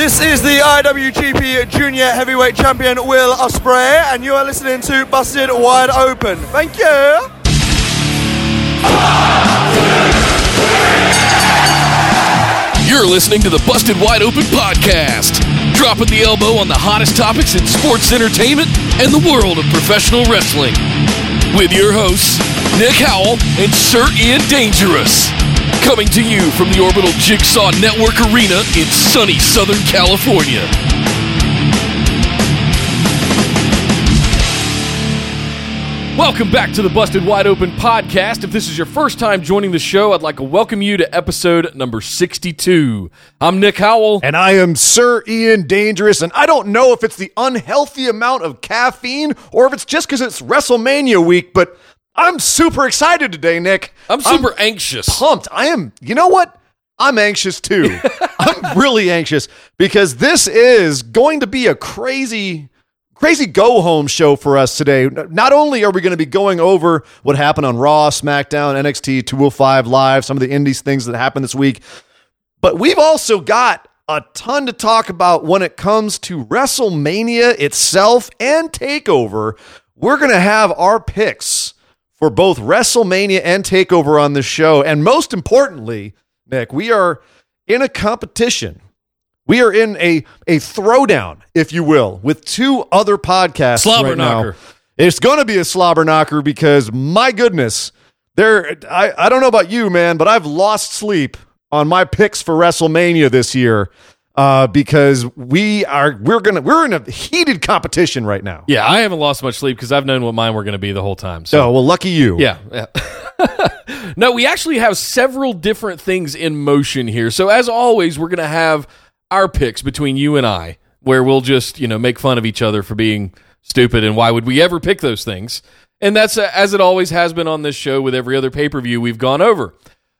This is the IWGP Junior Heavyweight Champion Will Ospreay, and you are listening to Busted Wide Open. Thank you. You're listening to the Busted Wide Open podcast, dropping the elbow on the hottest topics in sports entertainment and the world of professional wrestling. With your hosts, Nick Howell and Sir Ian Dangerous. Coming to you from the Orbital Jigsaw Network Arena in sunny Southern California. Welcome back to the Busted Wide Open podcast. If this is your first time joining the show, I'd like to welcome you to episode number 62. I'm Nick Howell. And I am Sir Ian Dangerous, and I don't know if it's the unhealthy amount of caffeine or if it's just because it's WrestleMania week, but I'm super excited today, Nick. I'm super anxious. pumped. I am, you know what? I'm anxious too. I'm really anxious because this is going to be a crazy, crazy go home show for us today. Not only are we going to be going over what happened on Raw, SmackDown, NXT 205 Live, some of the indies things that happened this week, but we've also got a ton to talk about when it comes to WrestleMania itself and TakeOver. We're going to have our picks for both WrestleMania and TakeOver on the show. And most importantly, Nick, we are in a competition. We are in a, a throwdown, if you will, with two other podcasts. Slobber right now. It's going to be a slobber knocker because, my goodness, there. I, I don't know about you, man, but I've lost sleep on my picks for WrestleMania this year uh, because we are we're gonna we're in a heated competition right now. Yeah, I haven't lost much sleep because I've known what mine were going to be the whole time. So, So, well, lucky you. yeah. yeah. no, we actually have several different things in motion here. So, as always, we're going to have our picks between you and I, where we'll just, you know, make fun of each other for being stupid and why would we ever pick those things. And that's uh, as it always has been on this show with every other pay per view we've gone over.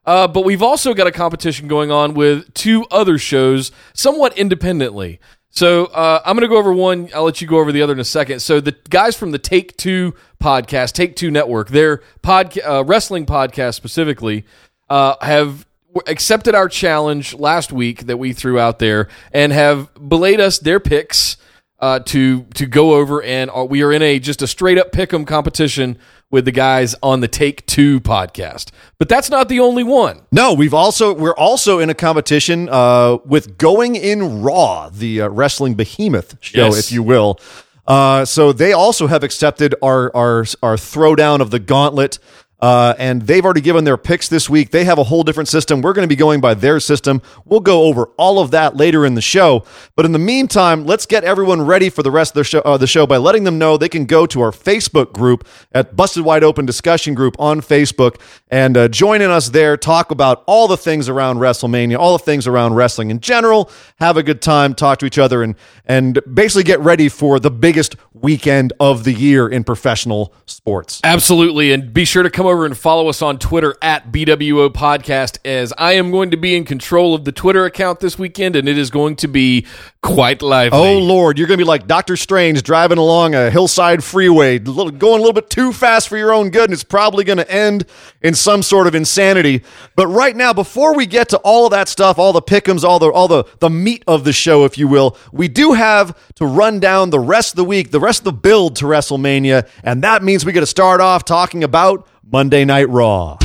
Uh, but we've also got a competition going on with two other shows somewhat independently. So uh, I'm going to go over one. I'll let you go over the other in a second. So the guys from the Take Two podcast, Take Two Network, their pod, uh, wrestling podcast specifically, uh, have accepted our challenge last week that we threw out there and have belayed us their picks uh, to to go over. And uh, we are in a just a straight up pick'em competition with the guys on the Take Two podcast. But that's not the only one. No, we've also we're also in a competition uh, with Going in Raw, the uh, wrestling behemoth show, Yes. if you will. Uh, so they also have accepted our our our throwdown of the gauntlet. Uh, and they've already given their picks this week. They have a whole different system. We're going to be going by their system. We'll go over all of that later in the show. But in the meantime, let's get everyone ready for the rest of the show, uh, the show by letting them know they can go to our Facebook group at Busted Wide Open Discussion Group on Facebook and uh, join in us there. Talk about all the things around WrestleMania, all the things around wrestling in general. Have a good time, talk to each other, and and basically get ready for the biggest weekend of the year in professional sports. Absolutely. And be sure to come over and follow us on Twitter at BWO Podcast, as I am going to be in control of the Twitter account this weekend, and it is going to be quite lively. Oh Lord, you're going to be like Doctor Strange driving along a hillside freeway, going a little bit too fast for your own good, and it's probably going to end in some sort of insanity. But right now, before we get to all of that stuff, all the pickums, all the all the the meat of the show, if you will, we do have to run down the rest of the week, the rest of the build to WrestleMania, and that means we got to start off talking about Monday Night Raw.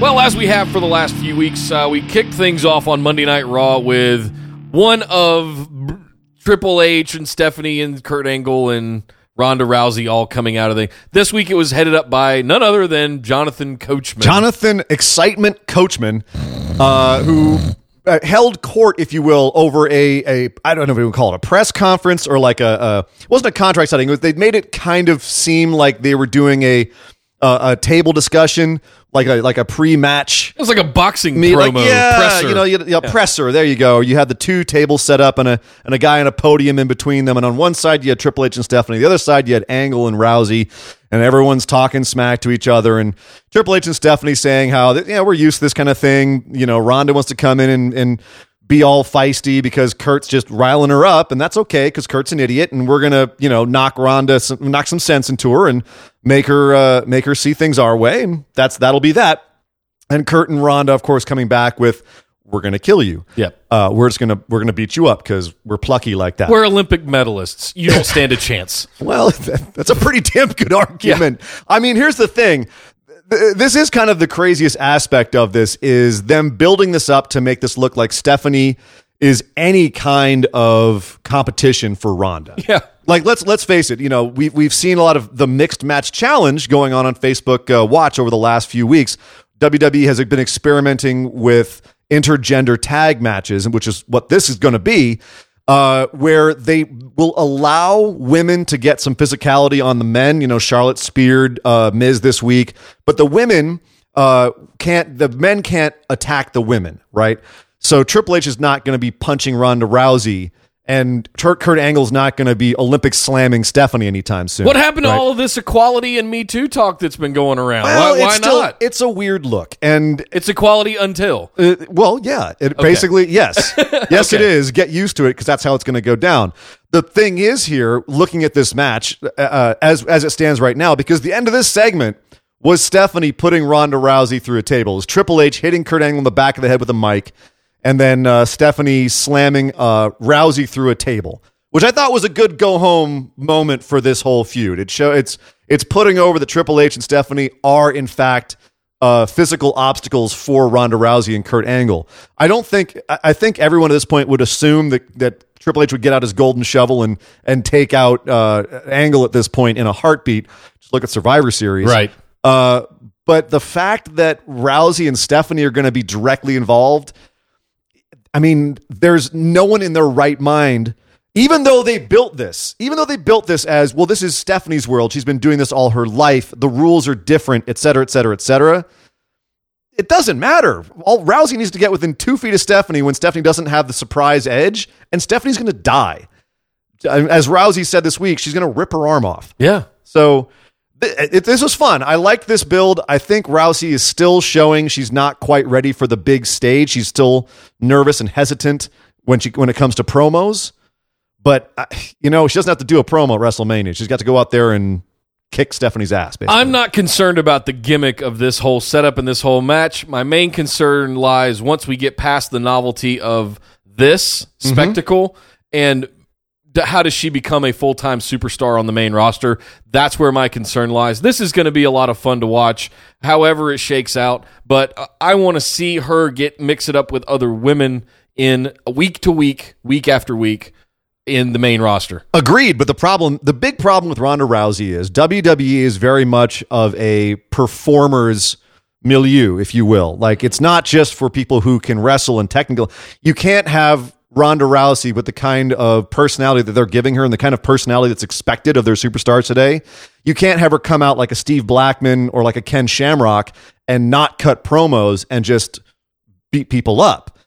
Well, as we have for the last few weeks, uh, we kicked things off on Monday Night Raw with one of B- Triple H and Stephanie and Kurt Angle and Ronda Rousey all coming out of the. This week it was headed up by none other than Jonathan Coachman. Jonathan Excitement Coachman, uh, who uh, held court, if you will, over a, a I don't know if we would call it a press conference or like a, a wasn't a contract setting. They made it kind of seem like they were doing a a table discussion, like a like a pre-match. It was like a boxing Me, promo like, yeah, presser. you know, you, yeah, presser. There you go. You had the two tables set up and a and a guy on a podium in between them. And on one side you had Triple H and Stephanie. The other side you had Angle and Rousey, and everyone's talking smack to each other. And Triple H and Stephanie saying how yeah we're used to this kind of thing. You know, Ronda wants to come in and and be all feisty because Kurt's just riling her up, and that's okay because Kurt's an idiot, and we're gonna you know knock Ronda some, knock some sense into her and make her uh, make her see things our way, and that's that'll be that. And Kurt and Ronda, of course, coming back with "We're gonna kill you." Yep. uh, we're just gonna we're gonna beat you up because we're plucky like that. We're Olympic medalists. You don't stand a chance. Well, that's a pretty damn good argument. I mean, here's the thing. Th- This is kind of the craziest aspect of this is them building this up to make this look like Stephanie is any kind of competition for Ronda. Yeah. Like let's let's face it, you know, we we've seen a lot of the mixed match challenge going on on Facebook uh, Watch over the last few weeks. WWE has been experimenting with intergender tag matches, which is what this is going to be uh, where they will allow women to get some physicality on the men. You know, Charlotte speared uh, Miz this week, but the women uh, can't. The men can't attack the women, right? So Triple H is not going to be punching Ronda Rousey, and Kurt, Kurt Angle's not going to be Olympic slamming Stephanie anytime soon. What happened to all of this equality and Me Too talk that's been going around? Well, why why it's still- not? It's a weird look, and It's equality until. Uh, well, yeah. It basically, yes, yes, it Okay. is. Get used to it because that's how it's going to go down. The thing is here, looking at this match uh, uh, as as it stands right now, because the end of this segment was Stephanie putting Ronda Rousey through a table. It was Triple H hitting Kurt Angle in the back of the head with a mic, and then uh, Stephanie slamming uh, Rousey through a table, which I thought was a good go home moment for this whole feud. It show it's it's putting over that Triple H and Stephanie are in fact uh, physical obstacles for Ronda Rousey and Kurt Angle. I don't think I I think everyone at this point would assume that that Triple H would get out his golden shovel and and take out uh, Angle at this point in a heartbeat. Just look at Survivor Series, Right. Uh, but the fact that Rousey and Stephanie are going to be directly involved, I mean, there's no one in their right mind. Even though they built this, even though they built this as well, this is Stephanie's world. She's been doing this all her life. The rules are different, et cetera, et cetera, et cetera. It doesn't matter. All Rousey needs to get within two feet of Stephanie when Stephanie doesn't have the surprise edge, and Stephanie's going to die. As Rousey said this week, she's going to rip her arm off. Yeah. So this was fun. I like this build. I think Rousey is still showing she's not quite ready for the big stage. She's still nervous and hesitant when she when it comes to promos. But uh, you know, she doesn't have to do a promo at WrestleMania. She's got to go out there and kick Stephanie's ass. Basically. I'm not concerned about the gimmick of this whole setup and this whole match. My main concern lies once we get past the novelty of this Mm-hmm. spectacle and how does she become a full time superstar on the main roster? That's where my concern lies. This is going to be a lot of fun to watch, however it shakes out. But uh, I want to see her get mix it up with other women in week to week, week after week in the main roster. Agreed, but the problem, the big problem with Ronda Rousey is WWE is very much of a performers milieu, if you will. Like it's not just for people who can wrestle and technical. You can't have Ronda Rousey with the kind of personality that they're giving her and the kind of personality that's expected of their superstars today. You can't have her come out like a Steve Blackman or like a Ken Shamrock and not cut promos and just beat people up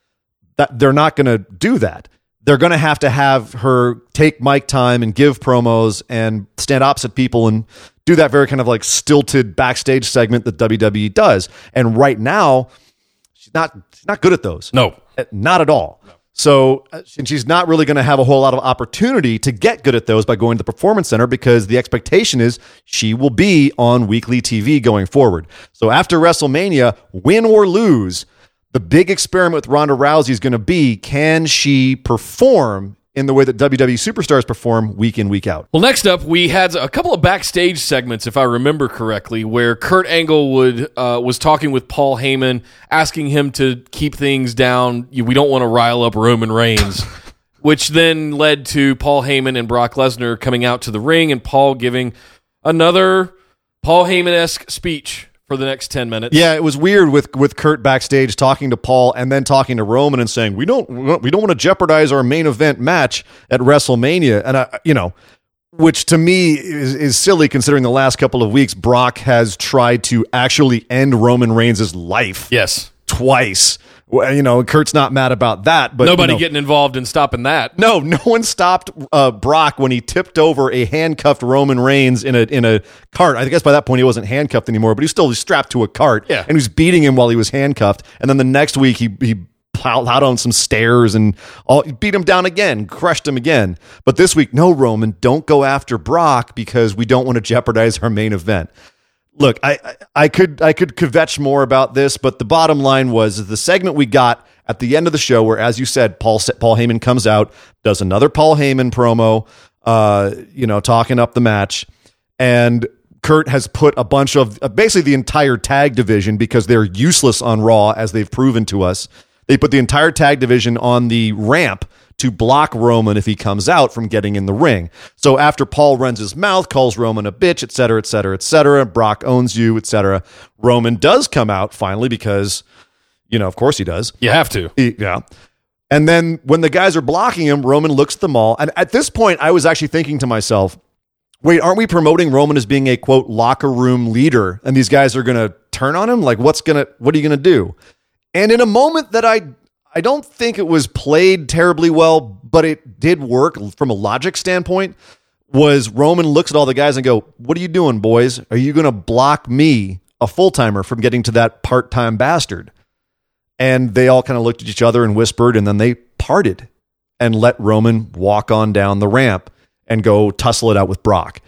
that they're not going to do that. They're going to have to have her take mic time and give promos and stand opposite people and do that very kind of like stilted backstage segment that WWE does. And right now, she's not she's not good at those. No. Uh, Not at all. So, uh, she's not really going to have a whole lot of opportunity to get good at those by going to the performance center because the expectation is she will be on weekly TV going forward. So, after WrestleMania, win or lose, the big experiment with Ronda Rousey is going to be can she perform in the way that WWE superstars perform week in, week out? Well, next up, we had a couple of backstage segments, if I remember correctly, where Kurt Angle would, uh, was talking with Paul Heyman, asking him to keep things down. We don't want to rile up Roman Reigns. which then led to Paul Heyman and Brock Lesnar coming out to the ring and Paul giving another Paul Heyman esque speech for the next 10 minutes. Yeah, it was weird with with Kurt backstage talking to Paul and then talking to Roman and saying we don't we don't want to jeopardize our main event match at WrestleMania and I you know which to me is, is silly considering the last couple of weeks Brock has tried to actually end Roman Reigns' life Yes. Twice. Well, you know, Kurt's not mad about that, but Nobody you know, getting involved in stopping that. no, no one stopped uh, Brock when he tipped over a handcuffed Roman Reigns in a in a cart. I guess by that point he wasn't handcuffed anymore, but he was still strapped to a cart. Yeah. and he was beating him while he was handcuffed. And then the next week he he plowed out on some stairs and all, beat him down again, crushed him again. But this week, no, Roman, don't go after Brock because we don't want to jeopardize our main event look, I, I could I could kvetch more about this, but the bottom line was the segment we got at the end of the show, where as you said, Paul Paul Heyman comes out, does another Paul Heyman promo, uh, you know, talking up the match, and Kurt has put a bunch of uh, basically the entire tag division because they're useless on Raw as they've proven to us. They put the entire tag division on the ramp to block Roman if he comes out from getting in the ring. So after Paul runs his mouth, calls Roman a bitch, etc., etc., et cetera, et cetera, Brock owns you, etc., Roman does come out finally because, you know, of course he does. You have to. He- yeah. And then when the guys are blocking him, Roman looks at them all. And at this point, I was actually thinking to myself, wait, aren't we promoting Roman as being a quote locker room leader? And these guys are going to turn on him? Like, what's going to, what are you going to do? And in a moment that I, I don't think it was played terribly well, but it did work from a logic standpoint. Was Roman looks at all the guys and go, "What are you doing, boys? Are you going to block me, a full timer, from getting to that part time bastard?" And they all kind of looked at each other and whispered, and then they parted and let Roman walk on down the ramp and go tussle it out with Brock.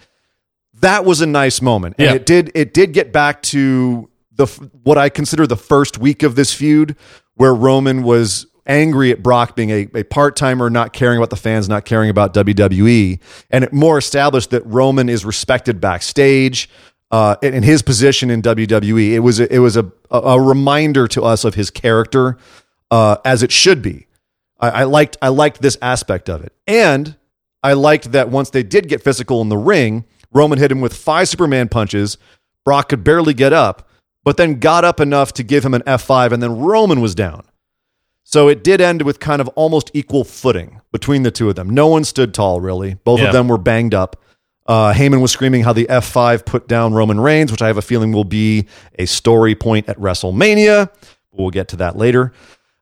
That was a nice moment, and Yeah. it did it did get back to the what I consider the first week of this feud, where Roman was angry at Brock being a, a part timer, not caring about the fans, not caring about WWE, and it more established that Roman is respected backstage. Uh, in his position in WWE, it was a, it was a a reminder to us of his character, uh, as it should be. I, I liked I liked this aspect of it, and I liked that once they did get physical in the ring, Roman hit him with five Superman punches. Brock could barely get up, but then got up enough to give him an F5, and then Roman was down. So it did end with kind of almost equal footing between the two of them. No one stood tall, really. Both Yeah. of them were banged up. Uh, Heyman was screaming how the F5 put down Roman Reigns, which I have a feeling will be a story point at WrestleMania. We'll get to that later.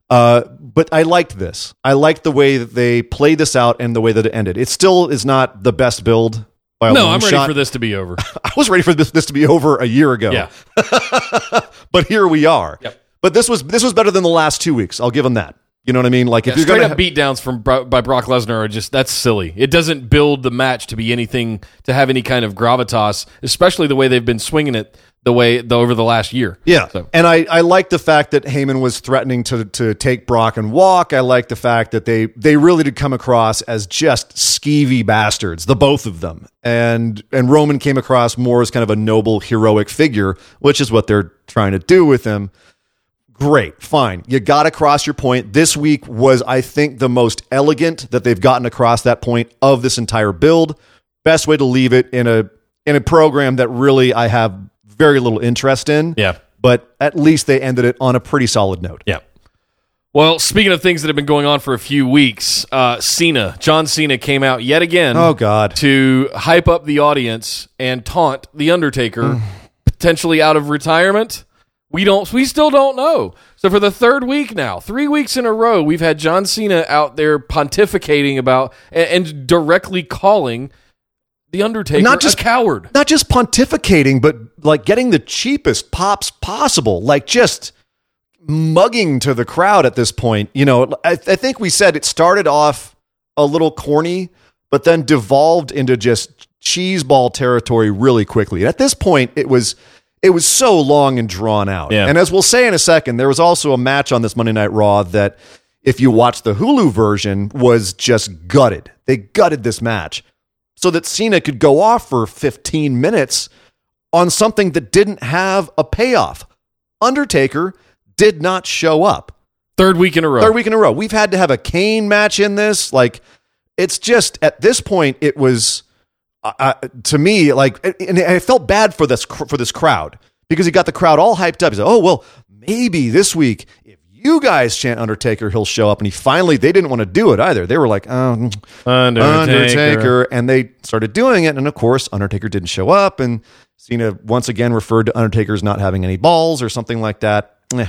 Uh, but I liked this. I liked the way that they played this out and the way that it ended. It still is not the best build by a No, long I'm ready shot. for this to be over. I was ready for this, this to be over a year ago. Yeah. but here we are. Yep. But this was this was better than the last two weeks. I'll give them that. You know what I mean? Like if Yeah, you're straight gonna up beatdowns from by Brock Lesnar are just that's silly. It doesn't build the match to be anything to have any kind of gravitas, especially the way they've been swinging it the way the, over the last year. Yeah. So- And I, I like the fact that Heyman was threatening to to take Brock and walk. I like the fact that they they really did come across as just skeevy bastards, the both of them. And and Roman came across more as kind of a noble, heroic figure, which is what they're trying to do with him. Great, fine. You got across your point. This week was, I think, the most elegant that they've gotten across that point of this entire build. Best way to leave it in a in a program that really I have very little interest in Yeah. but at least they ended it on a pretty solid note. Yeah. Well, speaking of things that have been going on for a few weeks, uh, Cena, John Cena came out yet again Oh God. to hype up the audience and taunt the Undertaker potentially out of retirement. We don't we still don't know. So for the third week now, 3 weeks in a row, we've had John Cena out there pontificating about and, and directly calling the Undertaker Not just- coward. Not just pontificating, but like getting the cheapest pops possible. Like just mugging to the crowd at this point. You know, I, I think we said it started off a little corny, but then devolved into just cheeseball territory really quickly. And at this point, it was it was so long and drawn out. Yeah. And as we'll say in a second, there was also a match on this Monday Night Raw that, if you watch the Hulu version, was just gutted. They gutted this match so that Cena could go off for 15 minutes on something that didn't have a payoff. Undertaker did not show up. Third week in a row. Third week in a row. We've had to have a Kane match in this. Like, it's just at this point, it was uh, uh, to me like, and I felt bad for this for this crowd because he got the crowd all hyped up. He said, "Oh well, maybe this week you guys chant Undertaker, he'll show up." And he finally, they didn't want to do it either. They were like, "Oh, Undertaker," and they started doing it. And of course, Undertaker didn't show up, and Cena once again referred to Undertaker's not having any balls or something like that. Eh.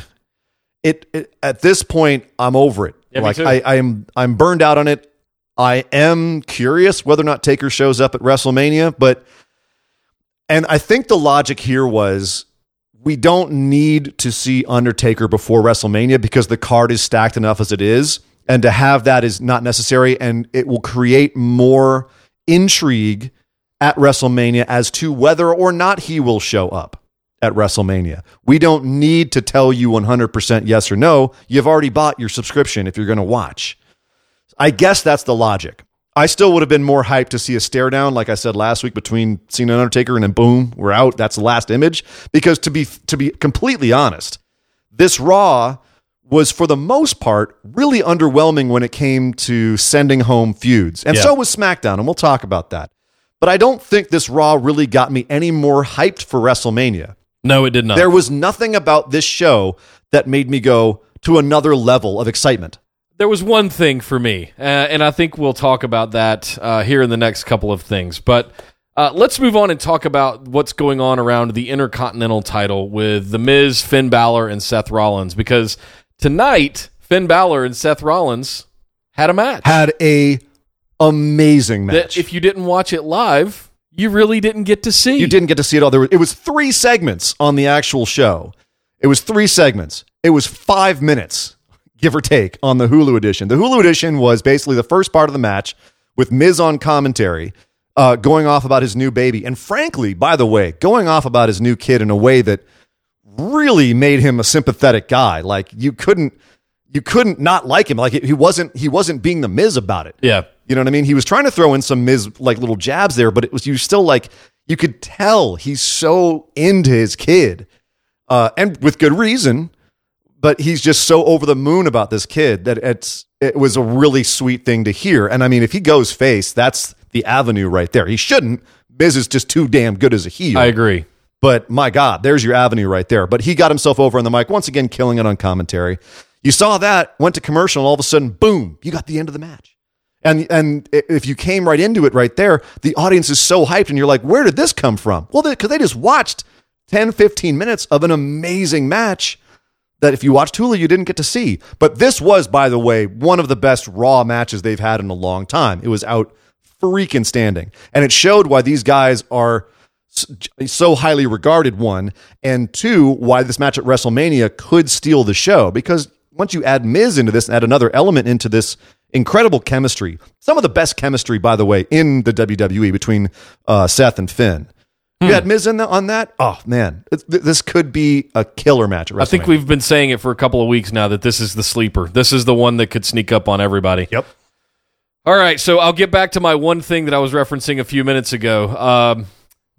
It, it at this point, I'm over it. Yeah, like. I, I'm I'm burned out on it. I am curious whether or not Taker shows up at WrestleMania, but and I think the logic here was we don't need to see Undertaker before WrestleMania because the card is stacked enough as it is, and to have that is not necessary, and it will create more intrigue at WrestleMania as to whether or not he will show up at WrestleMania. We don't need to tell you 100% yes or no. You've already bought your subscription if you're going to watch. I guess that's the logic. I still would have been more hyped to see a stare down, like I said last week, between Cena and Undertaker, and then boom, we're out. That's the last image. Because to be to be completely honest, this Raw was for the most part really underwhelming when it came to sending home feuds, and Yeah. so was SmackDown, and we'll talk about that. But I don't think this Raw really got me any more hyped for WrestleMania. No, it did not. There was nothing about this show that made me go to another level of excitement. There was one thing for me, uh, and I think we'll talk about that uh, here in the next couple of things. But uh, let's move on and talk about what's going on around the Intercontinental title with The Miz, Finn Balor, and Seth Rollins. Because tonight, Finn Balor and Seth Rollins had a match. Had a amazing that match. if you didn't watch it live, you really didn't get to see. You didn't get to see it all. There was, it was three segments on the actual show. It was three segments. It was five minutes, give or take, on the Hulu edition. The Hulu edition was basically the first part of the match with Miz on commentary, uh, going off about his new baby. And frankly, by the way, going off about his new kid in a way that really made him a sympathetic guy. Like you couldn't, you couldn't not like him. Like he wasn't, he wasn't being the Miz about it. Yeah. You know what I mean? He was trying to throw in some Miz like little jabs there, but it was you still like you could tell he's so into his kid, uh, and with good reason. But he's just so over the moon about this kid that it's it was a really sweet thing to hear. And I mean, if he goes face, that's the avenue right there. He shouldn't. Miz is just too damn good as a heel. I agree. But my God, there's your avenue right there. But he got himself over on the mic once again, killing it on commentary. You saw that, went to commercial, and all of a sudden, boom, you got the end of the match. And and if you came right into it right there, the audience is so hyped, and you're like, where did this come from? Well, because they just watched 10, 15 minutes of an amazing match that if you watched Hulu, you didn't get to see. But this was, by the way, one of the best Raw matches they've had in a long time. It was out freaking standing. And it showed why these guys are so highly regarded, one, and two, why this match at WrestleMania could steal the show. Because once you add Miz into this and add another element into this incredible chemistry, some of the best chemistry, by the way, in the WWE between uh, Seth and Finn. Hmm. You had Miz in the, on that. Oh man, this could be a killer match. I think we've been saying it for a couple of weeks now that this is the sleeper. This is the one that could sneak up on everybody. Yep. All right, so I'll get back to my one thing that I was referencing a few minutes ago. Um,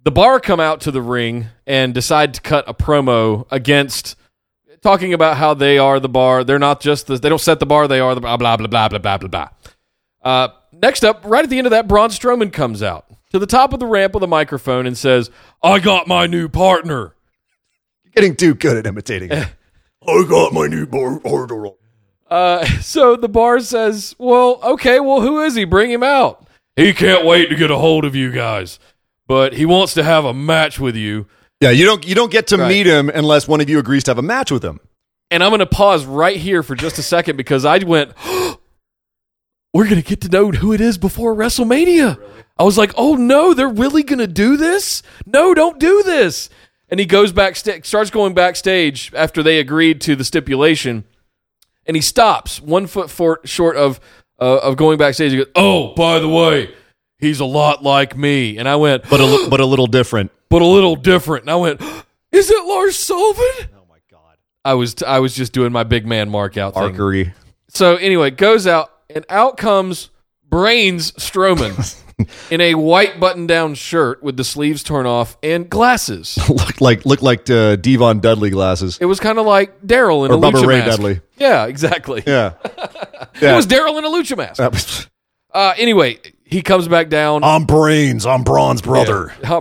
the bar come out to the ring and decide to cut a promo against talking about how they are the bar. They're not just the, they don't set the bar. They are the blah blah blah blah blah blah blah. Uh, next up, right at the end of that, Braun Strowman comes out to the top of the ramp with a microphone and says, "I got my new partner." You're getting too good at imitating. I got my new bar. Uh, so the bar says, "Well, okay, well, who is he? Bring him out. He can't wait to get a hold of you guys, but he wants to have a match with you." Yeah, you don't you don't get to Right. meet him unless one of you agrees to have a match with him. And I'm going to pause right here for just a second because I went, "We're going to get to know who it is before WrestleMania." I was like, "Oh no, they're really going to do this? No, don't do this." And he goes back, starts going backstage after they agreed to the stipulation, and he stops one foot for, short of uh, of going backstage. He goes, "Oh, by the way, he's a lot like me." And I went, But a li- but a little different. "But a little different." And I went, "Is it Lars Sullivan?" Oh my god. I was I was just doing my big man mark out thing. Archery. So anyway, goes out and out comes Brains Strowman. in a white button-down shirt with the sleeves torn off and glasses. looked like looked like uh, Devon Dudley glasses. It was kind of like Daryl in Or a Bubba lucha Ray mask. Dudley. Yeah, exactly. Yeah. It was Daryl in a lucha mask. Uh, anyway, he comes back down. I'm Brains. I'm Braun's brother. Yeah.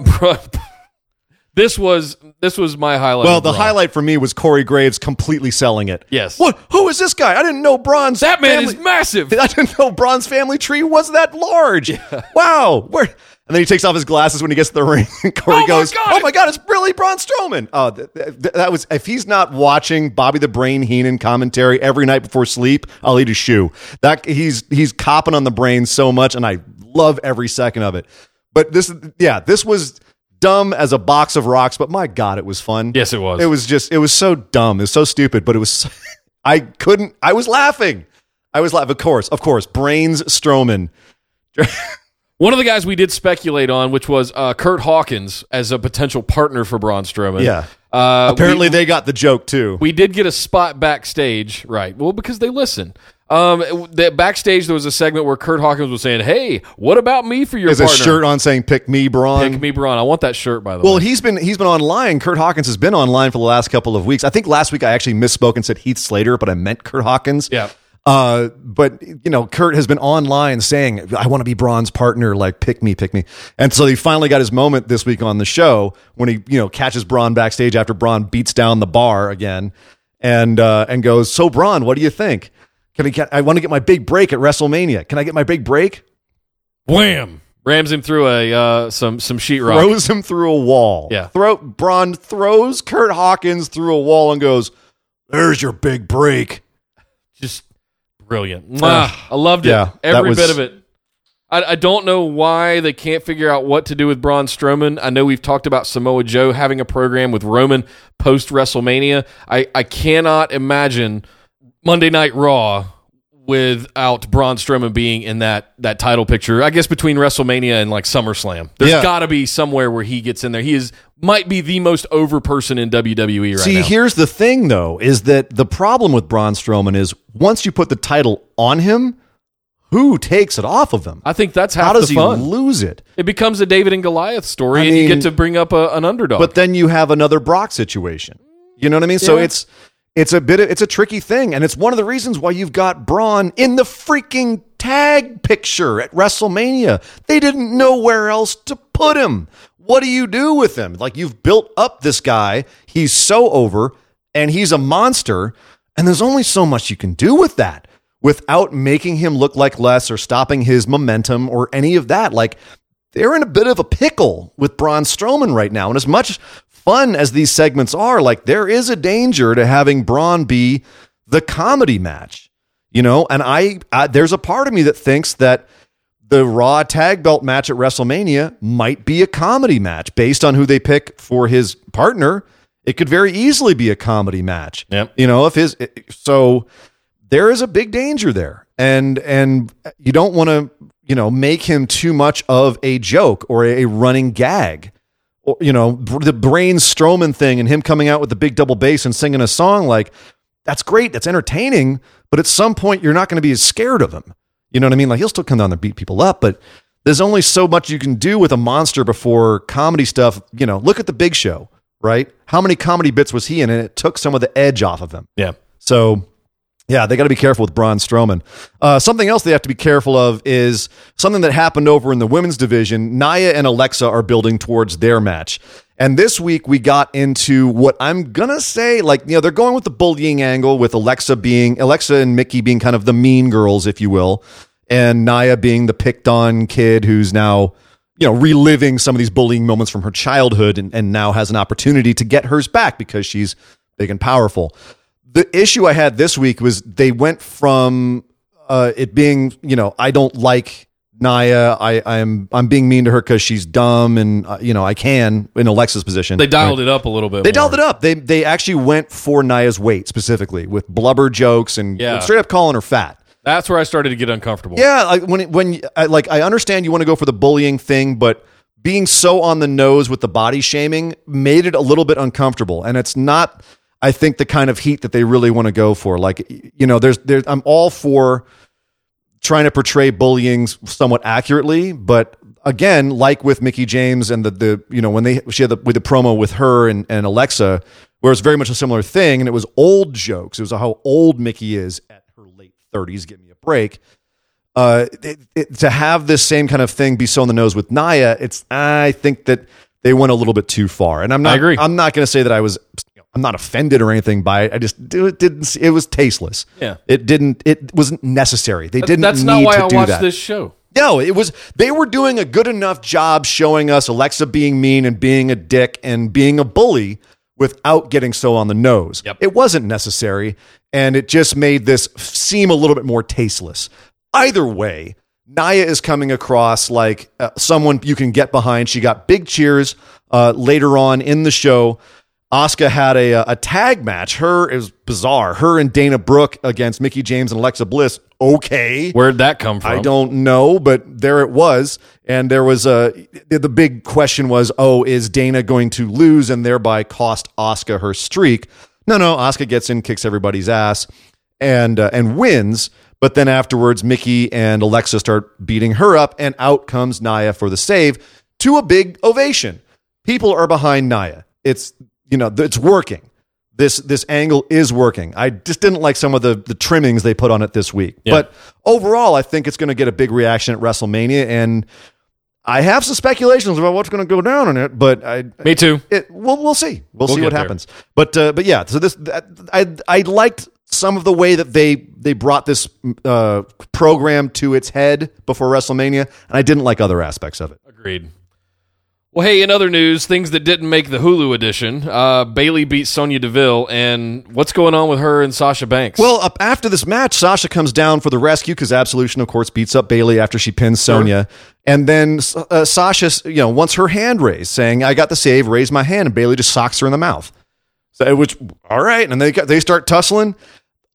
This was this was my highlight. Well, the Braun. highlight for me was Corey Graves completely selling it. Yes. What? Who is this guy? I didn't know Braun's That man family- is massive. I didn't know Braun's family tree was that large. Wow. Where? And then he takes off his glasses when he gets to the ring. And Corey Oh my goes, God! "Oh my God, it's really Braun Strowman." Oh, th- th- that was if he's not watching Bobby the Brain Heenan commentary every night before sleep, I'll eat a shoe. That he's he's copping on the brain so much, and I love every second of it. But this, yeah, this was dumb as a box of rocks. But my God, it was fun. Yes, it was. It was just, it was so dumb. It was so stupid, but it was, I couldn't, I was laughing. I was laughing. Of course, of course. Brains Strowman. One of the guys we did speculate on, which was uh, Kurt Hawkins as a potential partner for Braun Strowman. Yeah. Uh, Apparently, we, they got the joke too. we did get a spot backstage, right? Well, because they listen. Um, that backstage there was a segment where Kurt Hawkins was saying, "Hey, what about me for your There's a partner? shirt on saying "Pick me, Braun." Pick me, Braun. I want that shirt, by the Well, way. Well, he's been he's been online. Kurt Hawkins has been online for the last couple of weeks. I think last week I actually misspoke and said Heath Slater, but I meant Kurt Hawkins. Yeah. Uh, but you know, Kurt has been online saying, "I want to be Braun's partner. Like, pick me, pick me." And so he finally got his moment this week on the show when he, you know, catches Braun backstage after Braun beats down the bar again, and uh, and goes, "So Braun, what do you think? Can I get? I want to get my big break at WrestleMania. Can I get my big break?" Wham! Rams him through a uh, some some sheetrock. Throws him through a wall. Yeah. Throw Braun throws Kurt Hawkins through a wall and goes, "There's your big break." just brilliant. Mwah. I loved it. Yeah, Every was- bit of it. I, I don't know why they can't figure out what to do with Braun Strowman. I know we've talked about Samoa Joe having a program with Roman post WrestleMania. I, I cannot imagine Monday Night Raw without Braun Strowman being in that that title picture. I guess between WrestleMania and like SummerSlam, there's Yeah. got to be somewhere where he gets in there. He is might be the most over person in WWE right See, now. See, here's the thing, though, is that the problem with Braun Strowman is once you put the title on him, who takes it off of him? I think that's half How does he lose it? It becomes a David and Goliath story, I and you get to bring up a, an underdog. But then you have another Brock situation. You know what I mean? So it's it's a bit of, it's a tricky thing, and it's one of the reasons why you've got Braun in the freaking tag picture at WrestleMania. They didn't know where else to put him. What do you do with him? Like you've built up this guy, he's so over, and he's a monster, and there's only so much you can do with that without making him look like less or stopping his momentum or any of that. Like they're in a bit of a pickle with Braun Strowman right now. And as much fun as these segments are, like there is a danger to having Braun be the comedy match, you know. And I, I there's a part of me that thinks that the Raw tag belt match at WrestleMania might be a comedy match based on who they pick for his partner. It could very easily be a comedy match. Yep. You know, if his so there is a big danger there. And and you don't want to, you know, make him too much of a joke or a running gag. Or, you know, the Brain Strowman thing and him coming out with the big double bass and singing a song like that's great, that's entertaining, but at some point you're not going to be as scared of him. You know what I mean? Like he'll still come down there and beat people up, but there's only so much you can do with a monster before comedy stuff. You know, look at the Big Show, right? How many comedy bits was he in? And it took some of the edge off of him. yeah, So, yeah, they got to be careful with Braun Strowman. Uh, something else they have to be careful of is something that happened over in the women's division. Nia and Alexa are building towards their match. And this week we got into what I'm going to say, like, you know, they're going with the bullying angle with Alexa being, Alexa and Mickie being kind of the mean girls, if you will, and Nia being the picked on kid who's now, you know, reliving some of these bullying moments from her childhood and, and now has an opportunity to get hers back because she's big and powerful the issue I had this week was they went from uh, it being, you know, I don't like Nia. I, I'm I'm being mean to her because she's dumb, and uh, you know I can in Alexa's position. they dialed it up a little bit. They dialed it up. They they actually went for Nia's weight specifically with blubber jokes and Yeah. straight up calling her fat. That's where I started to get uncomfortable. Yeah, like when when I, like I understand you want to go for the bullying thing, but being so on the nose with the body shaming made it a little bit uncomfortable, and it's not. I think the kind of heat that they really want to go for. Like you know, there's there's I'm all for trying to portray bullying somewhat accurately, but again, like with Mickie James and the the you know when they she had the with the promo with her and, and Alexa, where it's very much a similar thing, and it was old jokes. It was how old Mickie is at her late thirties. Give me a break. Uh, it, it, to have this same kind of thing be so on the nose with Nia, it's I think that they went a little bit too far, and I'm not. I agree. I'm not going to say that I was. I'm not offended or anything by it. I just it didn't. It was tasteless. Yeah. It didn't. It wasn't necessary. They didn't. That's not why I watched that. this show. No, it was they were doing a good enough job showing us Alexa being mean and being a dick and being a bully without getting so on the nose. Yep. It wasn't necessary and it just made this seem a little bit more tasteless. Either way, Nia is coming across like uh, someone you can get behind. She got big cheers uh, later on in the show. Asuka had a, a tag match. Her is bizarre. Her and Dana Brooke against Mickie James and Alexa Bliss. Okay, Where'd that come from? I don't know, but there it was. And there was a the big question was, oh, is Dana going to lose and thereby cost Asuka her streak? No, no, Asuka gets in, kicks everybody's ass, and uh, and wins. But then afterwards, Mickie and Alexa start beating her up, and out comes Nia for the save to a big ovation. People are behind Nia. It's you know it's working this this angle is working. I just didn't like some of the the trimmings they put on it this week. Yeah. But overall, I think it's going to get a big reaction at WrestleMania, and I have some speculations about what's going to go down in it. But I, Me too. it, we'll we'll see. We'll, We'll see what there. happens. But uh, but yeah, so this I I liked some of the way that they they brought this uh, program to its head before WrestleMania, and I didn't like other aspects of it. Agreed. Well, hey, in other news, things that didn't make the Hulu edition, uh, Bayley beat Sonya Deville, and what's going on with her and Sasha Banks? Well, up after this match, Sasha comes down for the rescue because Absolution, of course, beats up Bayley after she pins Sonya, and then uh, Sasha, you know, wants her hand raised, saying, "I got the save. Raise my hand," and Bayley just socks her in the mouth. So, which all right, and they they start tussling.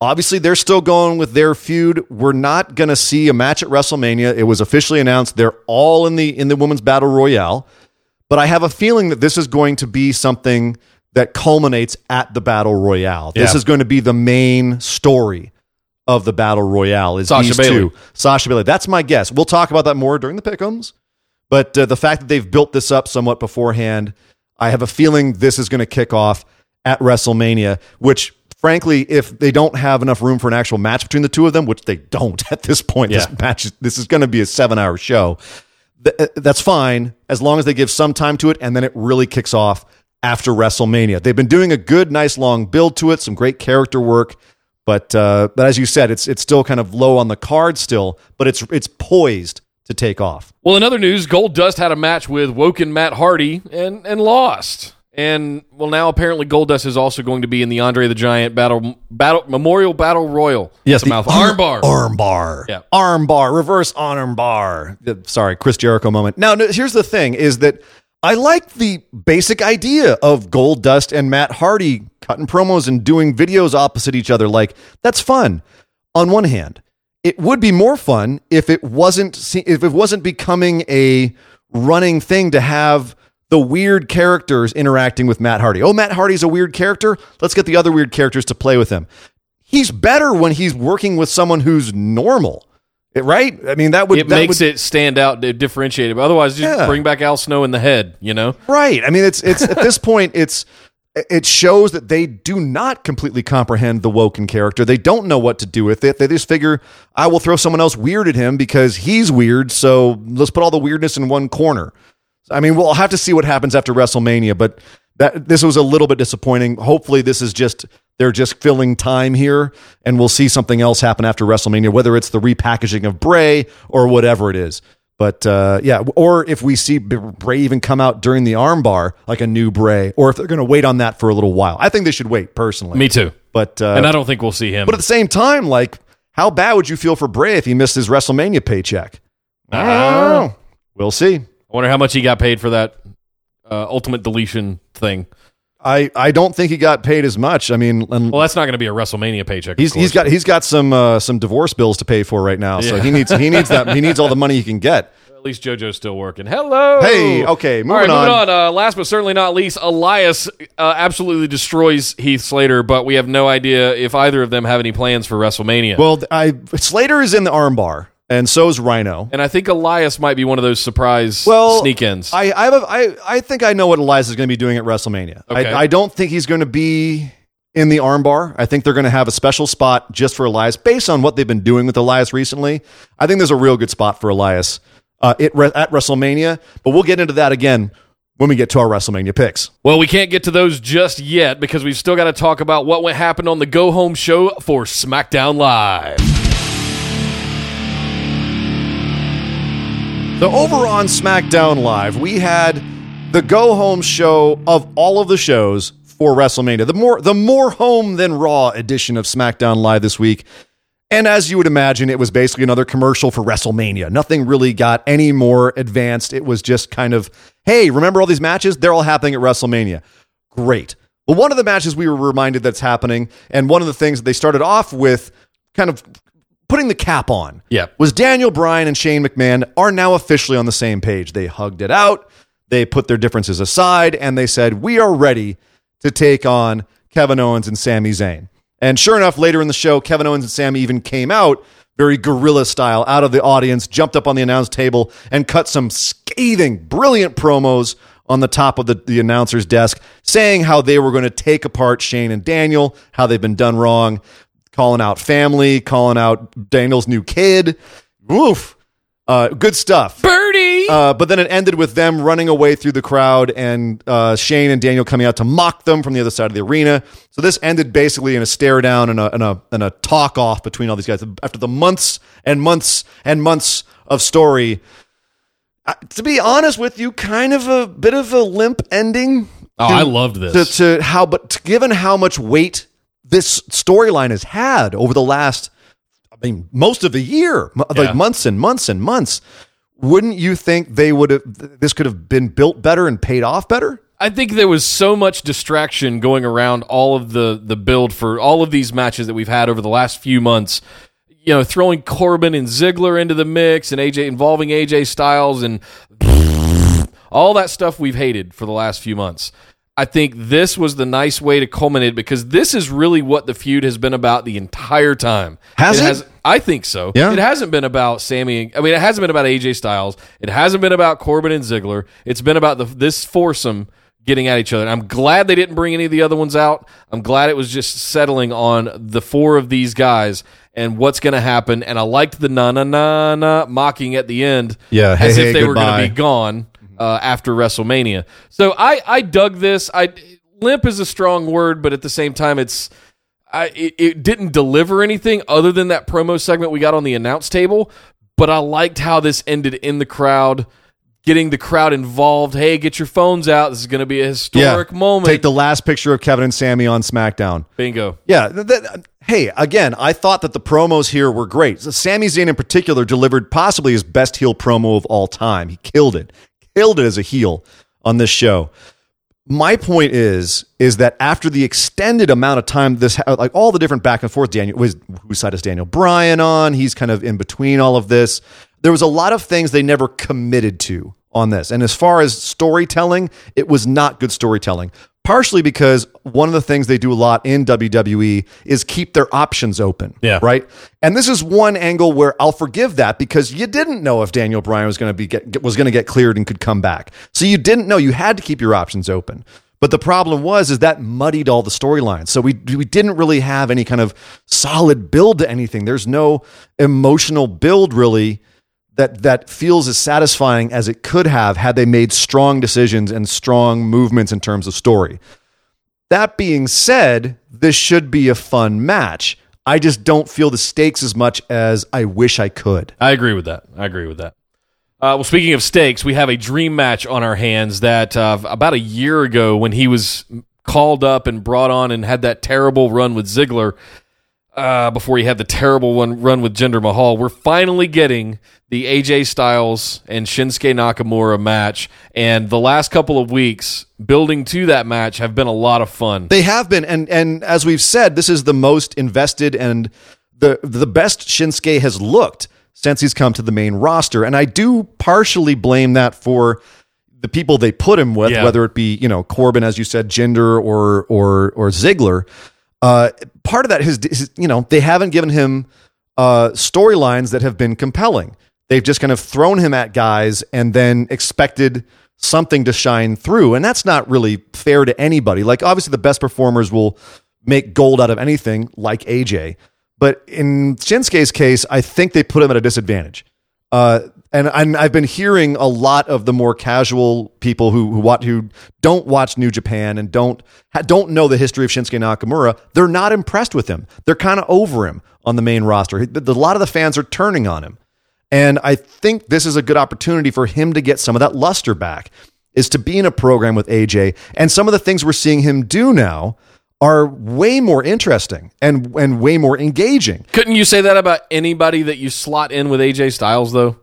Obviously, they're still going with their feud. We're not going to see a match at WrestleMania. It was officially announced they're all in the in the women's battle royale. But I have a feeling that this is going to be something that culminates at the battle royale. This Yeah. is going to be the main story of the battle royale. Is Sasha these Bayley. two? Sasha Bayley. That's my guess. We'll talk about that more during the pickums. But uh, the fact that they've built this up somewhat beforehand, I have a feeling this is going to kick off at WrestleMania. Which, frankly, if they don't have enough room for an actual match between the two of them, which they don't at this point, Yeah. this match, this is going to be a seven-hour show uh, that's fine as long as they give some time to it and then it really kicks off after WrestleMania. They've been doing a good, nice long build to it, some great character work, but uh, but as you said, it's it's still kind of low on the card still, but it's it's poised to take off. Well, in other news, Goldust had a match with Woken Matt Hardy and and lost. And well, now apparently Goldust is also going to be in the Andre the Giant battle battle Memorial Battle Royal. Yes, the armbar. armbar, Yeah. armbar, reverse arm bar. Uh, Sorry, Chris Jericho moment. Now, no, here's the thing: is that I like the basic idea of Gold Dust and Matt Hardy cutting promos and doing videos opposite each other. Like that's fun. On one hand, it would be more fun if it wasn't if it wasn't becoming a running thing to have the weird characters interacting with Matt Hardy. Oh, Matt Hardy's a weird character. Let's get the other weird characters to play with him. He's better when he's working with someone who's normal, right? I mean, that would it that makes would, it stand out, differentiate it. But otherwise, just Yeah. bring back Al Snow in the head. You know, Right. I mean, it's it's at this point, it's it shows that they do not completely comprehend the Woken character. They don't know what to do with it. They just figure, I will throw someone else weird at him because he's weird. So let's put all the weirdness in one corner. I mean, we'll have to see what happens after WrestleMania, but that this was a little bit disappointing. Hopefully, this is just they're just filling time here, and we'll see something else happen after WrestleMania, whether it's the repackaging of Bray or whatever it is. But uh, yeah, or if we see Bray even come out during the armbar, like a new Bray, or if they're going to wait on that for a little while, I think they should wait personally. me too. But uh, and I don't think we'll see him. but at the same time, like, how bad would you feel for Bray if he missed his WrestleMania paycheck? I don't know. We'll see. I wonder how much he got paid for that uh, ultimate deletion thing. I, I don't think he got paid as much. I mean, Well, that's not going to be a WrestleMania paycheck. he's he's got he's got some uh, some divorce bills to pay for right now, so he needs he needs that he needs all the money he can get. At least JoJo's still working. Hello. Hey, okay, moving All right, moving on. on. Uh, last but certainly not least, Elias uh, absolutely destroys Heath Slater, but we have no idea if either of them have any plans for WrestleMania. Well, I Slater is in the armbar. And so is Rhyno. And I think Elias might be one of those surprise Well, sneak ins. I I, have a, I I think I know what Elias is going to be doing at WrestleMania. Okay. I, I don't think he's going to be in the armbar. I think they're going to have a special spot just for Elias based on what they've been doing with Elias recently. I think there's a real good spot for Elias uh, it, at WrestleMania, but we'll get into that again when we get to our WrestleMania picks. Well, we can't get to those just yet because we've still got to talk about what went happened on the Go Home show for SmackDown Live. So over on SmackDown Live, we had the go home show of all of the shows for WrestleMania. The more the more home than Raw edition of SmackDown Live this week. And as you would imagine, it was basically another commercial for WrestleMania. Nothing really got any more advanced. It was just kind of, hey, remember all these matches? They're all happening at WrestleMania. Great. Well, one of the matches we were reminded that's happening, and one of the things that they started off with kind of putting the cap on Yeah. was Daniel Bryan and Shane McMahon are now officially on the same page. They hugged it out, they put their differences aside, and they said, We are ready to take on Kevin Owens and Sami Zayn. And sure enough, later in the show, Kevin Owens and Sami even came out very guerrilla style out of the audience, jumped up on the announce table, and cut some scathing, brilliant promos on the top of the, the announcer's desk, saying how they were going to take apart Shane and Daniel, how they've been done wrong, calling out family, calling out Daniel's new kid. Woof. Uh, good stuff. Birdie! Uh, but then it ended with them running away through the crowd and uh, Shane and Daniel coming out to mock them from the other side of the arena. So this ended basically in a stare down and a, and a, and a talk off between all these guys. After the months and months and months of story, uh, to be honest with you, kind of a bit of a limp ending. oh, I loved this. To, to how, but to, given how much weight this storyline has had over the last, I mean, most of the year, Yeah. like months and months and months, wouldn't you think they would have? This could have been built better and paid off better. I think there was so much distraction going around all of the the build for all of these matches that we've had over the last few months. You know, throwing Corbin and Ziggler into the mix and AJ involving AJ Styles and all that stuff we've hated for the last few months. I think this was the nice way to culminate because this is really what the feud has been about the entire time. Has it? I think so. Yeah. It hasn't been about Sami. I mean, it hasn't been about AJ Styles. It hasn't been about Corbin and Ziggler. It's been about the, this foursome getting at each other. And I'm glad they didn't bring any of the other ones out. I'm glad it was just settling on the four of these guys and what's going to happen. And I liked the na na na na mocking at the end. Yeah, hey, as hey, if they were going goodbye. to be gone uh, after WrestleMania. So I I dug this. I limp is a strong word, but at the same time, it's. I, it, it didn't deliver anything other than that promo segment we got on the announce table, but I liked how this ended in the crowd, getting the crowd involved. Hey, get your phones out. This is going to be a historic moment. Take the last picture of Kevin and Sami on SmackDown. Bingo. Yeah. th- th- hey, again, I thought that the promos here were great. So Sami Zayn in particular delivered possibly his best heel promo of all time. He killed it. Killed it as a heel on this show. My point is, is that after the extended amount of time, this like all the different back and forth. Daniel was whose side is Daniel Bryan on? He's kind of in between all of this. There was a lot of things they never committed to on this, and as far as storytelling, it was not good storytelling. Partially because one of the things they do a lot in WWE is keep their options open. Yeah. Right. And this is one angle where I'll forgive that because you didn't know if Daniel Bryan was going to be get, was going to get cleared and could come back. So you didn't know. You had to keep your options open. But the problem was is that muddied all the storylines. So we we didn't really have any kind of solid build to anything. There's no emotional build really that that feels as satisfying as it could have had they made strong decisions and strong movements in terms of story. That being said, this should be a fun match. I just don't feel the stakes as much as I wish I could. I agree with that. I agree with that. Uh, well, speaking of stakes, we have a dream match on our hands that uh, about a year ago, when he was called up and brought on and had that terrible run with Ziggler, uh, before he had the terrible one run with Jinder Mahal, we're finally getting the AJ Styles and Shinsuke Nakamura match. And the last couple of weeks building to that match have been a lot of fun. They have been, and and as we've said, this is the most invested and the the best Shinsuke has looked since he's come to the main roster. And I do partially blame that for the people they put him with, Yeah. whether it be you know Corbin, as you said, Jinder or or or Ziggler. Uh, part of that is, you know they haven't given him uh, storylines that have been compelling. They've just kind of thrown him at guys and then expected something to shine through. And that's not really fair to anybody. Like, obviously, the best performers will make gold out of anything, like AJ. But in Shinsuke's case, I think they put him at a disadvantage. Uh, and I'm, I've been hearing a lot of the more casual people who who, watch, who don't watch New Japan and don't don't know the history of Shinsuke Nakamura. They're not impressed with him. They're kind of over him on the main roster. A lot of the fans are turning on him, and I think this is a good opportunity for him to get some of that luster back. Is to be in a program with AJ, and some of the things we're seeing him do now are way more interesting and and way more engaging. Couldn't you say that about anybody that you slot in with AJ Styles though?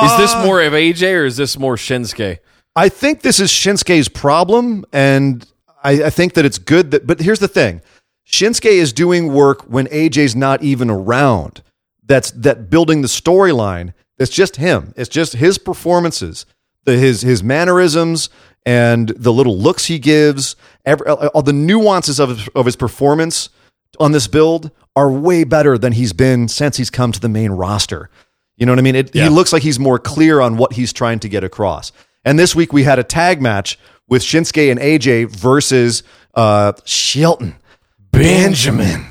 Is this Uh, more of AJ or is this more Shinsuke? I think this is Shinsuke's problem, and I, I think that it's good that. But here's the thing: Shinsuke is doing work when AJ's not even around. That's that building the storyline. It's just him. It's just his performances, the, his his mannerisms, and the little looks he gives. Every, all the nuances of his, of his performance on this build are way better than he's been since he's come to the main roster. You know what I mean? It, Yeah. He looks like he's more clear on what he's trying to get across. And this week we had a tag match with Shinsuke and AJ versus uh, Shelton, Benjamin,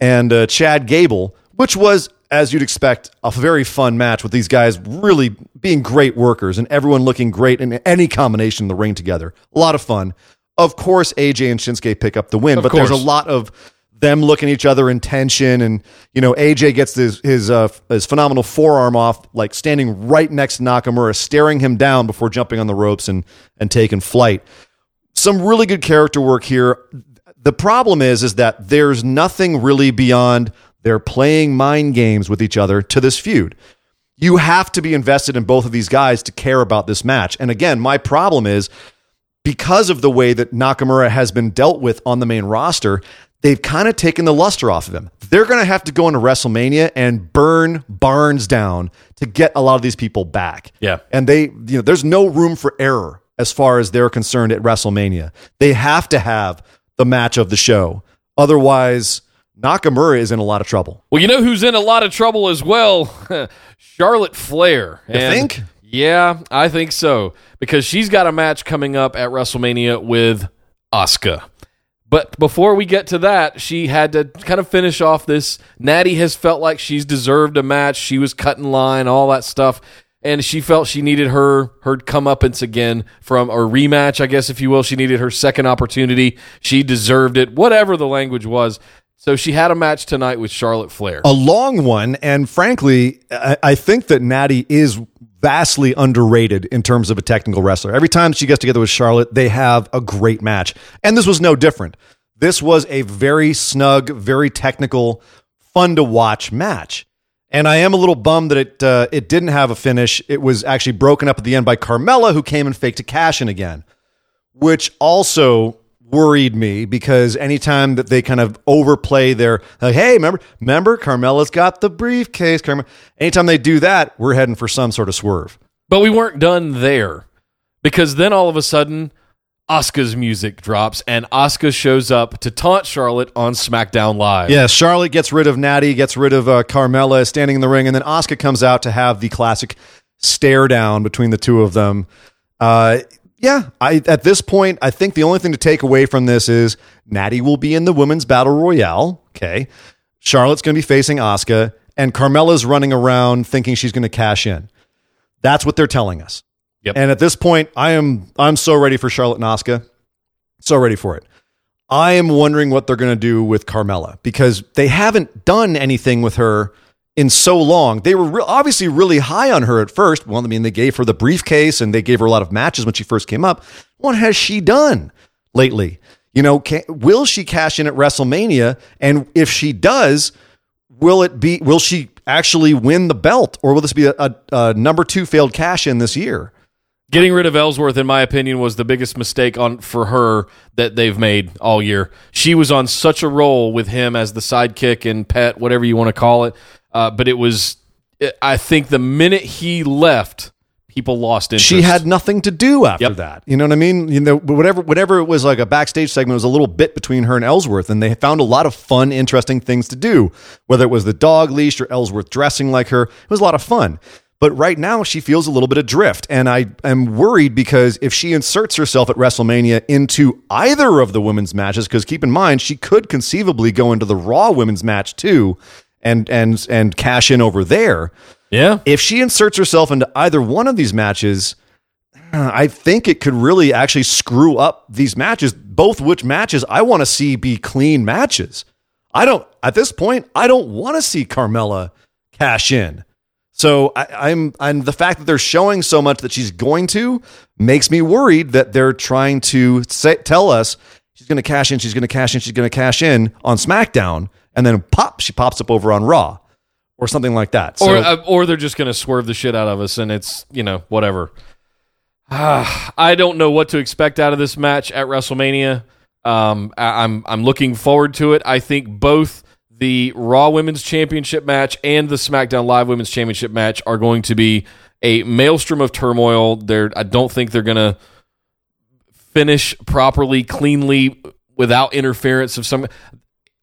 and uh, Chad Gable, which was, as you'd expect, a very fun match with these guys really being great workers and everyone looking great in any combination in the ring together. A lot of fun. Of course, AJ and Shinsuke pick up the win, Of but there's a lot of them looking at each other in tension, and you know AJ gets his his uh, his phenomenal forearm off, like standing right next to Nakamura, staring him down before jumping on the ropes and and taking flight. Some really good character work here. The problem is is that there's nothing really beyond they're playing mind games with each other to this feud. You have to be invested in both of these guys to care about this match. And again, my problem is because of the way that Nakamura has been dealt with on the main roster, they've kind of taken the luster off of him. They're going to have to go into WrestleMania and burn Barnes down to get a lot of these people back. Yeah. And they, you know, there's no room for error as far as they're concerned at WrestleMania. They have to have the match of the show. Otherwise, Nakamura is in a lot of trouble. Well, you know who's in a lot of trouble as well? Charlotte Flair. You think? Yeah, I think so. Because she's got a match coming up at WrestleMania with Asuka. But before we get to that, she had to kind of finish off this. Natty has felt like she's deserved a match. She was cut in line, all that stuff. And she felt she needed her her comeuppance again from a rematch, I guess, if you will. She needed her second opportunity. She deserved it, whatever the language was. So she had a match tonight with Charlotte Flair. a long one. And frankly, I, I think that Natty is vastly underrated in terms of a technical wrestler. Every time she gets together with Charlotte, they have a great match. And this was no different. This was a very snug, very technical, fun to watch match. And I am a little bummed that it uh, it didn't have a finish. It was actually broken up at the end by Carmella, who came and faked a cash in again which also worried me because anytime that they kind of overplay their like, hey, remember, remember, Carmella's got the briefcase. Carmella. Anytime they do that, we're heading for some sort of swerve. But we weren't done there because then all of a sudden, Asuka's music drops and Asuka shows up to taunt Charlotte on SmackDown Live. Yeah, Charlotte gets rid of Natty, gets rid of uh, Carmella standing in the ring, and then Asuka comes out to have the classic stare down between the two of them. Uh, yeah, I at this point, I think the only thing to take away from this is Natty will be in the women's battle royale. Okay, Charlotte's going to be facing Asuka, and Carmella's running around thinking she's going to cash in. That's what they're telling us. Yep. And at this point, I am I'm so ready for Charlotte and Asuka. So ready for it. I am wondering what they're going to do with Carmella because they haven't done anything with her in so long. They were re- obviously really high on her at first. Well, I mean, they gave her the briefcase and they gave her a lot of matches when she first came up. What has she done lately? You know, can, will she cash in at WrestleMania? And if she does, will it be? Will she actually win the belt, or will this be a, a, a number two failed cash in this year? Getting rid of Ellsworth, in my opinion, was the biggest mistake on for her that they've made all year. She was on such a roll with him as the sidekick and pet, whatever you want to call it. Uh, but it was, I think, the minute he left, people lost interest. she had nothing to do after Yep. that. You know what I mean? You know, whatever, whatever it was like a backstage segment it was a little bit between her and Ellsworth, and they found a lot of fun, interesting things to do. Whether it was the dog leash or Ellsworth dressing like her, it was a lot of fun. But right now, she feels a little bit adrift, and I am worried because if she inserts herself at WrestleMania into either of the women's matches, because keep in mind she could conceivably go into the Raw women's match too, and and and cash in over there yeah. if she inserts herself into either one of these matches, uh, I think it could really actually screw up these matches, both which matches I want to see be clean matches. I don't, at this point, I don't want to see Carmella cash in. So I, I'm, and the fact that they're showing so much that she's going to makes me worried that they're trying to say, tell us she's going to cash in, she's going to cash in, she's going to cash in on SmackDown, and then pop, she pops up over on Raw or something like that. So, or uh, or they're just going to swerve the shit out of us, and it's you know whatever. Ah, I don't know what to expect out of this match at WrestleMania. Um, I, I'm I'm looking forward to it. I think both the Raw Women's Championship match and the SmackDown Live Women's Championship match are going to be a maelstrom of turmoil. They're I don't think they're going to finish properly, cleanly, without interference of some.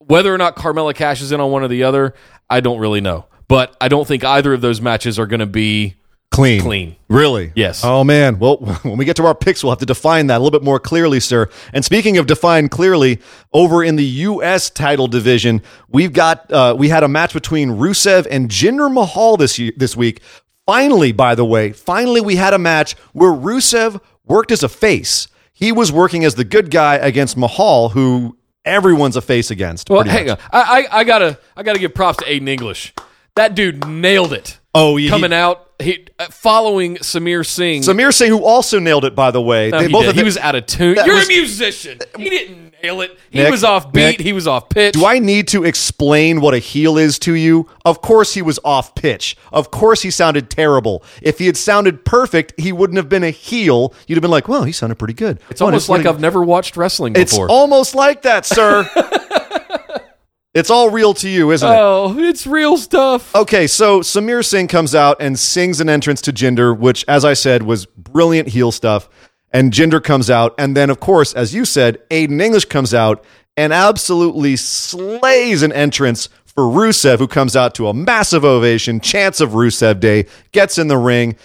Whether or not Carmella cashes in on one or the other, I don't really know. But I don't think either of those matches are going to be clean. clean. Really? Yes. Oh man. Well, when we get to our picks, we'll have to define that a little bit more clearly, sir. And speaking of define clearly, over in the U.S. title division, we've got uh, we had a match between Rusev and Jinder Mahal this year, this week. Finally, by the way, finally we had a match where Rusev worked as a face. He was working as the good guy against Mahal, who everyone's a face against. Well, hang much. on. I, I I gotta I gotta give props to Aiden English. That dude nailed it. Oh, he- coming out, he uh, following Samir Singh. Samir Singh, who also nailed it, by the way. No, They he, both did. of he was out of tune. You're was- a musician. He didn't nail it. He Nick, was off beat. Nick, he was off pitch. Do I need to explain what a heel is to you? Of course he was off pitch. Of course he sounded terrible. If he had sounded perfect, he wouldn't have been a heel. You'd have been like, well, he sounded pretty good. It's almost like I've never watched wrestling It's before. almost like that, sir. it's all real to you, isn't it? oh, it's real stuff. Okay, so Samir Singh comes out and sings an entrance to Jinder, which, as I said, was brilliant heel stuff. And Jinder comes out. And then, of course, as you said, Aiden English comes out and absolutely slays an entrance for Rusev, who comes out to a massive ovation, chance of Rusev Day, gets in the ring.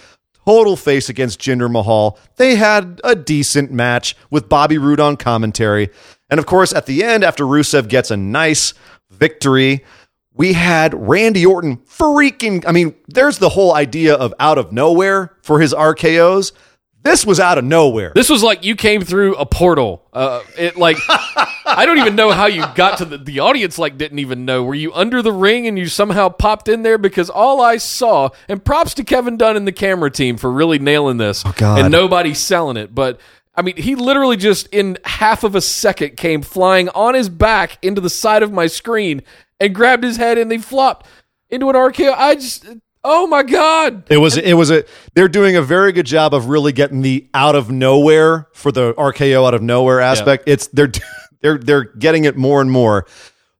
Total face against Jinder Mahal. They had a decent match with Bobby Roode on commentary. And of course, at the end, after Rusev gets a nice victory, we had Randy Orton freaking. I mean, there's the whole idea of out of nowhere for his RKOs. This was out of nowhere. This was like you came through a portal. Uh, it like I don't even know how you got to the the audience. Like didn't even know. Were you under the ring and you somehow popped in there? Because all I saw, and props to Kevin Dunn and the camera team for really nailing this. Oh God. And nobody selling it, but. I mean, he literally just in half of a second came flying on his back into the side of my screen and grabbed his head and they flopped into an RKO. I just, oh my god! It was it was a they're doing a very good job of really getting the out of nowhere for the RKO out of nowhere aspect. It's they're they're they're getting it more and more.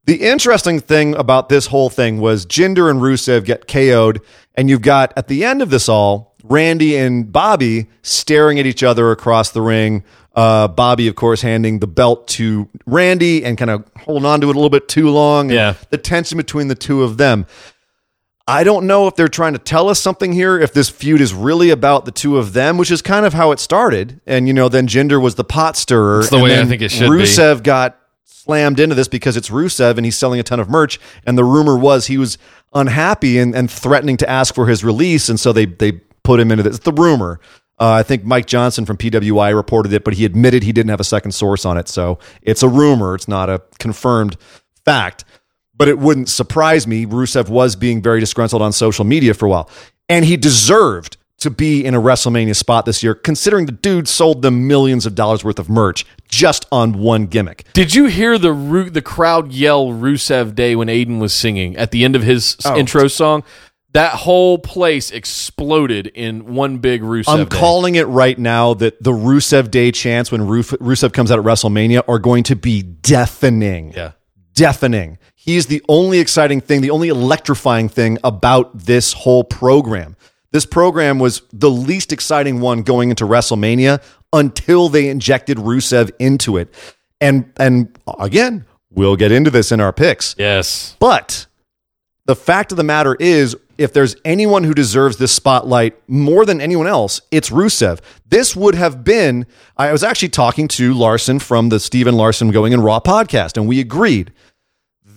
The interesting thing about this whole thing was Jinder and Rusev get KO'd, and you've got at the end of this all Randy and Bobby staring at each other across the ring. Uh, Bobby, of course, handing the belt to Randy and kind of holding on to it a little bit too long. and Yeah. the tension between the two of them. I don't know if they're trying to tell us something here, if this feud is really about the two of them, which is kind of how it started. And, you know, then Jinder was the pot stirrer. That's the way I think it should be. Rusev got slammed into this because it's Rusev and he's selling a ton of merch. And the rumor was he was unhappy and, and threatening to ask for his release. And so they, they put him into this. It's the rumor. Uh, I think Mike Johnson from PWI reported it, but he admitted he didn't have a second source on it. So it's a rumor. It's not a confirmed fact but it wouldn't surprise me. Rusev was being very disgruntled on social media for a while, and he deserved to be in a WrestleMania spot this year, considering the dude sold them millions of dollars worth of merch just on one gimmick. Did you hear the Ru- the crowd yell Rusev Day when Aiden was singing at the end of his Oh. intro song? That whole place exploded in one big Rusev. I'm Day. calling it right now that the Rusev Day chants when Rusev comes out at WrestleMania are going to be deafening. Yeah. Deafening. He's the only exciting thing, the only electrifying thing about this whole program. This program was the least exciting one going into WrestleMania until they injected Rusev into it. And and again, we'll get into this in our picks. Yes. But the fact of the matter is, if there's anyone who deserves this spotlight more than anyone else, it's Rusev. This would have been, I was actually talking to Larson from the Steven Larson Going in Raw podcast, and we agreed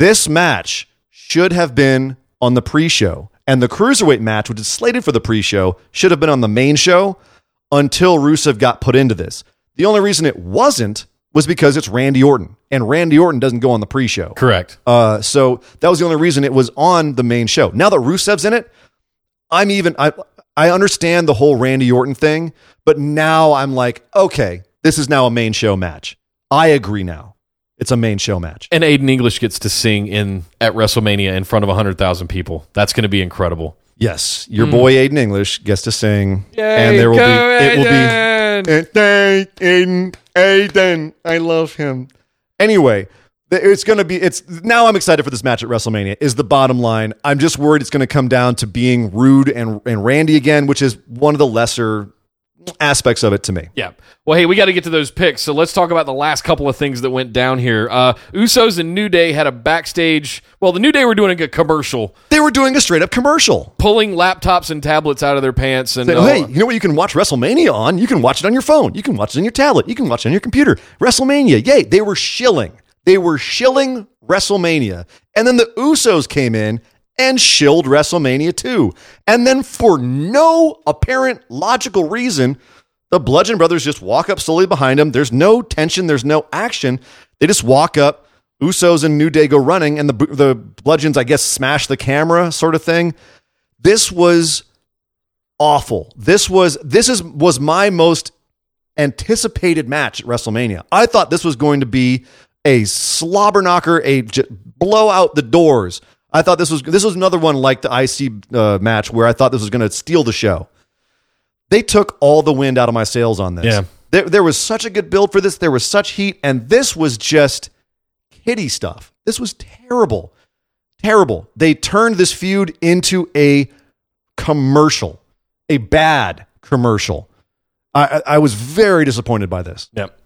this match should have been on the pre show. And the cruiserweight match, which is slated for the pre show, should have been on the main show until Rusev got put into this. The only reason it wasn't was because it's Randy Orton, and Randy Orton doesn't go on the pre show. Correct. Uh, so that was the only reason it was on the main show. Now that Rusev's in it, I'm even I I understand the whole Randy Orton thing, but now I'm like, okay, this is now a main show match. I agree now. It's a main show match. And Aiden English gets to sing in at WrestleMania in front of 100,000 people. That's going to be incredible. Yes, your hmm. boy Aiden English gets to sing, and there will be it will be Aiden, Aiden, I love him. Anyway, it's going to be. It's now. I'm excited for this match at WrestleMania. Is the bottom line? I'm just worried it's going to come down to being rude and and Randy again, which is one of the lesser aspects of it to me. Yeah. Well, hey, we got to get to those picks. So let's talk about the last couple of things that went down here. Uh, Usos and New Day had a backstage. Well, the New Day were doing a commercial, They were doing a straight up commercial. pulling laptops and tablets out of their pants, and uh, hey, you know what you can watch WrestleMania on? You can watch it on your phone. You can watch it on your tablet. You can watch it on your computer. WrestleMania. Yay. They were shilling. They were shilling WrestleMania. And then the Usos came in and shilled WrestleMania too. And then for no apparent logical reason, the Bludgeon Brothers just walk up slowly behind them. There's no tension. There's no action. They just walk up. Usos and New Day go running, and the the Bludgeons, I guess, smash the camera, sort of thing. This was awful. This was this is was my most anticipated match at WrestleMania. I thought this was going to be a slobber knocker, a j- blow out the doors. I thought this was this was another one like the IC uh, match where I thought this was going to steal the show. They took all the wind out of my sails on this. Yeah. There, there was such a good build for this. There was such heat, and this was just kitty stuff. This was terrible. Terrible. They turned this feud into a commercial, a bad commercial. I, I I was very disappointed by this. Yep.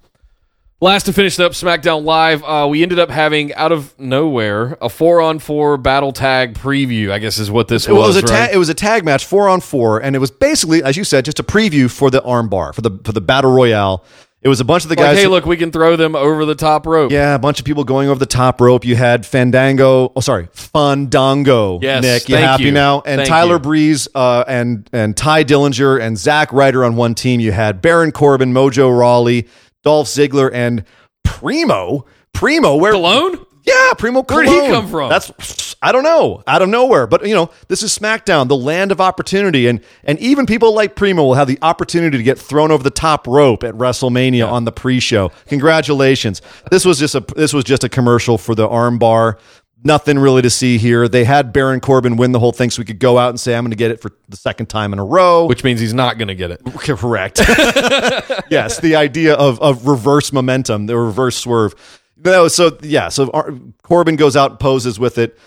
Last to finish up SmackDown Live, uh, we ended up having out of nowhere a four on four battle tag preview. I guess is what this It was, was. a right? tag. It was a tag match, four on four, and it was basically, as you said, just a preview for the armbar for the for the battle royale. It was a bunch of the like, guys. hey, who- look, we can throw them over the top rope. Yeah, a bunch of people going over the top rope. You had Fandango. Oh, sorry, Fandango. Yes, Nick, you happy you. now? And Thank Tyler you. Breeze uh, and and Tye Dillinger and Zack Ryder on one team. You had Baron Corbin, Mojo Rawley, Dolph Ziggler, and Primo. Primo, where Colón? Yeah, Primo. Colón. Where'd he come from? That's I don't know, out of nowhere. But you know, this is SmackDown, the land of opportunity, and and even people like Primo will have the opportunity to get thrown over the top rope at WrestleMania on the pre-show. Congratulations! This was just a this was just a commercial for the armbar. Nothing really to see here. They had Baron Corbin win the whole thing, so we could go out and say, "I'm going to get it for the second time in a row." Which means he's not going to get it. Correct. yes, the idea of of reverse momentum, the reverse swerve. No, so yeah, so Ar- Corbin goes out, and poses with it.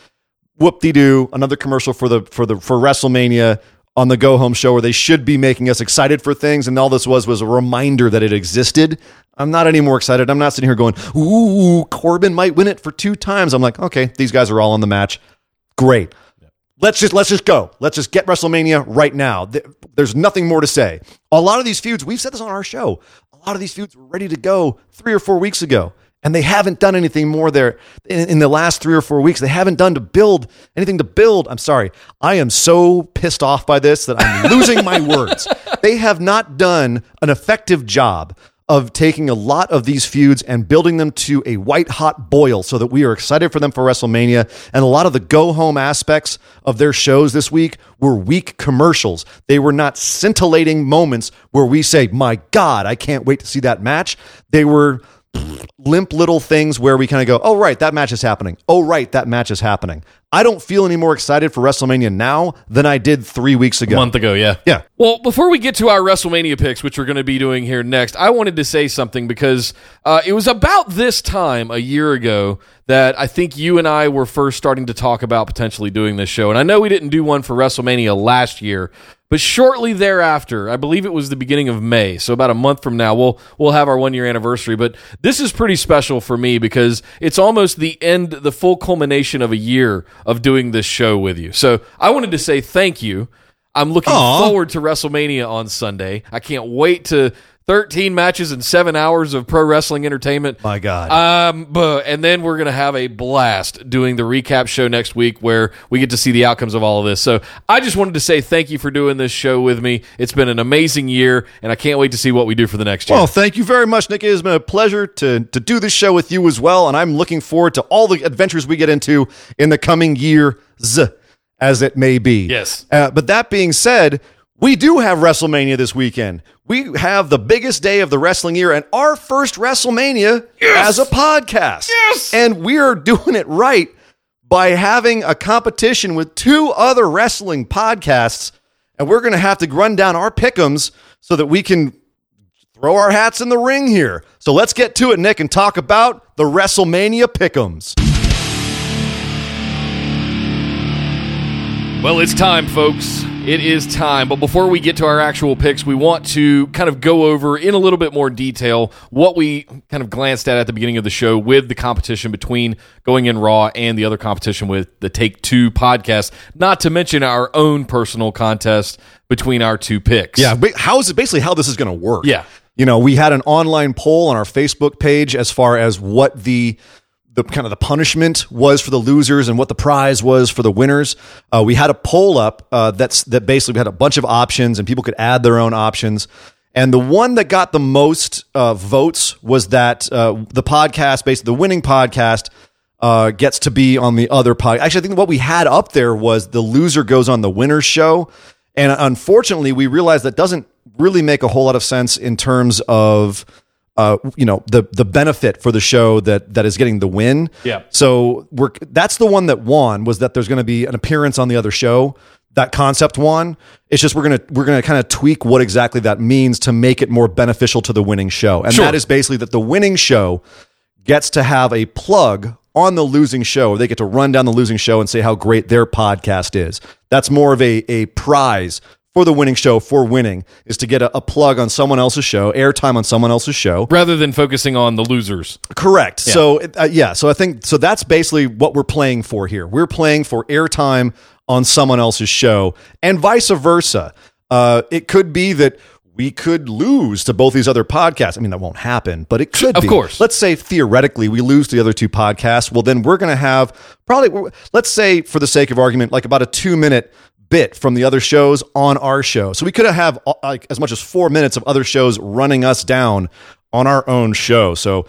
Whoop de doo! Another commercial for the for the for WrestleMania on the Go Home Show, where they should be making us excited for things, and all this was was a reminder that it existed. I'm not any more excited. I'm not sitting here going, "Ooh, Corbin might win it for two times." I'm like, okay, these guys are all in the match. Great let's just let's just go. Let's just get WrestleMania right now. There's nothing more to say. A lot of these feuds, we've said this on our show. A lot of these feuds were ready to go three or four weeks ago, and they haven't done anything more there in, in the last three or four weeks. They haven't done to build anything to build. I'm sorry. I am so pissed off by this that I'm losing my words. They have not done an effective job of taking a lot of these feuds and building them to a white hot boil so that we are excited for them for WrestleMania. And a lot of the go home aspects of their shows this week were weak commercials. They were not scintillating moments where we say, My God, I can't wait to see that match. They were limp little things where we kind of go, Oh, right, that match is happening. Oh, right, that match is happening. I don't feel any more excited for WrestleMania now than I did three weeks ago. A month ago, yeah. Yeah. Well, before we get to our WrestleMania picks, which we're going to be doing here next, I wanted to say something because uh, it was about this time a year ago that I think you and I were first starting to talk about potentially doing this show. And I know we didn't do one for WrestleMania last year, but shortly thereafter, I believe it was the beginning of May, so about a month from now, we'll we'll have our one year anniversary. But this is pretty special for me because it's almost the end, the full culmination of a year of doing this show with you. So I wanted to say thank you. I'm looking Aw. forward to WrestleMania on Sunday. I can't wait to 13 matches and seven hours of pro wrestling entertainment. My God. Um, but and then we're gonna have a blast doing the recap show next week where we get to see the outcomes of all of this. So I just wanted to say thank you for doing this show with me. It's been an amazing year, and I can't wait to see what we do for the next year. Well, thank you very much, Nick. It has been a pleasure to to do this show with you as well, and I'm looking forward to all the adventures we get into in the coming years, as it may be. Yes. Uh, but that being said, we do have WrestleMania this weekend. We have the biggest day of the wrestling year and our first WrestleMania as a podcast. Yes. And we are doing it right by having a competition with two other wrestling podcasts. And we're going to have to run down our pickums so that we can throw our hats in the ring here. So let's get to it, Nick, and talk about the WrestleMania pick'ems. Well, it's time, folks. It is time. But before we get to our actual picks, we want to kind of go over in a little bit more detail what we kind of glanced at at the beginning of the show with the competition between Going in Raw and the other competition with the Take Two podcast, not to mention our own personal contest between our two picks. Yeah, how is it basically how this is going to work? Yeah. You know, we had an online poll on our Facebook page as far as what the the kind of the punishment was for the losers and what the prize was for the winners. Uh, we had a poll up uh, that's that basically we had a bunch of options and people could add their own options. And the one that got the most uh, votes was that uh, the podcast, basically the winning podcast, uh, gets to be on the other pod. Actually, I think what we had up there was the loser goes on the winner's show. And unfortunately, we realized that doesn't really make a whole lot of sense in terms of uh, you know the the benefit for the show that that is getting the win. Yeah. So we're that's the one that won was that there's going to be an appearance on the other show. That concept won. It's just we're gonna we're gonna kind of tweak what exactly that means to make it more beneficial to the winning show, and Sure. that is basically that the winning show gets to have a plug on the losing show. They get to run down the losing show and say how great their podcast is. That's more of a, a prize for the winning show for winning is to get a, a plug on someone else's show, airtime on someone else's show. Rather than focusing on the losers. Correct. So uh, yeah, so I think so that's basically what we're playing for here. We're playing for airtime on someone else's show and vice versa. Uh, it could be that we could lose to both these other podcasts. I mean, that won't happen, but it could Of be. course. Let's say theoretically we lose to the other two podcasts. Well, then we're going to have probably, let's say for the sake of argument, like about a two minute bit from the other shows on our show. So we could have uh, like as much as four minutes of other shows running us down on our own show. So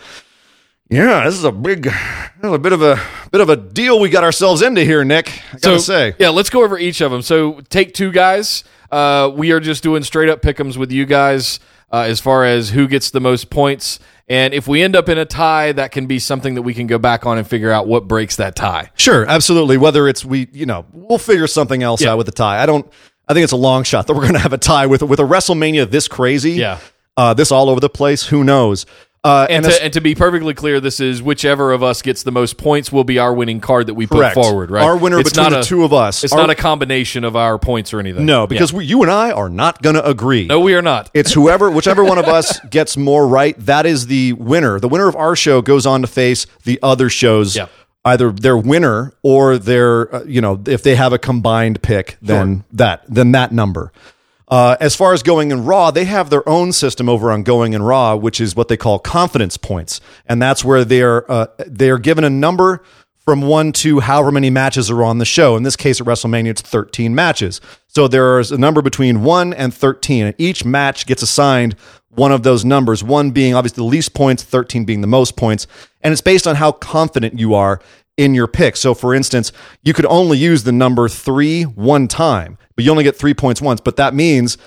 yeah, this is a big, a bit of a bit of a deal we got ourselves into here, Nick. I gotta say, Yeah, let's go over each of them. So, take two guys. Uh, we are just doing straight up pick'ems with you guys uh, as far as who gets the most points. And if we end up in a tie, that can be something that we can go back on and figure out what breaks that tie. sure, absolutely. Whether it's we, you know, we'll figure something else Yeah. out with the tie. I don't. I think it's a long shot that we're going to have a tie with with a WrestleMania this crazy. Yeah. uh, this all over the place. Who knows? Uh, And, as- to, and to be perfectly clear, this is whichever of us gets the most points will be our winning card that we Correct. put forward, right? Our winner It's between not the a- two of us. It's Our- not a combination of our points or anything. no, because we, you and I are not going to agree. No, we are not. It's whoever, whichever one of us gets more right, that is the winner. The winner of our show goes on to face the other shows. Yeah. Either their winner or their, uh, you know, if they have a combined pick, then that, then that number. Uh, as far as going in raw, they have their own system over on going in raw, which is what they call confidence points, and that's where they are uh, they are given a number from one to however many matches are on the show. In this case, at WrestleMania, it's 13 matches. So there is a number between 1 and 13, and each match gets assigned one of those numbers, one being obviously the least points, 13 being the most points. And it's based on how confident you are in your pick. So, for instance, you could only use the number three one time, but you only get three points once. But that means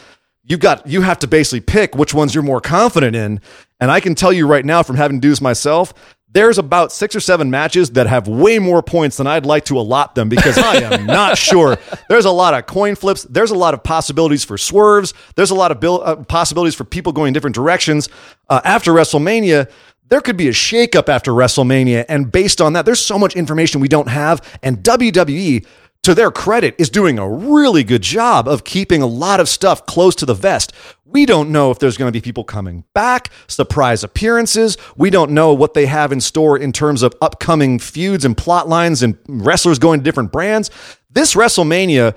you've got you have to basically pick which ones you're more confident in. And I can tell you right now, from having to do this myself, there's about six or seven matches that have way more points than I'd like to allot them because I am not sure. There's a lot of coin flips. There's a lot of possibilities for swerves. There's a lot of bil- uh, possibilities for people going different directions. Uh, after WrestleMania, there could be a shakeup after WrestleMania. And based on that, there's so much information we don't have. And WWE, to their credit, is doing a really good job of keeping a lot of stuff close to the vest. We don't know if there's going to be people coming back, surprise appearances. We don't know what they have in store in terms of upcoming feuds and plot lines and wrestlers going to different brands. This WrestleMania,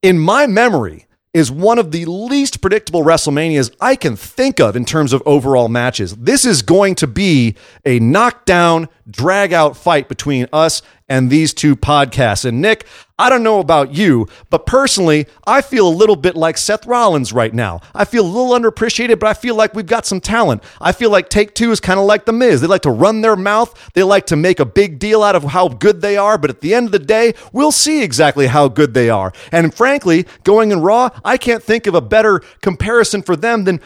in my memory, is one of the least predictable WrestleManias I can think of in terms of overall matches. This is going to be a knockdown, drag out fight between us and these two podcasts. And Nick, I don't know about you, but personally, I feel a little bit like Seth Rollins right now. I feel a little underappreciated, but I feel like we've got some talent. I feel like Take Two is kind of like The Miz. They like to run their mouth, they like to make a big deal out of how good they are, but at the end of the day, we'll see exactly how good they are. And frankly, going in Raw, I can't think of a better comparison for them than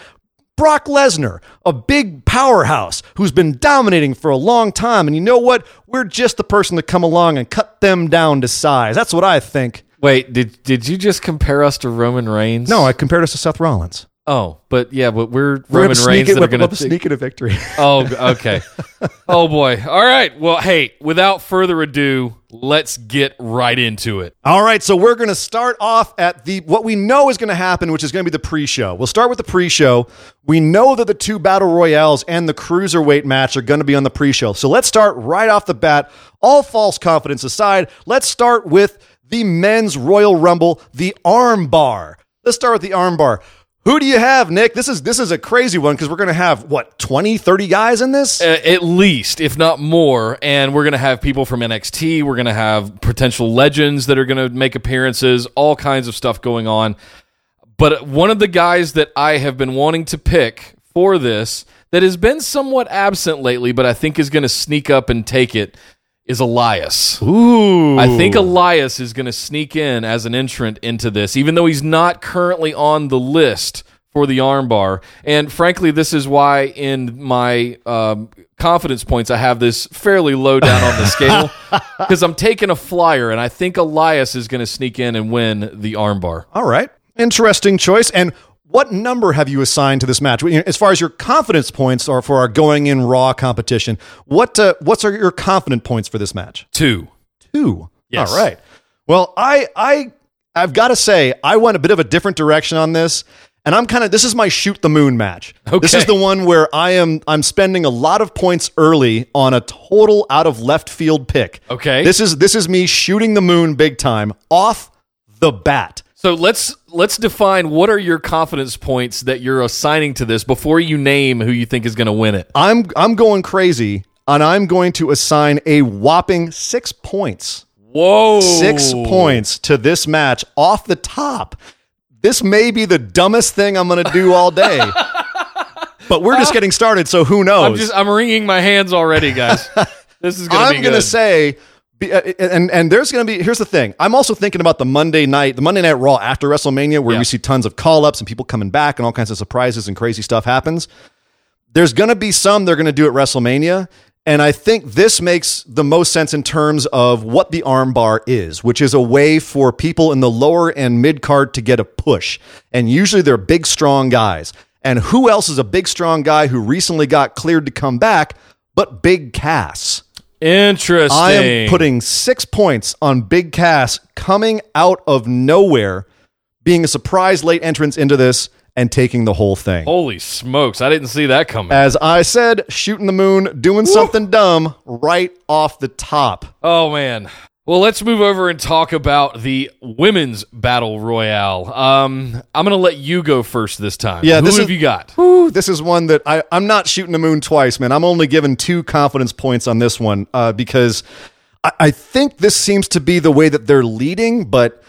Brock Lesnar, a big powerhouse who's been dominating for a long time. And you know what? We're just the person to come along and cut them down to size. That's what I think. Wait, did did you just compare us to Roman Reigns? No, I compared us to Seth Rollins. Oh, but yeah, but we're, We're Roman Reigns that are going to sneak it a victory. Oh, okay. oh boy. All right. Well, hey, without further ado, let's get right into it. All right, so we're going to start off at the what we know is going to happen, which is going to be the pre-show. We'll start with the pre-show. We know that the two battle royales and the cruiserweight match are going to be on the pre-show. So let's start right off the bat. All false confidence aside, let's start with the men's Royal Rumble, the arm bar. Let's start with the arm bar. Who do you have, Nick? This is this is a crazy one because we're going to have what 20, 30 guys in this? Uh, at least, if not more. And we're going to have people from NXT. We're going to have potential legends that are going to make appearances, all kinds of stuff going on. But one of the guys that I have been wanting to pick for this that has been somewhat absent lately, but I think is going to sneak up and take it is Elias. Ooh. I think Elias is going to sneak in as an entrant into this, even though he's not currently on the list for the armbar. And frankly, this is why in my um, confidence points, I have this fairly low down on the scale because I'm taking a flyer, and I think Elias is going to sneak in and win the armbar. All right. Interesting choice. And what number have you assigned to this match? As far as your confidence points are for our going in raw competition, what uh, what's are your confident points for this match? Two. Two. Yes. All right. Well, I I I've got to say I went a bit of a different direction on this. And I'm kind of this is my shoot the moon match. This is the one where I am I'm spending a lot of points early on a total out of left field pick. Okay. This is this is me shooting the moon big time off the bat. So let's let's define what are your confidence points that you're assigning to this before you name who you think is going to win it. I'm I'm going crazy and I'm going to assign a whopping 6 points. Whoa. 6 points to this match off the top. This may be the dumbest thing I'm going to do all day. but we're just getting started, so who knows? I'm just I'm wringing my hands already, guys. This is going to I'm going to say be- uh, and and there's going to be here's the thing. I'm also thinking about the Monday night, the Monday night Raw after WrestleMania where Yeah. we see tons of call-ups and people coming back and all kinds of surprises and crazy stuff happens. There's going to be some they're going to do at WrestleMania and I think this makes the most sense in terms of what the armbar is, which is a way for people in the lower and mid card to get a push. And usually they're big, strong guys. And who else is a big, strong guy who recently got cleared to come back but Big Cass? Interesting. I am putting six points on Big Cass coming out of nowhere, being a surprise late entrance into this and taking the whole thing. Holy smokes! I didn't see that coming. As I said, shooting the moon, doing something dumb right off the top. Oh man. Well, let's move over and talk about the women's battle royale. Um, I'm going to let you go first this time. Yeah, Who this have is- you got? Whew, this is one that I, I'm not shooting the moon twice, man. I'm only giving two confidence points on this one uh, because I, I think this seems to be the way that they're leading, but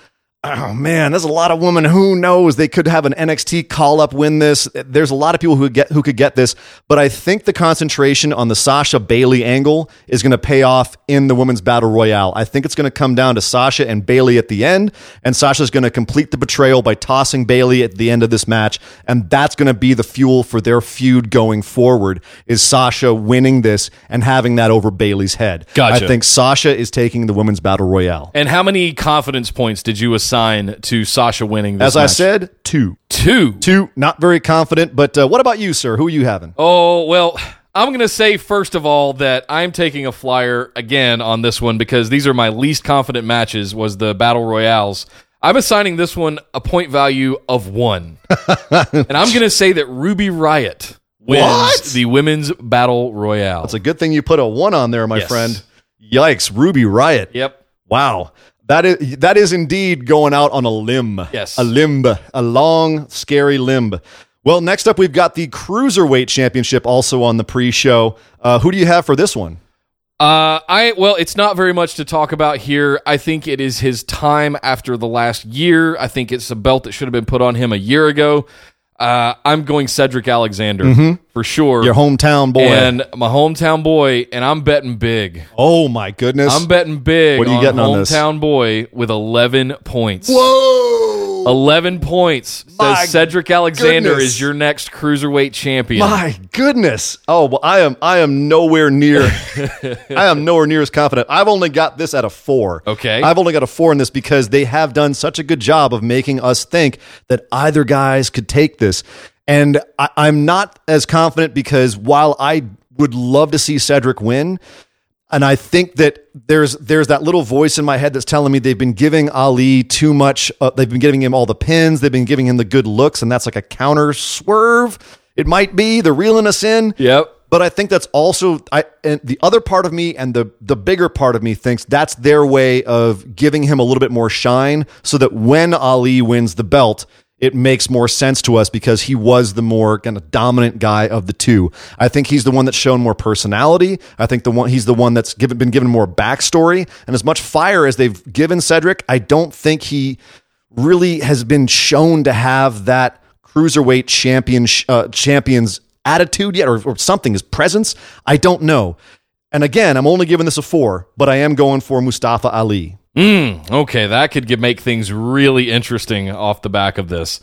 Oh man, there's a lot of women. Who knows? They could have an NXT call up win this. There's a lot of people who get who could get this, but I think the concentration on the Sasha Bayley angle is going to pay off in the women's battle royale. I think it's going to come down to Sasha and Bayley at the end, and Sasha's going to complete the betrayal by tossing Bayley at the end of this match, and that's going to be the fuel for their feud going forward. Is Sasha winning this and having that over Bayley's head? Gotcha. I think Sasha is taking the women's battle royale. And how many confidence points did you assign to Sasha winning this As I said, two. two. Two, not very confident, but uh, what about you, sir? Who are you having? Oh, well, I'm going to say, first of all, that I'm taking a flyer again on this one because these are my least confident matches was the Battle Royales. I'm assigning this one a point value of one. and I'm going to say that Ruby Riott wins What? the Women's Battle Royale. It's a good thing you put a one on there, my Yes. friend. Yikes, Ruby Riott. yep. Wow. That is that is indeed going out on a limb. Yes. A limb. A long, scary limb. Well, next up we've got the Cruiserweight Championship also on the pre-show. Uh, who do you have for this one? Uh, I well, it's not very much to talk about here. I think it is his time after the last year. I think it's a belt that should have been put on him a year ago. Uh, I'm going Cedric Alexander for sure. Mm-hmm. Your hometown boy. and my hometown boy, and I'm betting big. oh my goodness. I'm betting big. What are you on getting on this? hometown boy with 11 points. Whoa. 11 points. My Says Cedric Alexander goodness. is your next cruiserweight champion. My goodness. Oh, well, I am I am nowhere near I am nowhere near as confident. I've only got this at a 4. Okay. I've only got a 4 in this because they have done such a good job of making us think that either guys could take this. And I, I'm not as confident because while I would love to see Cedric win, and I think that there's there's that little voice in my head that's telling me they've been giving Ali too much. Uh, they've been giving him all the pins. They've been giving him the good looks, and that's like a counter swerve. It might be they're reeling us in. Yep. But I think that's also I and the other part of me and the the bigger part of me thinks that's their way of giving him a little bit more shine so that when Ali wins the belt, it makes more sense to us because he was the more kind of dominant guy of the two. I think he's the one that's shown more personality. I think the one he's the one that's given been given more backstory and as much fire as they've given Cedric, I don't think he really has been shown to have that cruiserweight champion uh, champions attitude yet or, or something his presence i don't know and again i'm only giving this a four but i am going for mustafa ali Mm, okay, that could get, make things really interesting off the back of this.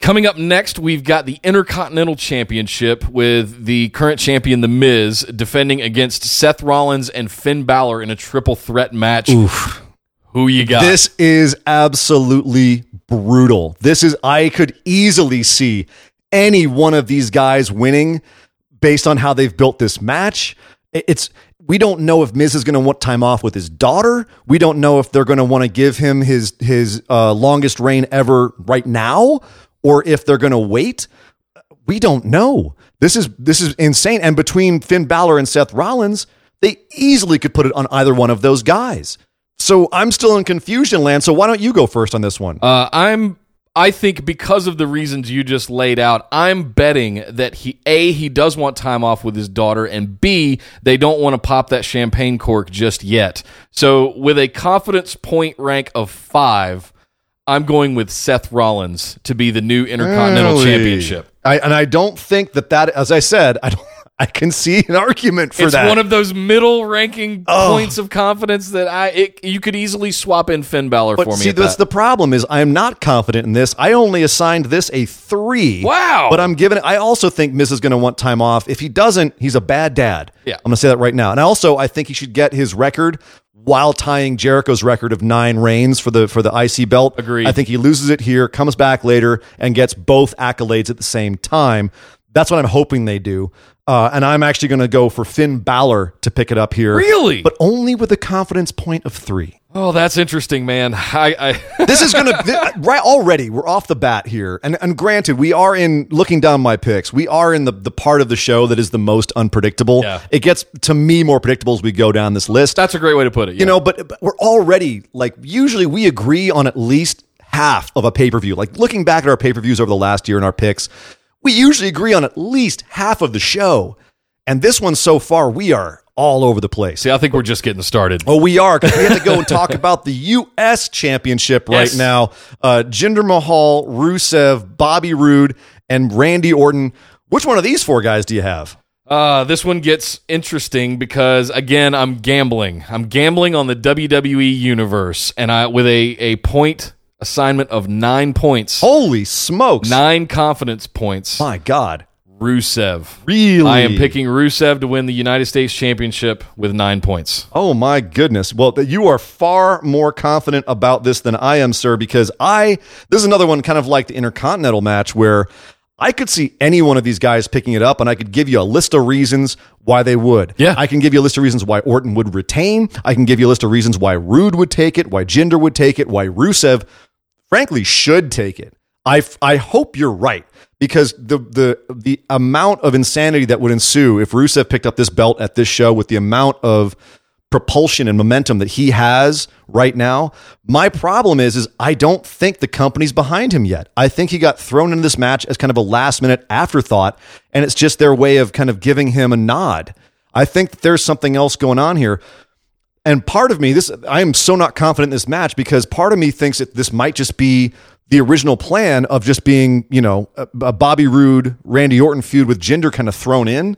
Coming up next, we've got the Intercontinental Championship with the current champion, The Miz, defending against Seth Rollins and Finn Balor in a triple threat match. Who you got? this is absolutely brutal this is i could easily see any one of these guys winning based on how they've built this match it's we don't know if Miz is going to want time off with his daughter. We don't know if they're going to want to give him his his uh, longest reign ever right now, or if they're going to wait. We don't know. This is this is insane. And between Finn Balor and Seth Rollins, they easily could put it on either one of those guys. So I'm still in confusion land. So why don't you go first on this one? Uh, I'm. I think because of the reasons you just laid out, I'm betting that he a he does want time off with his daughter, and b they don't want to pop that champagne cork just yet. So with a confidence point rank of five, I'm going with Seth Rollins to be the new Intercontinental Really? Championship. I, and I don't think that that, as I said, I don't. I can see an argument for It's that. It's one of those middle ranking Oh. points of confidence that I it, you could easily swap in Finn Balor But for me. see, that's that. the problem is I am not confident in this. I only assigned this a three. Wow. But I'm giving it. I also think Miz is going to want time off. If he doesn't, he's a bad dad. Yeah. I'm going to say that right now. And also, I think he should get his record while tying Jericho's record of nine reigns for the for the IC belt. Agreed. I think he loses it here, comes back later, and gets both accolades at the same time. That's what I'm hoping they do. Uh, and I'm actually going to go for Finn Balor to pick it up here. Really? But only with a confidence point of three oh, that's interesting, man. I, I this is gonna thi- right already. We're off the bat here, and and granted, we are in looking down my picks. We are in the the part of the show that is the most unpredictable. Yeah. It gets to me more predictable as we go down this list. that's a great way to put it. you know, but, but we're already like usually we agree on at least half of a pay per view. Like looking back at our pay per views over the last year and our picks, we usually agree on at least half of the show. And this one so far, we are all over the place. See, I think we're just getting started. Oh, we are because we have to go and talk about the U.S. Championship right Yes. now. Uh, Jinder Mahal, Rusev, Bobby Roode, and Randy Orton. Which one of these four guys do you have? Uh, this one gets interesting because again, I'm gambling. I'm gambling on the WWE universe, and I with a a point assignment of nine points, Holy smokes! nine confidence points. My God, Rusev. really? I am picking Rusev to win the United States Championship with nine points. Oh my goodness. Well, th- you are far more confident about this than I am, sir, because I this is another one kind of like the Intercontinental match where I could see any one of these guys picking it up and I could give you a list of reasons why they would. Yeah. I can give you a list of reasons why Orton would retain. I can give you a list of reasons why Roode would take it, why Jinder would take it, why Rusev frankly should take it. I, I hope you're right because the the the amount of insanity that would ensue if Rusev picked up this belt at this show with the amount of propulsion and momentum that he has right now. My problem is is I don't think the company's behind him yet. I think he got thrown into this match as kind of a last minute afterthought and it's just their way of kind of giving him a nod. I think there's something else going on here. And part of me, this I am so not confident in this match because part of me thinks that this might just be the original plan of just being, you know, a, a Bobby Roode, Randy Orton feud with Jinder kind of thrown in.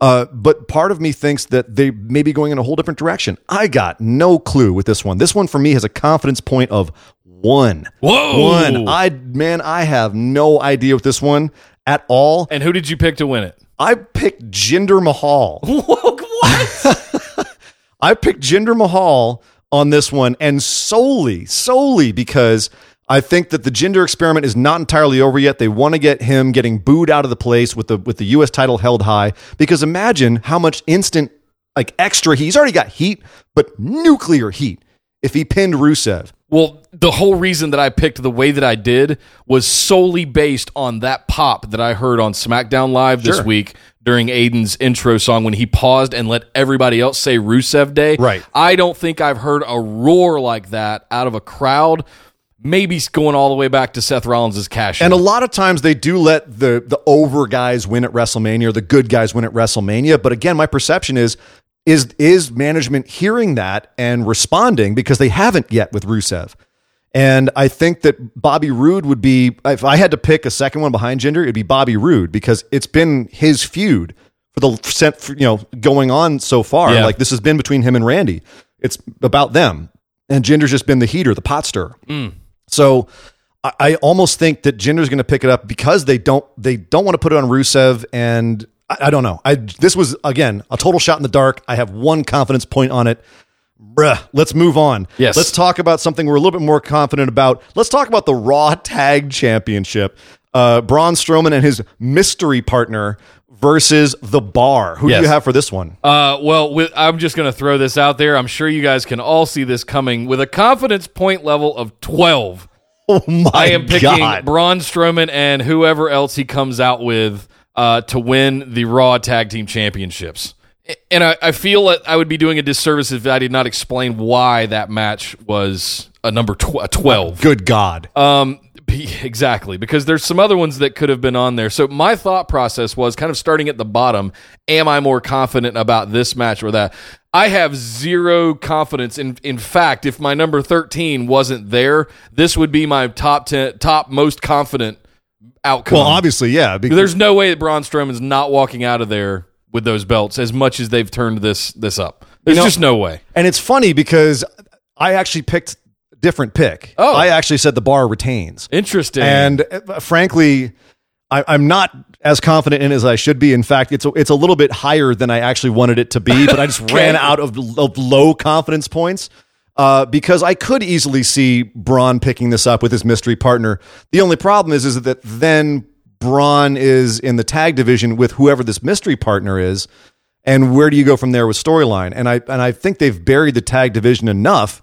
Uh, but part of me thinks that they may be going in a whole different direction. I got no clue with this one. This one for me has a confidence point of one. Whoa. One. I man, I have no idea with this one at all. And who did you pick to win it? I picked Jinder Mahal. what? I picked Jinder Mahal on this one, and solely, solely because I think that the Jinder experiment is not entirely over yet. They want to get him getting booed out of the place with the with the U.S. title held high. Because imagine how much instant, like extra heat. He's already got heat, but nuclear heat. If he pinned Rusev, Well, the whole reason that I picked the way that I did was solely based on that pop that I heard on SmackDown Live this week during Aiden's intro song when he paused and let everybody else say Rusev Day. Right. I don't think I've heard a roar like that out of a crowd. Maybe going all the way back to Seth Rollins' cash. And a lot of times they do let the the over guys win at WrestleMania or the good guys win at WrestleMania. But again, my perception is is is management hearing that and responding because they haven't yet with Rusev. And I think that Bobby Roode would be if I had to pick a second one behind Jinder, it'd be Bobby Roode because it's been his feud for the set for, you know going on so far. Yeah. Like this has been between him and Randy. It's about them, and Jinder's just been the heater, the pot stirrer. Mm. So I, I almost think that Jinder's going to pick it up because they don't they don't want to put it on Rusev, and I, I don't know. I this was again a total shot in the dark. I have one confidence point on it. Bruh, let's move on. Yes. let's talk about something we're a little bit more confident about. Let's talk about the Raw Tag Championship. Uh, Braun Strowman and his mystery partner versus the Bar. Who Yes. do you have for this one? Uh, well, with, I'm just going to throw this out there. I'm sure you guys can all see this coming with a confidence point level of 12. Oh my I am picking God. Braun Strowman and whoever else he comes out with uh, to win the Raw Tag Team Championships. And I, I feel that I would be doing a disservice if I did not explain why that match was a number tw- a 12. Good God. Um, exactly, because there's some other ones that could have been on there. So my thought process was kind of starting at the bottom. Am I more confident about this match or that? I have zero confidence. In in fact, if my number 13 wasn't there, this would be my top 10, top most confident outcome. well, obviously, yeah. Because there's no way that Braun Strowman's not walking out of there with those belts as much as they've turned this this up. There's know- just no way. And it's funny because I actually picked a different pick. Oh. I actually said the bar retains. Interesting. And uh, frankly, I, I'm not as confident in it as I should be. In fact, it's a, it's a little bit higher than I actually wanted it to be, but I just ran out of, of low confidence points. Uh, because I could easily see Braun picking this up with his mystery partner. The only problem is, is that then Braun is in the tag division with whoever this mystery partner is, and where do you go from there with storyline? And I and I think they've buried the tag division enough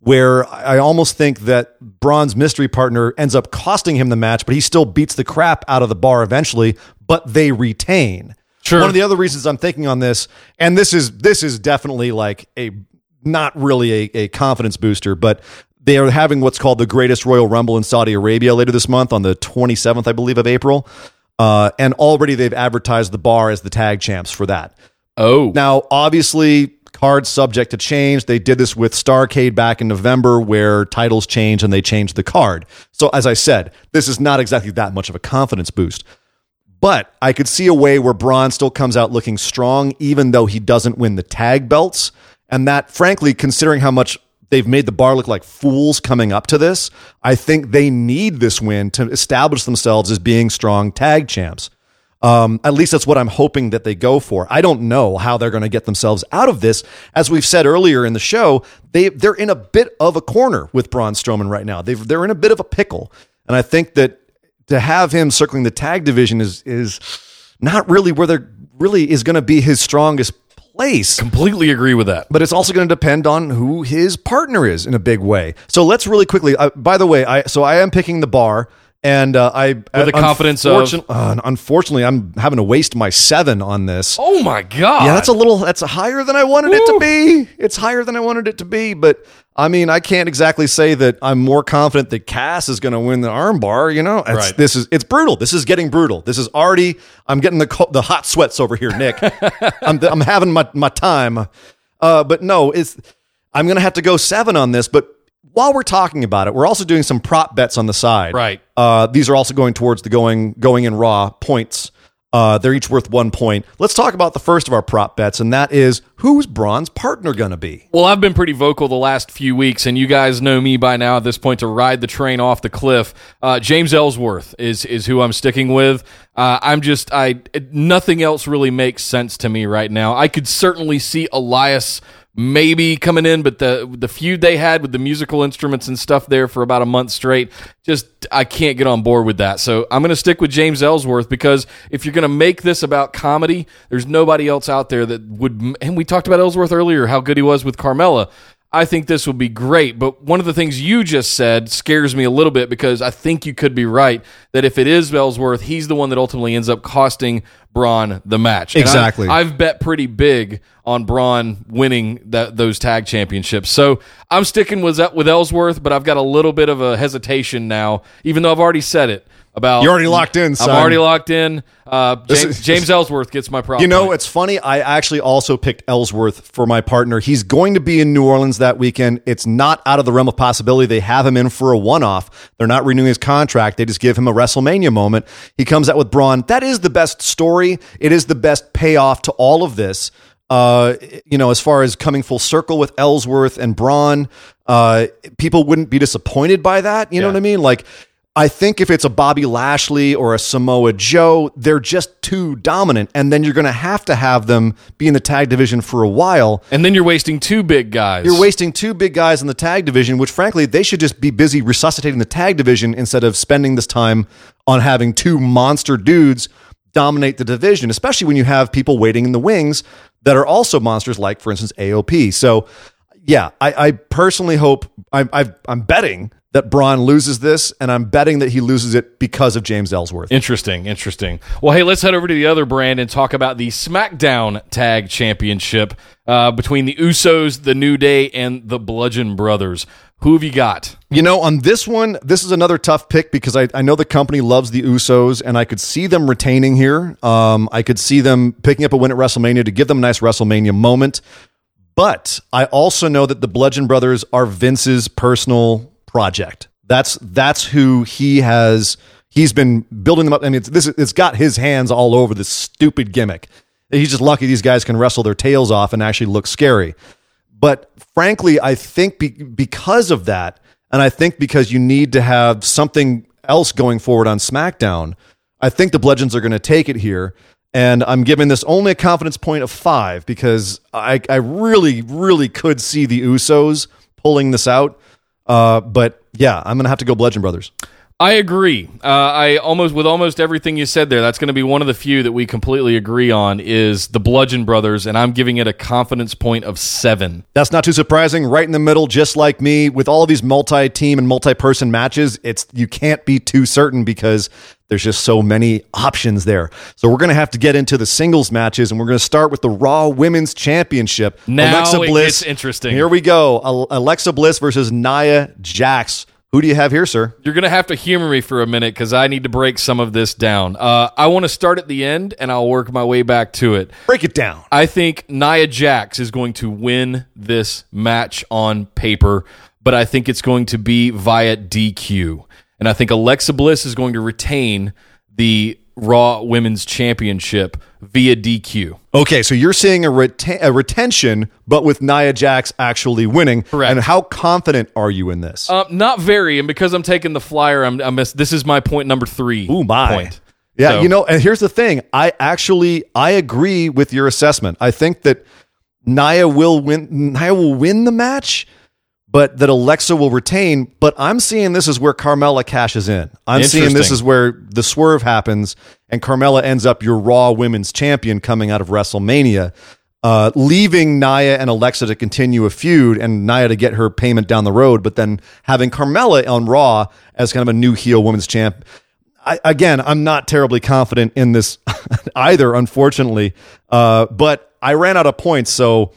where I almost think that Braun's mystery partner ends up costing him the match, but he still beats the crap out of the bar eventually, but they retain. Sure. One of the other reasons I'm thinking on this, and this is this is definitely like a not really a, a confidence booster, but they are having what's called the greatest Royal Rumble in Saudi Arabia later this month on the 27th, I believe, of April. Uh, and already they've advertised the bar as the tag champs for that. Oh, Now, obviously, cards subject to change. They did this with Starcade back in November, where titles change and they changed the card. So, as I said, this is not exactly that much of a confidence boost. But I could see a way where Braun still comes out looking strong, even though he doesn't win the tag belts. And that, frankly, considering how much they've made the bar look like fools coming up to this, I think they need this win to establish themselves as being strong tag champs. Um, at least that's what I'm hoping that they go for. I don't know how they're going to get themselves out of this. As we've said earlier in the show, they they're in a bit of a corner with Braun Strowman right now. They've, they're in a bit of a pickle, and I think that to have him circling the tag division is is not really where they're really is going to be his strongest place. completely agree with that. But it's also going to depend on who his partner is in a big way. So let's really quickly. Uh, by the way, I so I am picking the bar. And uh, I, with the confidence of- uh, unfortunately, I'm having to waste my seven on this. Oh my god! Yeah, that's a little that's higher than I wanted it to be. It's higher than I wanted it to be, but I mean, I can't exactly say that I'm more confident that Cass is going to win the armbar. You know, it's, Right. this is it's brutal. This is getting brutal. This is already. I'm getting the the hot sweats over here, Nick. I'm I'm having my my time. Uh, but no, it's I'm going to have to go seven on this. But while we're talking about it, we're also doing some prop bets on the side. Right. Uh, these are also going towards the going going in raw points. Uh, they're each worth one point. Let's talk about the first of our prop bets, and that is who's Braun's partner going to be? Well, I've been pretty vocal the last few weeks, and you guys know me by now at this point to ride the train off the cliff. Uh, James Ellsworth is is who I'm sticking with. Uh, I'm just I nothing else really makes sense to me right now. I could certainly see Elias maybe coming in, but the the feud they had with the musical instruments and stuff there for about a month straight, just I can't get on board with that. So I'm going to stick with James Ellsworth because if you're going to make this about comedy, there's nobody else out there that would. And we talked about Ellsworth earlier, how good he was with Carmella. I think this would be great. But one of the things you just said scares me a little bit because I think you could be right that if it is Ellsworth, he's the one that ultimately ends up costing Braun the match. And I- Exactly. I've bet pretty big on Braun winning that those tag championships. So I'm sticking with with Ellsworth, but I've got a little bit of a hesitation now, even though I've already said it about. You're already locked in, son. I'm already locked in. Uh, James, is- James Ellsworth gets my prop. You know, it's funny. I actually also picked Ellsworth for my partner. He's going to be in New Orleans that weekend. It's not out of the realm of possibility. They have him in for a one off. They're not renewing his contract. They just give him a WrestleMania moment. He comes out with Braun. That is the best story. It is the best payoff to all of this. Uh, you know, as far as coming full circle with Ellsworth and Braun, uh, people wouldn't be disappointed by that. You know what I mean? Like, I think if it's a Bobby Lashley or a Samoa Joe, they're just too dominant. And then you're going to have to have them be in the tag division for a while. and then you're wasting two big guys. You're wasting two big guys in the tag division, which frankly, they should just be busy resuscitating the tag division instead of spending this time on having two monster dudes dominate the division, especially when you have people waiting in the wings that are also monsters, like, for instance, AOP. So, yeah, I, I personally hope, I, I'm betting that Braun loses this, and I'm betting that he loses it because of James Ellsworth. Interesting, interesting. Well, hey, let's head over to the other brand and talk about the SmackDown Tag Championship uh, between the Usos, the New Day, and the Bludgeon Brothers. Who have you got? You know, on this one, this is another tough pick because I, I know the company loves the Usos, and I could see them retaining here. Um, I could see them picking up a win at WrestleMania to give them a nice WrestleMania moment. But I also know that the Bludgeon Brothers are Vince's personal project. That's that's who he has. He's been building them up. I mean, it's, this it's got his hands all over this stupid gimmick. He's just lucky these guys can wrestle their tails off and actually look scary. But frankly, I think be, because of that, and I think because you need to have something else going forward on SmackDown, I think the Bludgeons are going to take it here. And I'm giving this only a confidence point of five because I, I really, really could see the Usos pulling this out. Uh, but yeah, I'm to have to go Bludgeon Brothers. I agree. Uh, I almost with almost everything you said there. That's going to be one of the few that we completely agree on is the Bludgeon Brothers, and I'm giving it a confidence point of seven. That's not too surprising. Right in the middle, just like me, with all of these multi-team and multi-person matches, it's you can't be too certain because there's just so many options there. So we're going to have to get into the singles matches, and we're going to start with the Raw Women's Championship. Now it gets interesting. Here we go. Alexa Bliss versus Nia Jax, Who do you have here, sir? You're going to have to humor me for a minute because I need to break some of this down. Uh, I want to start at the end and I'll work my way back to it. Break it down. I think Nia Jax is going to win this match on paper, but I think it's going to be via DQ. And I think Alexa Bliss is going to retain the Raw Women's Championship via DQ. Okay, so you're seeing a, reten- a retention, but with Nia Jax actually winning. Correct. And how confident are you in this? Uh, not very, and because I'm taking the flyer, I'm, I'm this is my point number three. Ooh, my. point. Yeah, So- you know, and here's the thing. I actually I agree with your assessment. I think that Nia will win Nia will win the match, but that Alexa will retain. But I'm seeing this is where Carmella cashes in. I'm seeing this is where the swerve happens and Carmella ends up your Raw Women's Champion coming out of WrestleMania. Uh, leaving Nia and Alexa to continue a feud and Nia to get her payment down the road, but then having Carmella on Raw as kind of a new heel women's champ. I, again, I'm not terribly confident in this either, unfortunately. Uh, but I ran out of points, so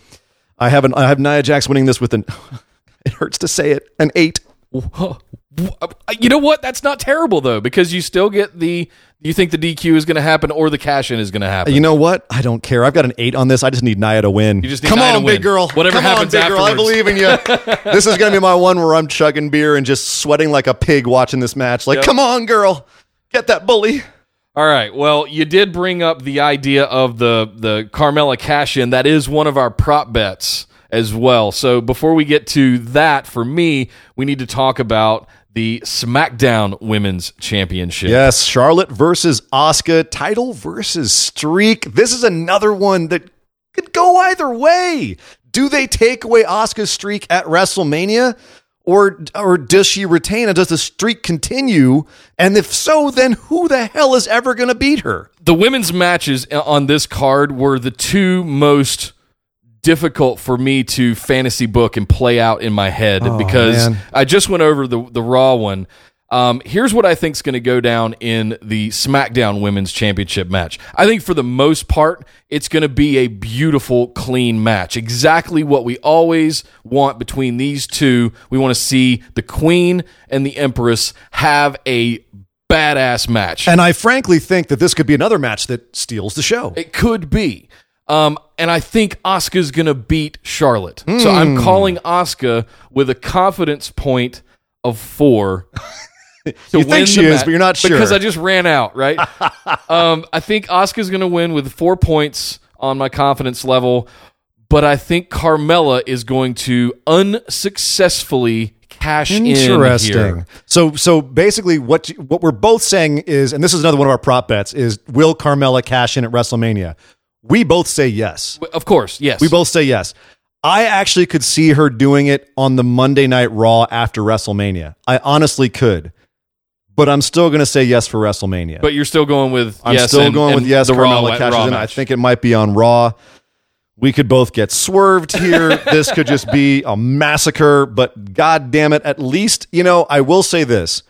I have an, I have Nia Jax winning this with an. It hurts to say it, an eight. You know what? That's not terrible though, because you still get the. You think the DQ is going to happen or the cash in is going to happen? You know what? I don't care. I've got an eight on this. I just need Nia to win. You just need Come Nia on, to big girl. Whatever Come happens on, big girl. I believe in you. this is going to be my one where I'm chugging beer and just sweating like a pig watching this match. Like, Yep. come on, girl, get that bully. All right. Well, you did bring up the idea of the the Carmella cash in. That is one of our prop bets as well. So before we get to that, for me, we need to talk about the SmackDown Women's Championship. Yes, Charlotte versus Asuka, title versus streak. This is another one that could go either way. Do they take away Asuka's streak at WrestleMania? Or, or does she retain and does the streak continue? And if so, then who the hell is ever going to beat her? The women's matches on this card were the two most difficult for me to fantasy book and play out in my head because Oh, man. I just went over the the Raw one. Um, here's what I think is going to go down in the SmackDown Women's Championship match. I think for the most part, it's going to be a beautiful, clean match. Exactly what we always want between these two. We want to see the Queen and the Empress have a badass match. And I frankly think that this could be another match that steals the show. It could be. Um, and I think Asuka's going to beat Charlotte. So I'm Hmm. calling Asuka with a confidence point of four. You think she is, but you're not sure. Because I just ran out, right? um, I think Asuka's going to win with four points on my confidence level. But I think Carmella is going to unsuccessfully cash in Interesting. here. So so basically what what we're both saying is and this is another one of our prop bets is will Carmella cash in at WrestleMania? We both say yes. Of course, yes. We both say yes. I actually could see her doing it on the Monday Night Raw after WrestleMania. I honestly could. But I'm still going to say yes for WrestleMania. But you're still going with I'm yes. still and- going and with yes. The Raw, Carmella cashes Raw in. I match. think it might be on Raw. We could both get swerved here. this could just be a massacre. But god damn it, at least you know I will say this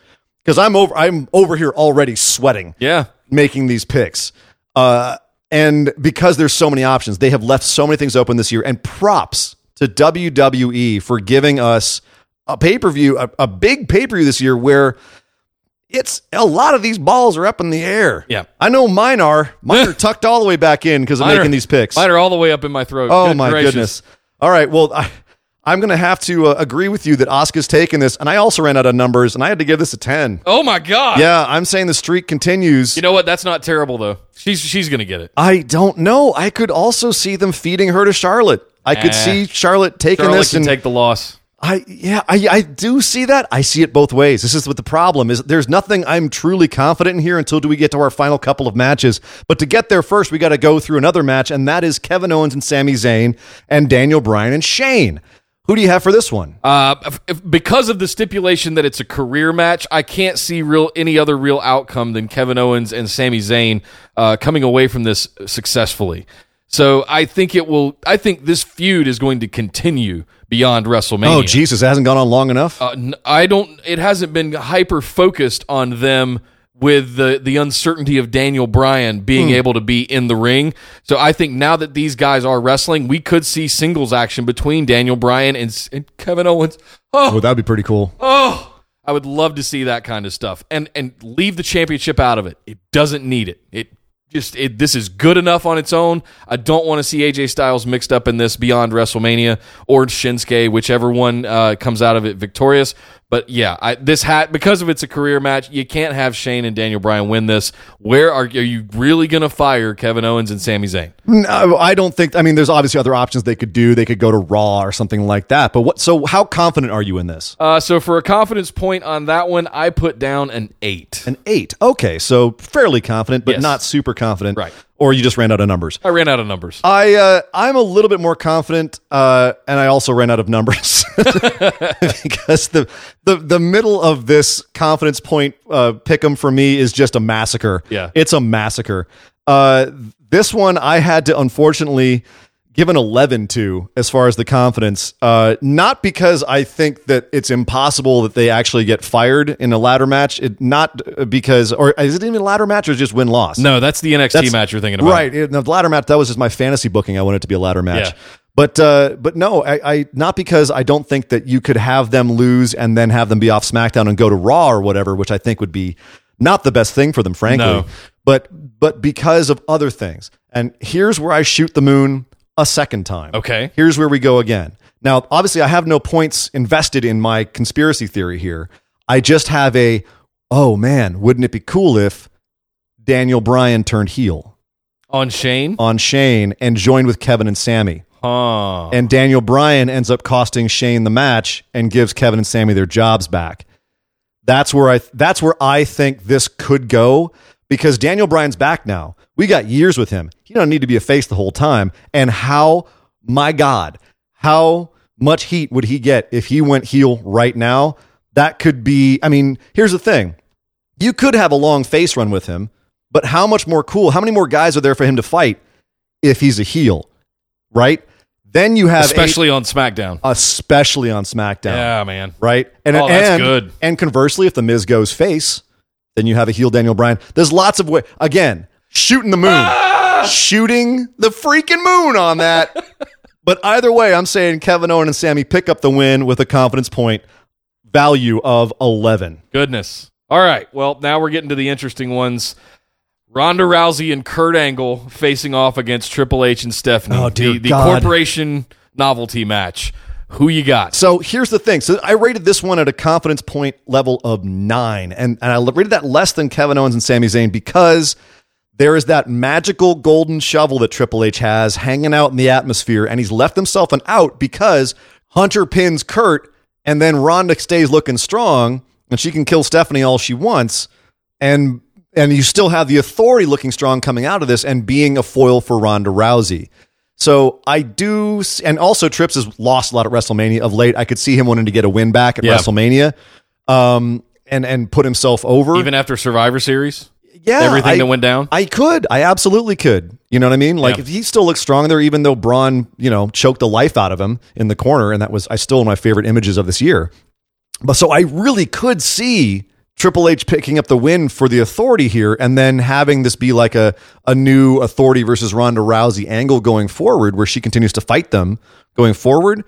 because I'm over. I'm over here already sweating Yeah. making these picks. Uh, and because there's so many options, they have left so many things open this year. And props to WWE for giving us a pay per view, a, a big pay per view this year where it's a lot of these balls are up in the air. Yeah. I know mine are. Mine are tucked all the way back in because of Mine are- making these picks. Mine are all the way up in my throat. Oh Good my gracious. goodness! All right, well, I, I'm going to have to uh, agree with you that Asuka's taking this, and I also ran out of numbers, and I had to give this a ten. Oh my god. Yeah, I'm saying the streak continues. You know what? That's not terrible though. She's she's gonna get it. I don't know. I could also see them feeding her to Charlotte. I could see Charlotte taking Charlotte this can and take the loss. I yeah, I, I do see that. I see it both ways. This is what the problem is. There's nothing I'm truly confident in here until do we get to our final couple of matches. But to get there first, we got to go through another match, and that is Kevin Owens and Sami Zayn and Daniel Bryan and Shane. Who do you have for this one? Uh, if- if- because of the stipulation that it's a career match, I can't see real any other real outcome than Kevin Owens and Sami Zayn uh, coming away from this successfully. So I think it will. I think this feud is going to continue beyond WrestleMania. Oh Jesus, it hasn't gone on long enough. Uh, I don't. It hasn't been hyper focused on them with the the uncertainty of Daniel Bryan being able to be in the ring. So I think now that these guys are wrestling, we could see singles action between Daniel Bryan and, and Kevin Owens. Oh, oh, that'd be pretty cool. oh. I would love to see that kind of stuff, and and leave the championship out of it. It doesn't need it. It just it, this is good enough on its own. I don't want to see AJ Styles mixed up in this beyond WrestleMania or Shinsuke, whichever one uh, comes out of it victorious. But yeah, I, this hat because of it's a career match, you can't have Shane and Daniel Bryan win this. Where are, are you really going to fire Kevin Owens and Sami Zayn? No, I don't think. I mean, there's obviously other options they could do. They could go to Raw or something like that. But what? So, how confident are you in this? Uh, so for a confidence point on that one, I put down an eight. An eight. Okay, so fairly confident, but Yes. not super confident. Right. Or you just ran out of numbers. I ran out of numbers. I uh, I'm a little bit more confident, uh, and I also ran out of numbers because the the the middle of this confidence point uh, pick'em for me is just a massacre. Yeah. it's a massacre. Uh, this one I had to unfortunately give an 11 to as far as the confidence. Uh, not because I think that it's impossible that they actually get fired in a ladder match. It not because, or is it even a ladder match or just win loss? No, that's the NXT That's- match you're thinking about. Right. The ladder match, that was just my fantasy booking. I wanted it to be a ladder match. Yeah. But uh, but no, I, I not because I don't think that you could have them lose and then have them be off SmackDown and go to Raw or whatever, which I think would be not the best thing for them, frankly. No. But but because of other things. And here's where I shoot the moon a second time. Okay. Here's where we go again. Now, obviously, I have no points invested in my conspiracy theory here. I just have a, oh man, wouldn't it be cool if Daniel Bryan turned heel On Shane? on Shane and joined with Kevin and Sami? Huh. And Daniel Bryan ends up costing Shane the match and gives Kevin and Sami their jobs back. That's where I that's where I think this could go because Daniel Bryan's back now. We got years with him. He don't need to be a face the whole time. And how my God, how much heat would he get if he went heel right now? That could be I mean, here's the thing. You could have a long face run with him, but how much more cool? How many more guys are there for him to fight if he's a heel? Right? Then you have a- Especially on SmackDown. especially on SmackDown Yeah, man. right? And Oh, that's and, good. And conversely, if the Miz goes face, then you have a heel Daniel Bryan. There's lots of way. Again, shooting the moon, Ah! shooting the freaking moon on that. but either way, I'm saying Kevin Owens and Sami pick up the win with a confidence point value of 11. Goodness. All right. Well, now we're getting to the interesting ones. Ronda Rousey and Kurt Angle facing off against Triple H and Stephanie. Oh, dear the, the corporation novelty match. Who you got? So here's the thing. So I rated this one at a confidence point level of nine, and, and I rated that less than Kevin Owens and Sami Zayn because there is that magical golden shovel that Triple H has hanging out in the atmosphere, and he's left himself an out because Hunter pins Kurt, and then Ronda stays looking strong, and she can kill Stephanie all she wants, and and you still have the authority looking strong coming out of this and being a foil for Ronda Rousey. So I do, and also Trips has lost a lot at WrestleMania of late. I could see him wanting to get a win back at Yeah. WrestleMania, um, and and put himself over. Even after Survivor Series? yeah, everything I- that went down? I could, I absolutely could. You know what I mean? Like Yeah. if he still looks strong there, even though Braun, you know, choked the life out of him in the corner, and that was I still one of my favorite images of this year. But so I really could see Triple H picking up the win for the authority here and then having this be like a, a new authority versus Ronda Rousey angle going forward where she continues to fight them going forward.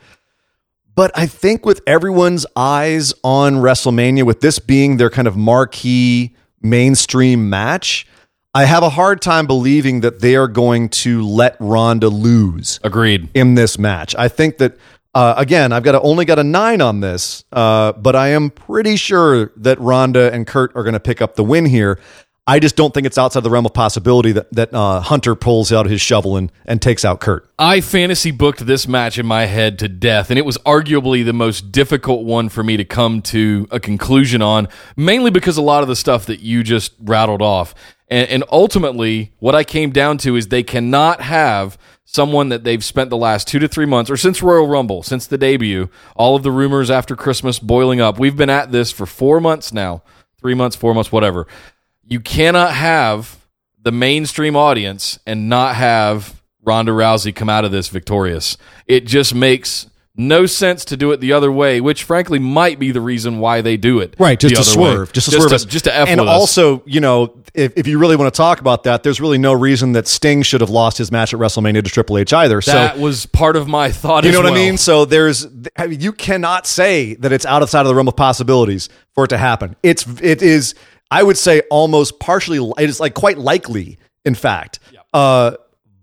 But I think with everyone's eyes on WrestleMania, with this being their kind of marquee mainstream match, I have a hard time believing that they are going to let Ronda lose Agreed. in this match. I think that uh, again, I've got a, only got a nine on this, uh, but I am pretty sure that Ronda and Kurt are going to pick up the win here. I just don't think it's outside the realm of possibility that that uh, Hunter pulls out his shovel and, and takes out Kurt. I fantasy booked this match in my head to death, and it was arguably the most difficult one for me to come to a conclusion on, mainly because a lot of the stuff that you just rattled off. And, and ultimately, what I came down to is they cannot have someone that they've spent the last two to three months, or since Royal Rumble, since the debut, all of the rumors after Christmas boiling up. We've been at this for four months now, three months, four months, whatever. You cannot have the mainstream audience and not have Ronda Rousey come out of this victorious. It just makes no sense to do it the other way, which frankly might be the reason why they do it. Right, just to other way. swerve, just to swerve us. just to f and with us. also, you know, if, if you really want to talk about that, there's really no reason that Sting should have lost his match at WrestleMania to Triple H either. So that was part of my thought. you know what I mean? So there's I mean, you cannot say that it's outside of the realm of possibilities for it to happen. It's it is I would say almost partially it is like quite likely, in fact. Uh,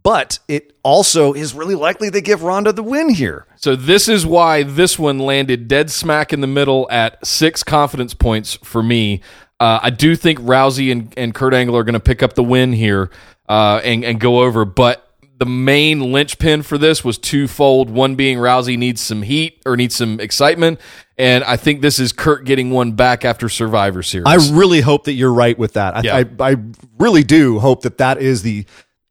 but it also is really likely they give Ronda the win here. So this is why this one landed dead smack in the middle at six confidence points for me. Uh, I do think Rousey and, and Kurt Angle are going to pick up the win here uh, and, and go over, but the main linchpin for this was twofold. One being Rousey needs some heat or needs some excitement, and I think this is Kurt getting one back after Survivor Series. I really hope that you're right with that. I, Yeah. I, I really do hope that that is the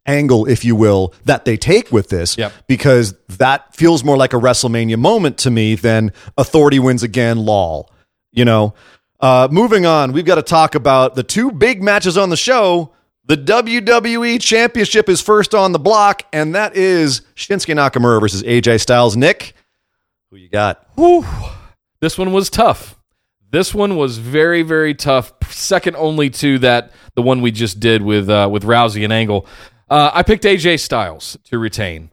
angle, if you will, that they take with this. Yep. Because that feels more like a WrestleMania moment to me than authority wins again, lol. You know? Uh, moving on, we've got to talk about the two big matches on the show. The WWE Championship is first on the block, and that is Shinsuke Nakamura versus AJ Styles. Nick, who you got? This one was tough. This one was very, very tough. Second only to that, the one we just did with uh, with Rousey and Angle. Uh, I picked AJ Styles to retain.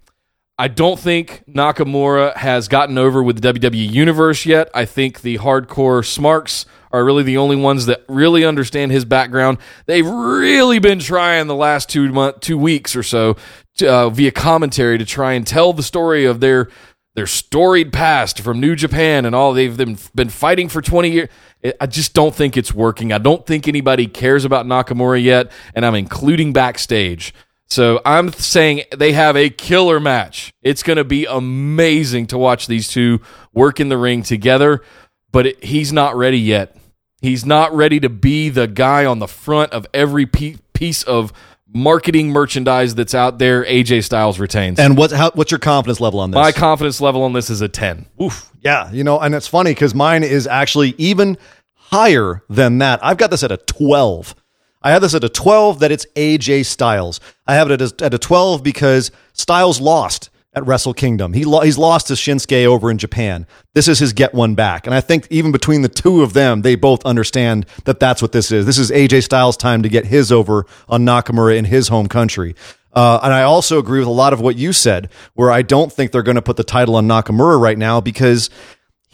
I don't think Nakamura has gotten over with the WWE Universe yet. I think the hardcore smarks are really the only ones that really understand his background. They've really been trying the last two month, two weeks or so to, uh, via commentary to try and tell the story of their their storied past from New Japan and all they've been been fighting for 20 years. I just don't think it's working. I don't think anybody cares about Nakamura yet, and I'm including backstage. So I'm saying they have a killer match. It's going to be amazing to watch these two work in the ring together, but it, he's not ready yet. He's not ready to be the guy on the front of every piece of marketing merchandise that's out there. AJ Styles retains. And what, how, what's your confidence level on this? My confidence level on this is a 10. Oof. Yeah, you know, and it's funny because mine is actually even higher than that. I've got this at a 12. I have this at a 12 that it's AJ Styles. I have it at a, at a 12 because Styles lost at Wrestle Kingdom. He lo- he's lost to Shinsuke over in Japan. This is his get one back. And I think even between the two of them, they both understand that that's what this is. This is AJ Styles' time to get his over on Nakamura in his home country. Uh, and I also agree with a lot of what you said, where I don't think they're going to put the title on Nakamura right now because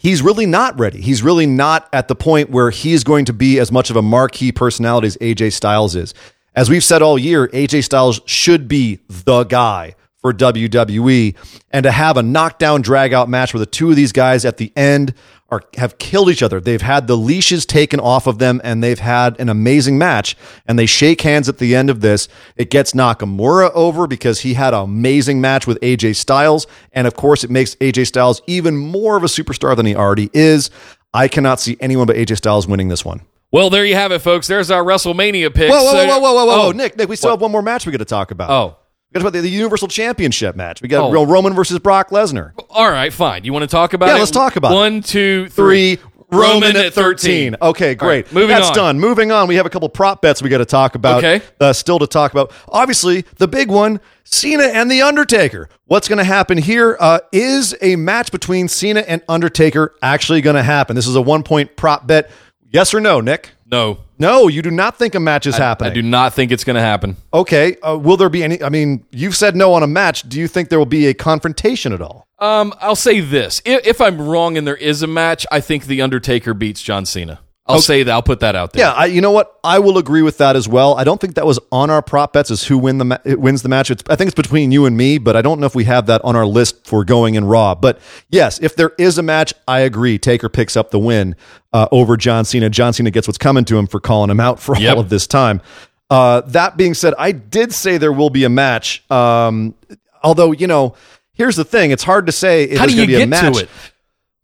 he's really not ready. He's really not at the point where he's going to be as much of a marquee personality as AJ Styles is. As we've said all year, AJ Styles should be the guy for WWE. And to have a knockdown dragout match where the two of these guys at the end are have killed each other. They've had the leashes taken off of them and they've had an amazing match. And they shake hands at the end of this. It gets Nakamura over because he had an amazing match with AJ Styles. And of course, it makes AJ Styles even more of a superstar than he already is. I cannot see anyone but AJ Styles winning this one. Well, there you have it, folks. There's our WrestleMania picks. Whoa, whoa, whoa, whoa, whoa, whoa, whoa, Oh, Nick, Nick, we still have one more match we got to talk about. Oh. We got about the, the Universal Championship match. We got Oh. real Roman versus Brock Lesnar. All right, fine. You want to talk about Yeah, it? let's talk about it. One, two, three. Three. Roman at 13. Okay, great. right, moving That's on. done. Moving on. We have a couple prop bets we got to talk about. Okay. Uh, still to talk about. Obviously, the big one Cena and The Undertaker. What's going to happen here? Uh, is a match between Cena and Undertaker actually going to happen? This is a one point prop bet. Yes or no, Nick? No, No, you do not think a match is I happening. I do not think it's going to happen. Okay. Uh, will there be any? I mean, you've said no on a match. Do you think there will be a confrontation at all? Um, I'll say this: if, if I'm wrong and there is a match, I think the Undertaker beats John Cena. I'll say that. I'll put that out there. Yeah, I, you know what? I will agree with that as well. I don't think that was on our prop bets as who win the ma- wins the match. It's, I think it's between you and me, but I don't know if we have that on our list for going in Raw. But yes, if there is a match, I agree. Taker picks up the win uh, over John Cena. John Cena gets what's coming to him for calling him out for Yep. all of this time. Uh, that being said, I did say there will be a match. Um, although you know, here's the thing: it's hard to say if How do you going to be a get match. to it?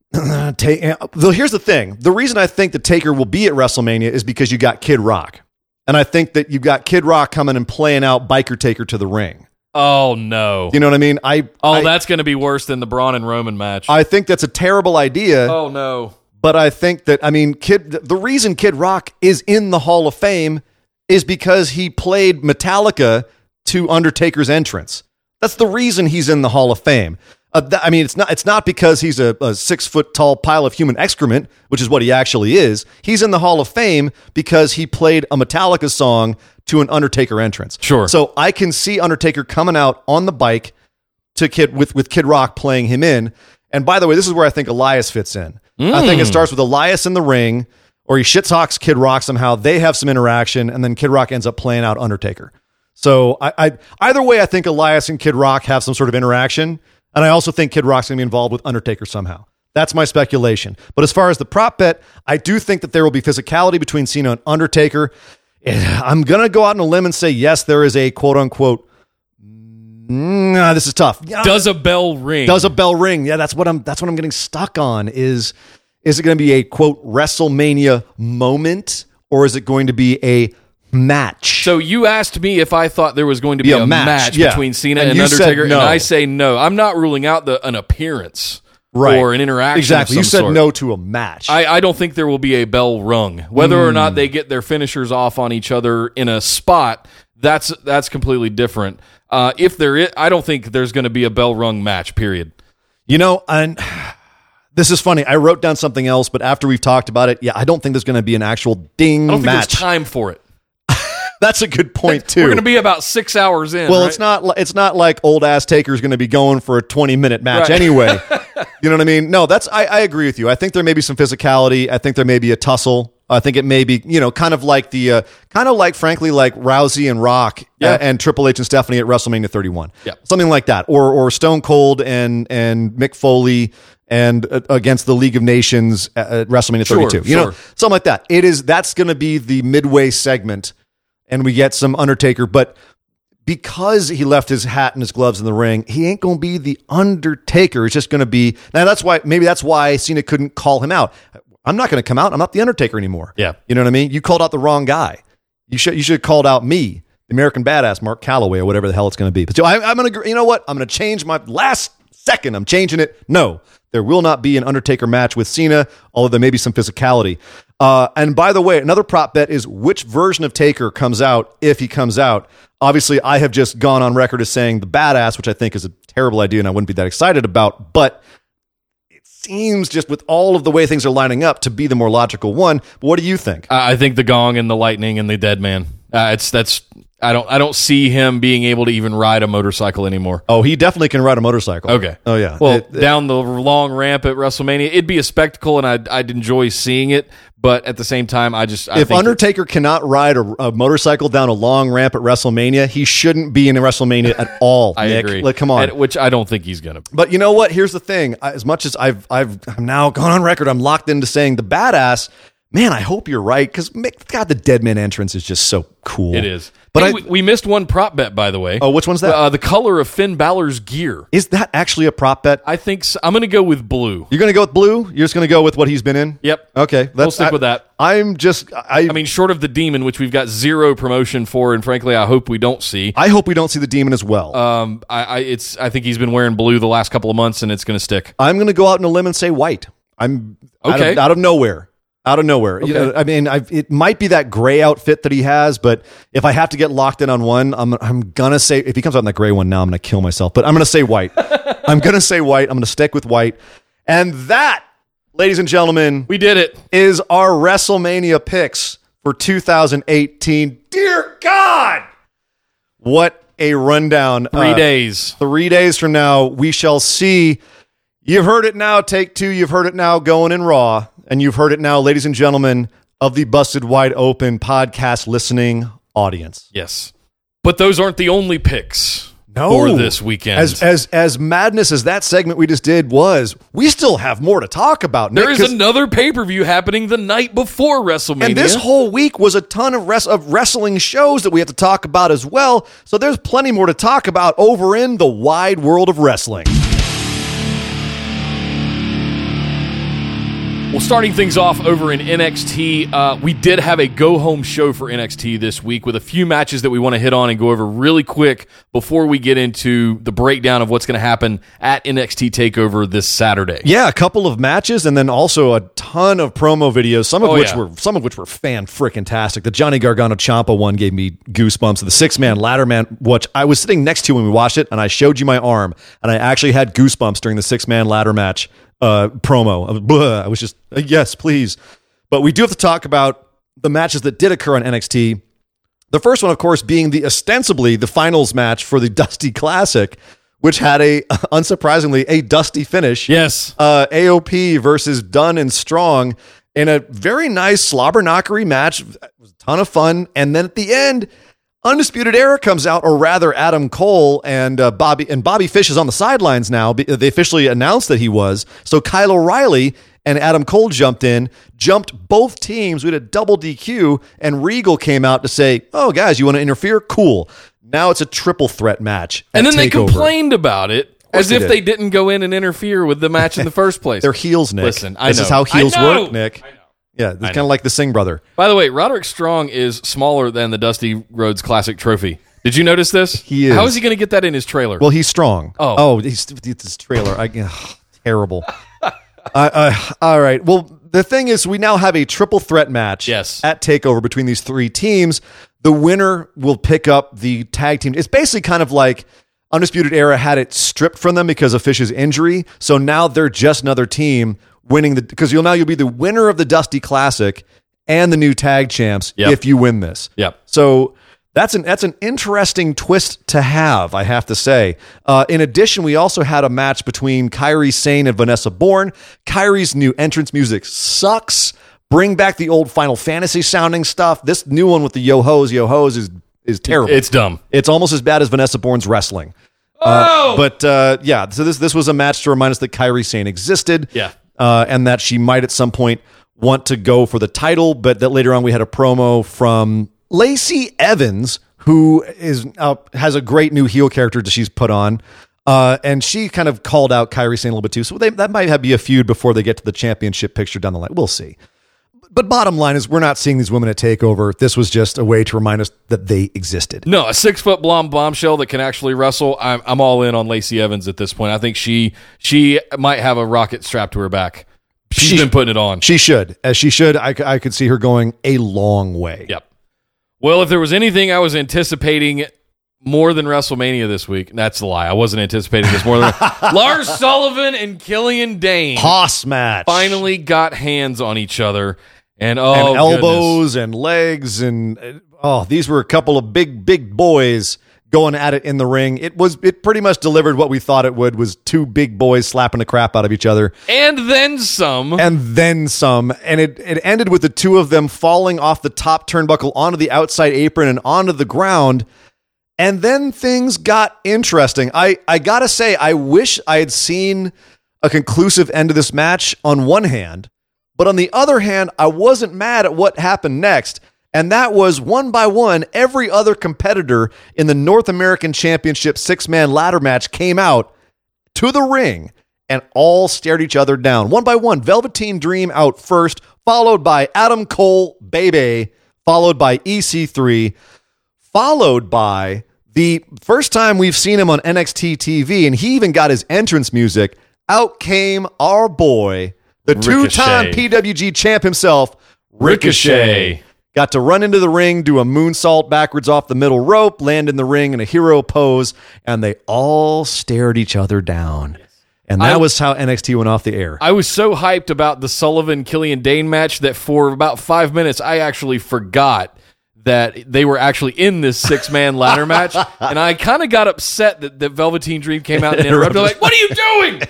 Ta- eh, though here's the thing: the reason I think the Taker will be at WrestleMania is because you got Kid Rock, and I think that you got Kid Rock coming and playing out Biker Taker to the ring. Oh no! You know what I mean? I Oh, I, that's going to be worse than the Braun and Roman match. I think that's a terrible idea, oh no! but I think that I mean, Kid. The reason Kid Rock is in the Hall of Fame is because he played Metallica to Undertaker's entrance. That's the reason he's in the Hall of Fame. Uh, I mean, it's not it's not because he's a, a six foot tall pile of human excrement, which is what he actually is. He's in the Hall of Fame because he played a Metallica song to an Undertaker entrance. Sure. So I can see Undertaker coming out on the bike to Kid with with Kid Rock playing him in. And by the way, this is where I think Elias fits in. I think it starts with Elias in the ring, or he shit talks Kid Rock somehow. They have some interaction, and then Kid Rock ends up playing out Undertaker. So I, I either way, I think Elias and Kid Rock have some sort of interaction, and I also think Kid Rock's gonna be involved with Undertaker somehow. That's my speculation. But as far as the prop bet, I do think that there will be physicality between Cena and Undertaker. I'm gonna go out on a limb and say yes, there is a quote unquote. Nah, this is tough. Does a bell ring? does a bell ring? Yeah, that's what I'm. That's what I'm getting stuck on. Is is it going to be a quote WrestleMania moment, or is it going to be a match? So you asked me if I thought there was going to be, Be a a, match, match, yeah. between Cena And and, Undertaker, no. and I say no. I'm not ruling out the an appearance right, or an interaction. Exactly. You said sort. no to a match. I, I don't think there will be a bell rung. Whether or Hmm. not they get their finishers off on each other in a spot, that's that's completely different. Uh, if there is, I don't think there's going to be a bell rung match. Period. You know, and this is funny. I wrote down something else, but after we've talked about it, yeah, I don't think there's going to be an actual ding I don't think match. there's time for it. That's a good point too. We're going to be about six hours in. well, right? it's not. It's not like old ass Taker's going to be going for a 20 minute match Right. anyway. you know what I mean? No, that's. I, I agree with you. I think there may be some physicality. I think there may be a tussle. I think it may be, you know, kind of like the, uh, kind of like, frankly, like Rousey and Rock Yeah. uh, and Triple H and Stephanie at WrestleMania 31. Yeah. something like that, or or Stone Cold and and Mick Foley and uh, against the League of Nations at, at WrestleMania Sure, 32. You know, sure. something like that. It is that's going to be the midway segment, and we get some Undertaker, but because he left his hat and his gloves in the ring, he ain't going to be the Undertaker. It's just going to be now. That's why maybe that's why Cena couldn't call him out. I'm not going to come out. I'm not the Undertaker anymore. Yeah. you know what I mean. You called out the wrong guy. You should you should have called out me, the American Badass, Mark Calaway, or whatever the hell it's going to be. But so I, I'm going to. You know what? I'm going to change my last second. I'm changing it. No, there will not be an Undertaker match with Cena, although there may be some physicality. Uh, and by the way, another prop bet is which version of Taker comes out if he comes out. Obviously, I have just gone on record as saying the badass, which I think is a terrible idea and I wouldn't be that excited about. But it seems just with all of the way things are lining up to be the more logical one. But what do you think? I I think the gong and the lightning and the dead man. Uh, it's that's I don't I don't see him being able to even ride a motorcycle anymore. Oh, he definitely can ride a motorcycle. Okay. Oh yeah. Well, It- it- down the long ramp at WrestleMania, it'd be a spectacle, and I'd I'd enjoy seeing it. But at the same time, I just I if Undertaker cannot ride a, a motorcycle down a long ramp at WrestleMania, he shouldn't be in WrestleMania at all. I Nick. agree. Like, come on. And- which I don't think he's gonna. Be. But you know what? Here's the thing. As much as I've I've I'm now gone on record, I'm locked into saying the badass. Man, I hope you're right because God, the Dead Man entrance is just so cool. It is. But Hey, I- we, we missed one prop bet, by the way. Oh, which one's that? Uh, the color of Finn Balor's gear. Is that actually a prop bet? I think so. I'm going to go with blue. You're going to go with blue. You're just going to go with what he's been in. Yep. Okay, We'll stick I- with that. I'm just. I. I mean, short of the demon, which we've got zero promotion for, and frankly, I hope we don't see. I hope we don't see the demon as well. Um, I, I it's I think he's been wearing blue the last couple of months, and it's going to stick. I'm going to go out on a limb and say white. I'm out Okay. of, out of nowhere. Out of nowhere. You know, I mean, I've, it might be that gray outfit that he has, but if I have to get locked in on one, I'm I'm gonna say if he comes out in that gray one now, I'm gonna kill myself. But I'm gonna say white. I'm gonna say white. I'm gonna stick with white. And that, ladies and gentlemen, We did it. is our WrestleMania picks for 2018. Dear God, what a rundown! Three Uh, days. three days from now, we shall see. You've heard it now, take two. You've heard it now, going in Raw. And you've heard it now, ladies and gentlemen of the Busted Wide Open podcast listening audience. Yes, but those aren't the only picks for this weekend. As, as, as madness as that segment we just did was, we still have more to talk about. Nick, there is another pay per view happening the night before WrestleMania. and this whole week was a ton of, res- of wrestling shows that we have to talk about as well. So there's plenty more to talk about over in the wide world of wrestling. Well, starting things off over in NXT, uh, we did have a go home show for NXT this week with a few matches that we want to hit on and go over really quick before we get into the breakdown of what's going to happen at NXT Takeover this Saturday. Yeah, a couple of matches, and then also a ton of promo videos. Some of Oh, which yeah. were some of which were fan freaking tastic. The Johnny Gargano Ciampa one gave me goosebumps. The six man ladder man, which I was sitting next to when we watched it, and I showed you my arm, and I actually had goosebumps during the six man ladder match uh, promo. I was, I was just uh, yes, please. But we do have to talk about the matches that did occur on NXT. The first one, of course, being the ostensibly the finals match for the Dusty Classic, which had a unsurprisingly a dusty finish Yes. uh, AOP versus Dunne and Strong in a very nice slobber knockery match. It was a ton of fun. And then at the end, Undisputed Era comes out, or rather, Adam Cole and uh, Bobby and Bobby Fish is on the sidelines now. They officially announced that he was. So Kyle O'Reilly and Adam Cole jumped in, jumped both teams. We had a double DQ, and Regal came out to say, "Oh, guys, you want to interfere? Cool." Now it's a triple threat match. and then they TakeOver. complained about it as they if did. they didn't go in and interfere with the match in the first place. They're heels, Nick. Listen, I this know. is how heels I know. work, Nick. Yeah, it's kind of like the Singh brother. By the way, Roderick Strong is smaller than the Dusty Rhodes Classic trophy. Did you notice this? He is. How is he going to get that in his trailer? Well, he's strong. Oh. oh, he's it's his trailer. I, ugh, terrible. I, I, all right. Well, the thing is, we now have a triple threat match. Yes. At Takeover between these three teams, the winner will pick up the tag team. It's basically kind of like Undisputed Era had it stripped from them because of Fish's injury. So now they're just another team winning the because you'll now you'll be the winner of the Dusty Classic and the new tag champs Yep. if you win this. Yep. So that's an that's an interesting twist to have, I have to say. Uh, in addition, we also had a match between Kairi Sane and Vanessa Borne. Kairi's new entrance music sucks. Bring back the old Final Fantasy sounding stuff. This new one with the yo hos, yo hos is is terrible. it's dumb. It's almost as bad as Vanessa Borne's wrestling. Oh, But uh, yeah, so this this was a match to remind us that Kairi Sane existed. Yeah. Uh, and that she might at some point want to go for the title, but that later on we had a promo from Lacey Evans, who is uh, has a great new heel character that she's put on. Uh, and she kind of called out Kairi Sane a little bit too. So they, that might be a feud before they get to the championship picture down the line. We'll see. But bottom line is, we're not seeing these women at Takeover. This was just a way to remind us that they existed. no, a six foot blonde bombshell that can actually wrestle. I'm, I'm all in on Lacey Evans at this point. I think she she might have a rocket strapped to her back. She's She- been putting it on. She should, as she should. I, I could see her going a long way. Yep. Well, if there was anything I was anticipating more than WrestleMania this week, that's a lie. I wasn't anticipating this more than Lars Sullivan and Killian Dain Hoss match. finally got hands on each other. And oh, and goodness. elbows and legs and oh, these were a couple of big big boys going at it in the ring. It was it pretty much delivered what we thought it would was two big boys slapping the crap out of each other and then some. and then some and it it ended with the two of them falling off the top turnbuckle onto the outside apron and onto the ground. And then things got interesting. I I got to say I wish I had seen a conclusive end to this match on one hand, but on the other hand, I wasn't mad at what happened next. And that was one by one, every other competitor in the North American Championship six man ladder match came out to the ring and all stared each other down. One by one, Velveteen Dream out first, followed by Adam Cole, Bebe, followed by EC3, followed by the first time we've seen him on NXT TV, and he even got his entrance music. Out came our boy, the two time PWG champ himself, Ricochet. Ricochet. Got to run into the ring, do a moonsault backwards off the middle rope, land in the ring in a hero pose, and they all stared each other down. And that I- was how NXT went off the air. I was so hyped about the Sullivan Killian Dain match that for about five minutes I actually forgot that they were actually in this six man ladder match, and I kind of got upset that, that Velveteen Dream came out and interrupted. like, what are you doing?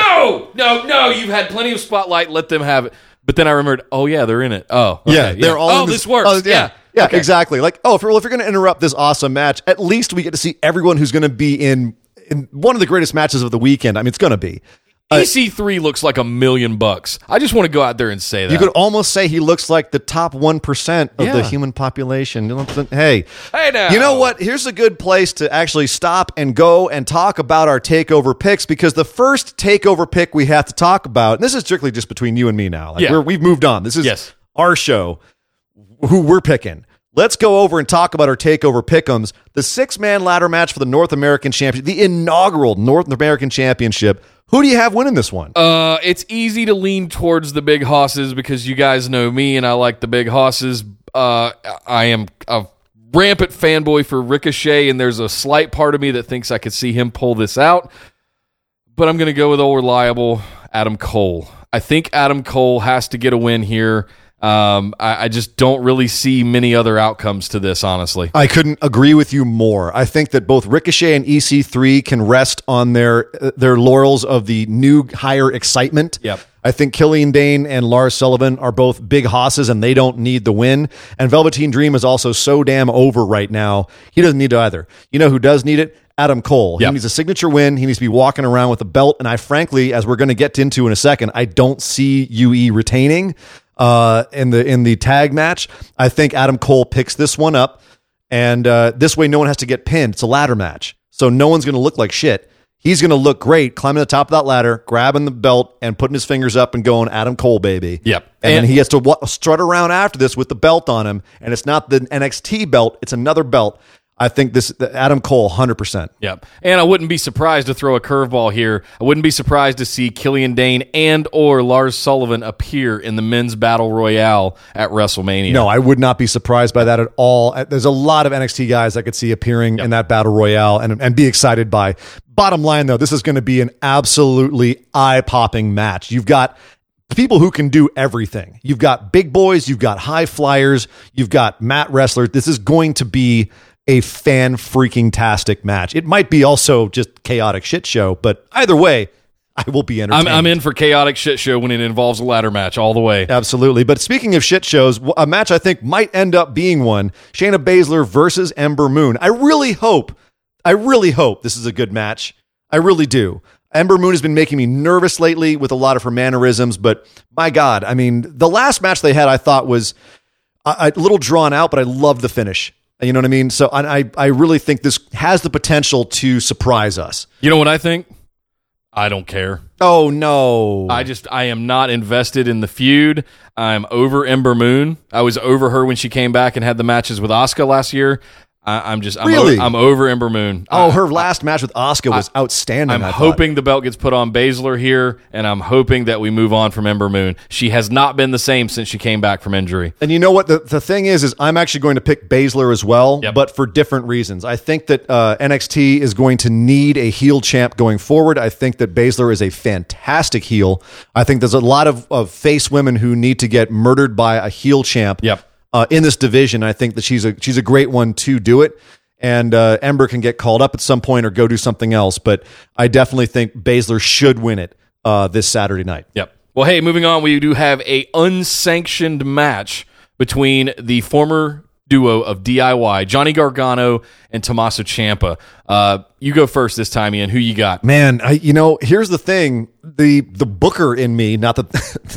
No, no, no! You've had plenty of spotlight. Let them have it. But then I remembered, oh yeah, they're in it. Oh, okay, yeah, they're all. Oh, in this, works. oh, yeah, yeah, Okay. exactly. Like, oh, if, well, if you're going to interrupt this awesome match, at least we get to see everyone who's going to be in in one of the greatest matches of the weekend. I mean, it's going to be. Uh, EC3 looks like a million bucks. I just want to go out there and say that. You could almost say he looks like the top 1% of Yeah. the human population. Hey, Hey now. you know what? Here's a good place to actually stop and go and talk about our takeover picks because the first takeover pick we have to talk about, and this is strictly just between you and me now. Like Yeah. we're, we've moved on. This is Yes. our show, who we're picking. Let's go over and talk about our takeover pickums. The six man ladder match for the North American Championship, the inaugural North American Championship. Who do you have winning this one? Uh, it's easy to lean towards the big hosses because you guys know me and I like the big hosses. Uh, I am a rampant fanboy for Ricochet, and there's a slight part of me that thinks I could see him pull this out. But I'm going to go with old reliable Adam Cole. I think Adam Cole has to get a win here. Um, I, I just don't really see many other outcomes to this, honestly. I couldn't agree with you more. I think that both Ricochet and EC3 can rest on their uh, their laurels of the new higher excitement. Yep. I think Killian Dain and Lars Sullivan are both big hosses and they don't need the win. And Velveteen Dream is also so damn over right now. He doesn't need it either. You know who does need it? Adam Cole. Yep. He needs a signature win. He needs to be walking around with a belt. And I frankly, as we're going to get into in a second, I don't see UE retaining uh, in the in the tag match. I think Adam Cole picks this one up, and uh, this way, no one has to get pinned. It's a ladder match, so no one's going to look like shit. He's going to look great climbing the top of that ladder, grabbing the belt, and putting his fingers up and going, Adam Cole, baby. Yep. And, And- then he has to wa- strut around after this with the belt on him, and it's not the NXT belt; it's another belt. I think this Adam Cole, hundred percent. Yep. And I wouldn't be surprised to throw a curveball here. I wouldn't be surprised to see Killian Dain and or Lars Sullivan appear in the men's battle royale at WrestleMania. No, I would not be surprised by that at all. Uh, There's a lot of NXT guys I could see appearing in that battle royale and, and be excited by. Bottom line, though, this is going to be an absolutely eye popping match. You've got people who can do everything. You've got big boys, you've got high flyers, you've got mat wrestlers. This is going to be a fan freaking tastic match. It might be also just chaotic shit show, but either way, I will be I'm, entertained. I'm in for chaotic shit show when it involves a ladder match all the way. Absolutely. But speaking of shit shows, a match I think might end up being one Shayna Baszler versus Ember Moon. I really hope, I really hope this is a good match. I really do. Ember Moon has been making me nervous lately with a lot of her mannerisms, but my God, I mean, the last match they had I thought was a, a little drawn out, but I love the finish. You know what I mean? So I, I, really think this has the potential to surprise us. You know what I think? I don't care. Oh, no. I just I am not invested in the feud. I'm over Ember Moon. I was over her when she came back and had the matches with Asuka last year. I, I'm just I'm, Really? over, I'm over Ember Moon. oh, I- her last match with Asuka was outstanding. I'm I hoping the belt gets put on Baszler here, and I'm hoping that we move on from Ember Moon. She has not been the same since she came back from injury. And you know what? The, the thing is, is I'm actually going to pick Baszler as well, Yep. but for different reasons. I think that uh, NXT is going to need a heel champ going forward. I think that Baszler is a fantastic heel. I think there's a lot of, of face women who need to get murdered by a heel champ Yep. Uh, in this division. I think that she's a she's a great one to do it. And uh, Ember can get called up at some point or go do something else. But I definitely think Baszler should win it uh, this Saturday night. Yep. Well, hey, moving on, we do have a unsanctioned match between the former duo of DIY, Johnny Gargano and Tommaso Ciampa. Uh, you go first this time, Ian. Who you got? Man, I, you know, here's the thing: the the Booker in me, not that,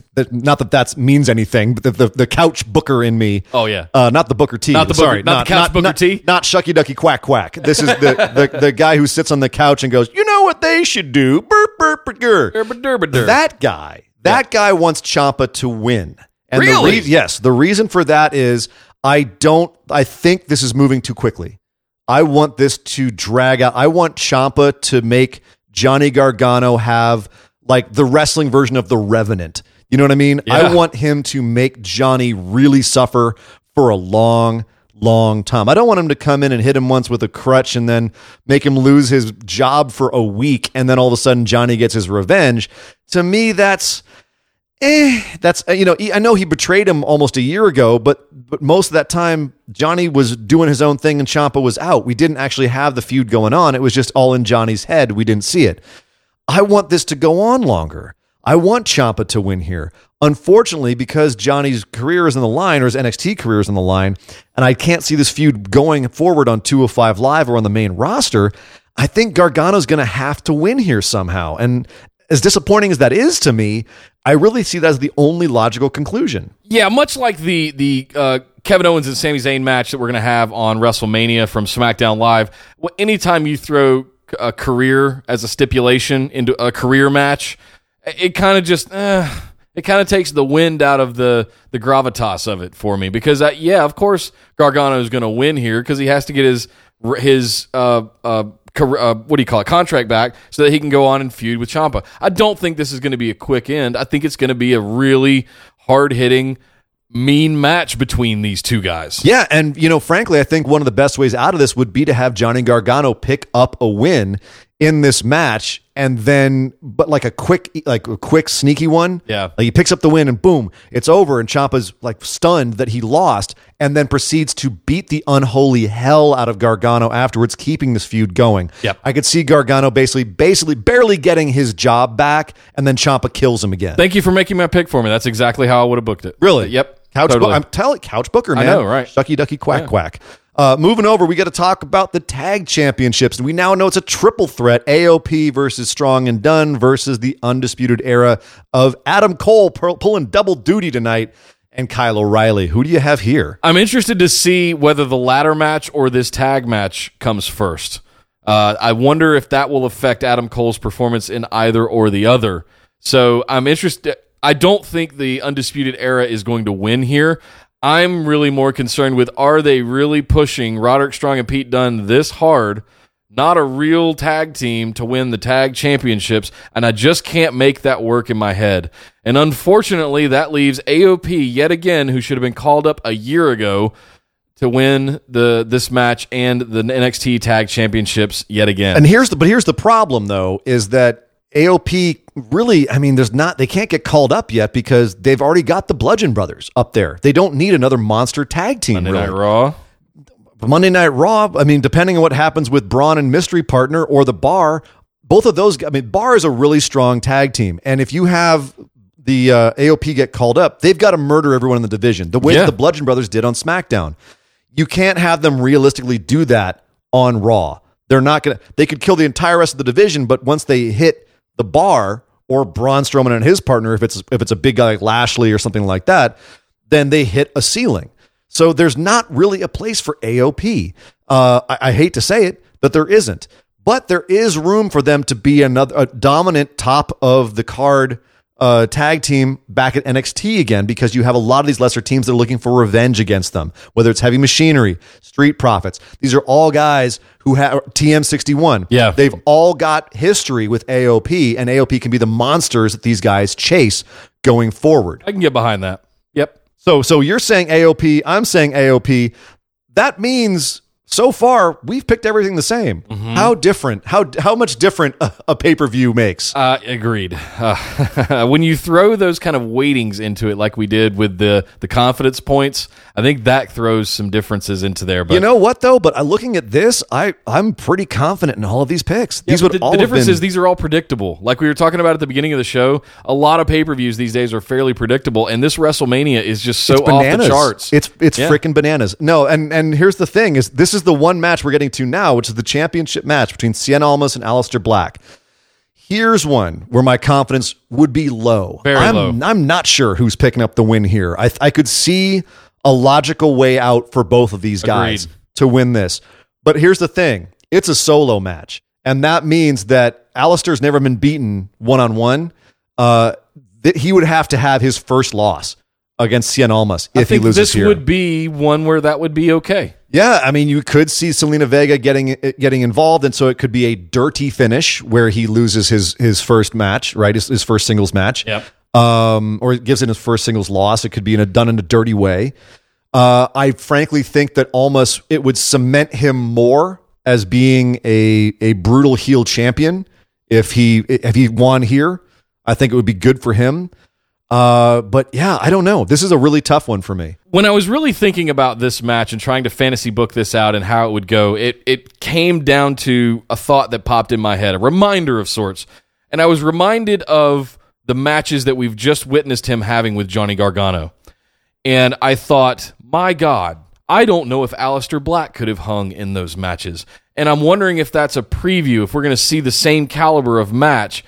that not that that means anything, but the, the the couch Booker in me. Oh, yeah. uh, not the Booker T. Not the Booker- Sorry, not the couch Booker not, T? Not Shucky Ducky Quack Quack. This is the, the the guy who sits on the couch and goes, "You know what they should do?" Burp burp burp. grr." That guy, that guy wants Ciampa to win. And Really? The rea- yes. The reason for that is I don't. I think this is moving too quickly. I want this to drag out. I want Ciampa to make Johnny Gargano have like the wrestling version of the Revenant. You know what I mean? Yeah. I want him to make Johnny really suffer for a long, long time. I don't want him to come in and hit him once with a crutch and then make him lose his job for a week and then all of a sudden Johnny gets his revenge. To me, that's eh, that's uh, you know I know he betrayed him almost a year ago, but but most of that time Johnny was doing his own thing and Ciampa was out. We didn't actually have the feud going on. It was just all in Johnny's head. We didn't see it. I want this to go on longer. I want Ciampa to win here. Unfortunately, because Johnny's career is in the line or his NXT career is in the line, and I can't see this feud going forward on 205 Live or on the main roster, I think Gargano's going to have to win here somehow. And as disappointing as that is to me, I really see that as the only logical conclusion. Yeah, much like the the uh, Kevin Owens and Sami Zayn match that we're going to have on WrestleMania from SmackDown Live. Anytime you throw a career as a stipulation into a career match, it kind of just eh, it kind of takes the wind out of the the gravitas of it for me because uh, yeah, of course Gargano is going to win here because he has to get his his uh, uh, uh, what do you call it contract back so that he can go on and feud with Ciampa. I don't think this is going to be a quick end. I think it's going to be a really hard hitting mean match between these two guys. Yeah, and you know, frankly, I think one of the best ways out of this would be to have Johnny Gargano pick up a win in this match and then but like a quick like a quick sneaky one. Yeah. Like he picks up the win and boom, it's over and Ciampa's like stunned that he lost and then proceeds to beat the unholy hell out of Gargano afterwards, keeping this feud going. Yep. I could see Gargano basically basically barely getting his job back and then Ciampa kills him again. Thank you for making my pick for me. That's exactly how I would have booked it. Really? Yep. Couch, totally. bu- I'm telling couch booker, man. know, right. Shucky ducky quack quack. Uh, moving over, we got to talk about the tag championships. We now know it's a triple threat: AOP versus Strong and Dunne versus the undisputed era of Adam Cole pu- pulling double duty tonight, and Kyle O'Reilly. Who do you have here? I'm interested to see whether the ladder match or this tag match comes first. Uh, I wonder if that will affect Adam Cole's performance in either or the other. So I'm interested. I don't think the Undisputed Era is going to win here. I'm really more concerned with are they really pushing Roderick Strong and Pete Dunne this hard? Not a real tag team to win the tag championships, and I just can't make that work in my head. And unfortunately, that leaves AOP yet again, who should have been called up a year ago to win the this match and the NXT Tag Championships yet again. And here's the but here's the problem though is that AOP really I mean there's not they can't get called up yet because they've already got the Bludgeon Brothers up there. They don't need another monster tag team Monday really. Night Raw. Monday Night Raw, I mean, depending on what happens with Braun and Mystery Partner or the Bar, both of those, I mean, Bar is a really strong tag team. And if you have the uh, AOP get called up, they've got to murder everyone in the division, the way Yeah. that the Bludgeon Brothers did on SmackDown. You can't have them realistically do that on Raw. They're not going to, they could kill the entire rest of the division, but once they hit the Bar or Braun Strowman and his partner, if it's, if it's a big guy like Lashley or something like that, then they hit a ceiling. So there's not really a place for AOP. Uh, I, I hate to say it, but there isn't. But there is room for them to be another a dominant top of the card uh, tag team back at NXT again because you have a lot of these lesser teams that are looking for revenge against them. Whether it's Heavy Machinery, Street Profits, these are all guys who have TM61. Yeah. they've all got history with AOP, and AOP can be the monsters that these guys chase going forward. I can get behind that. Yep. So so you're saying AOP, I'm saying AOP. That means so far we've picked everything the same. How different? How how much different a, a pay-per-view makes? Uh, agreed. Uh, when you throw those kind of weightings into it, like we did with the the confidence points, I think that throws some differences into there. But you know what though? But uh, looking at this, I I'm pretty confident in all of these picks. These would the, all the difference been- is these are all predictable. Like we were talking about at the beginning of the show, a lot of pay per views these days are fairly predictable, and this WrestleMania is just so off the charts. It's it's Yeah. freaking bananas. No, and and here's the thing: is this is the one match we're getting to now, which is the championship match between Cien Almas and Aleister Black. Here's one where my confidence would be low. Very I'm, low. I'm not sure who's picking up the win here. I I could see a logical way out for both of these guys Agreed. to win this. But here's the thing: it's a solo match, and that means that Aleister's never been beaten one on one. Uh, that he would have to have his first loss against Cien Almas if I think he loses this here. would be one where that would be okay. Yeah, I mean, you could see Zelina Vega getting getting involved, and so it could be a dirty finish where he loses his his first match, right? His, his first singles match. Yep. Um, or it gives it his first singles loss. It could be in a done in a dirty way. Uh, I frankly think that almost it would cement him more as being a a brutal heel champion if he if he won here. I think it would be good for him. Uh, but yeah, I don't know. This is a really tough one for me. When I was really thinking about this match and trying to fantasy book this out and how it would go, it it came down to a thought that popped in my head, a reminder of sorts. And I was reminded of the matches that we've just witnessed him having with Johnny Gargano. And I thought, my God, I don't know if Aleister Black could have hung in those matches. And I'm wondering if that's a preview, if we're going to see the same caliber of match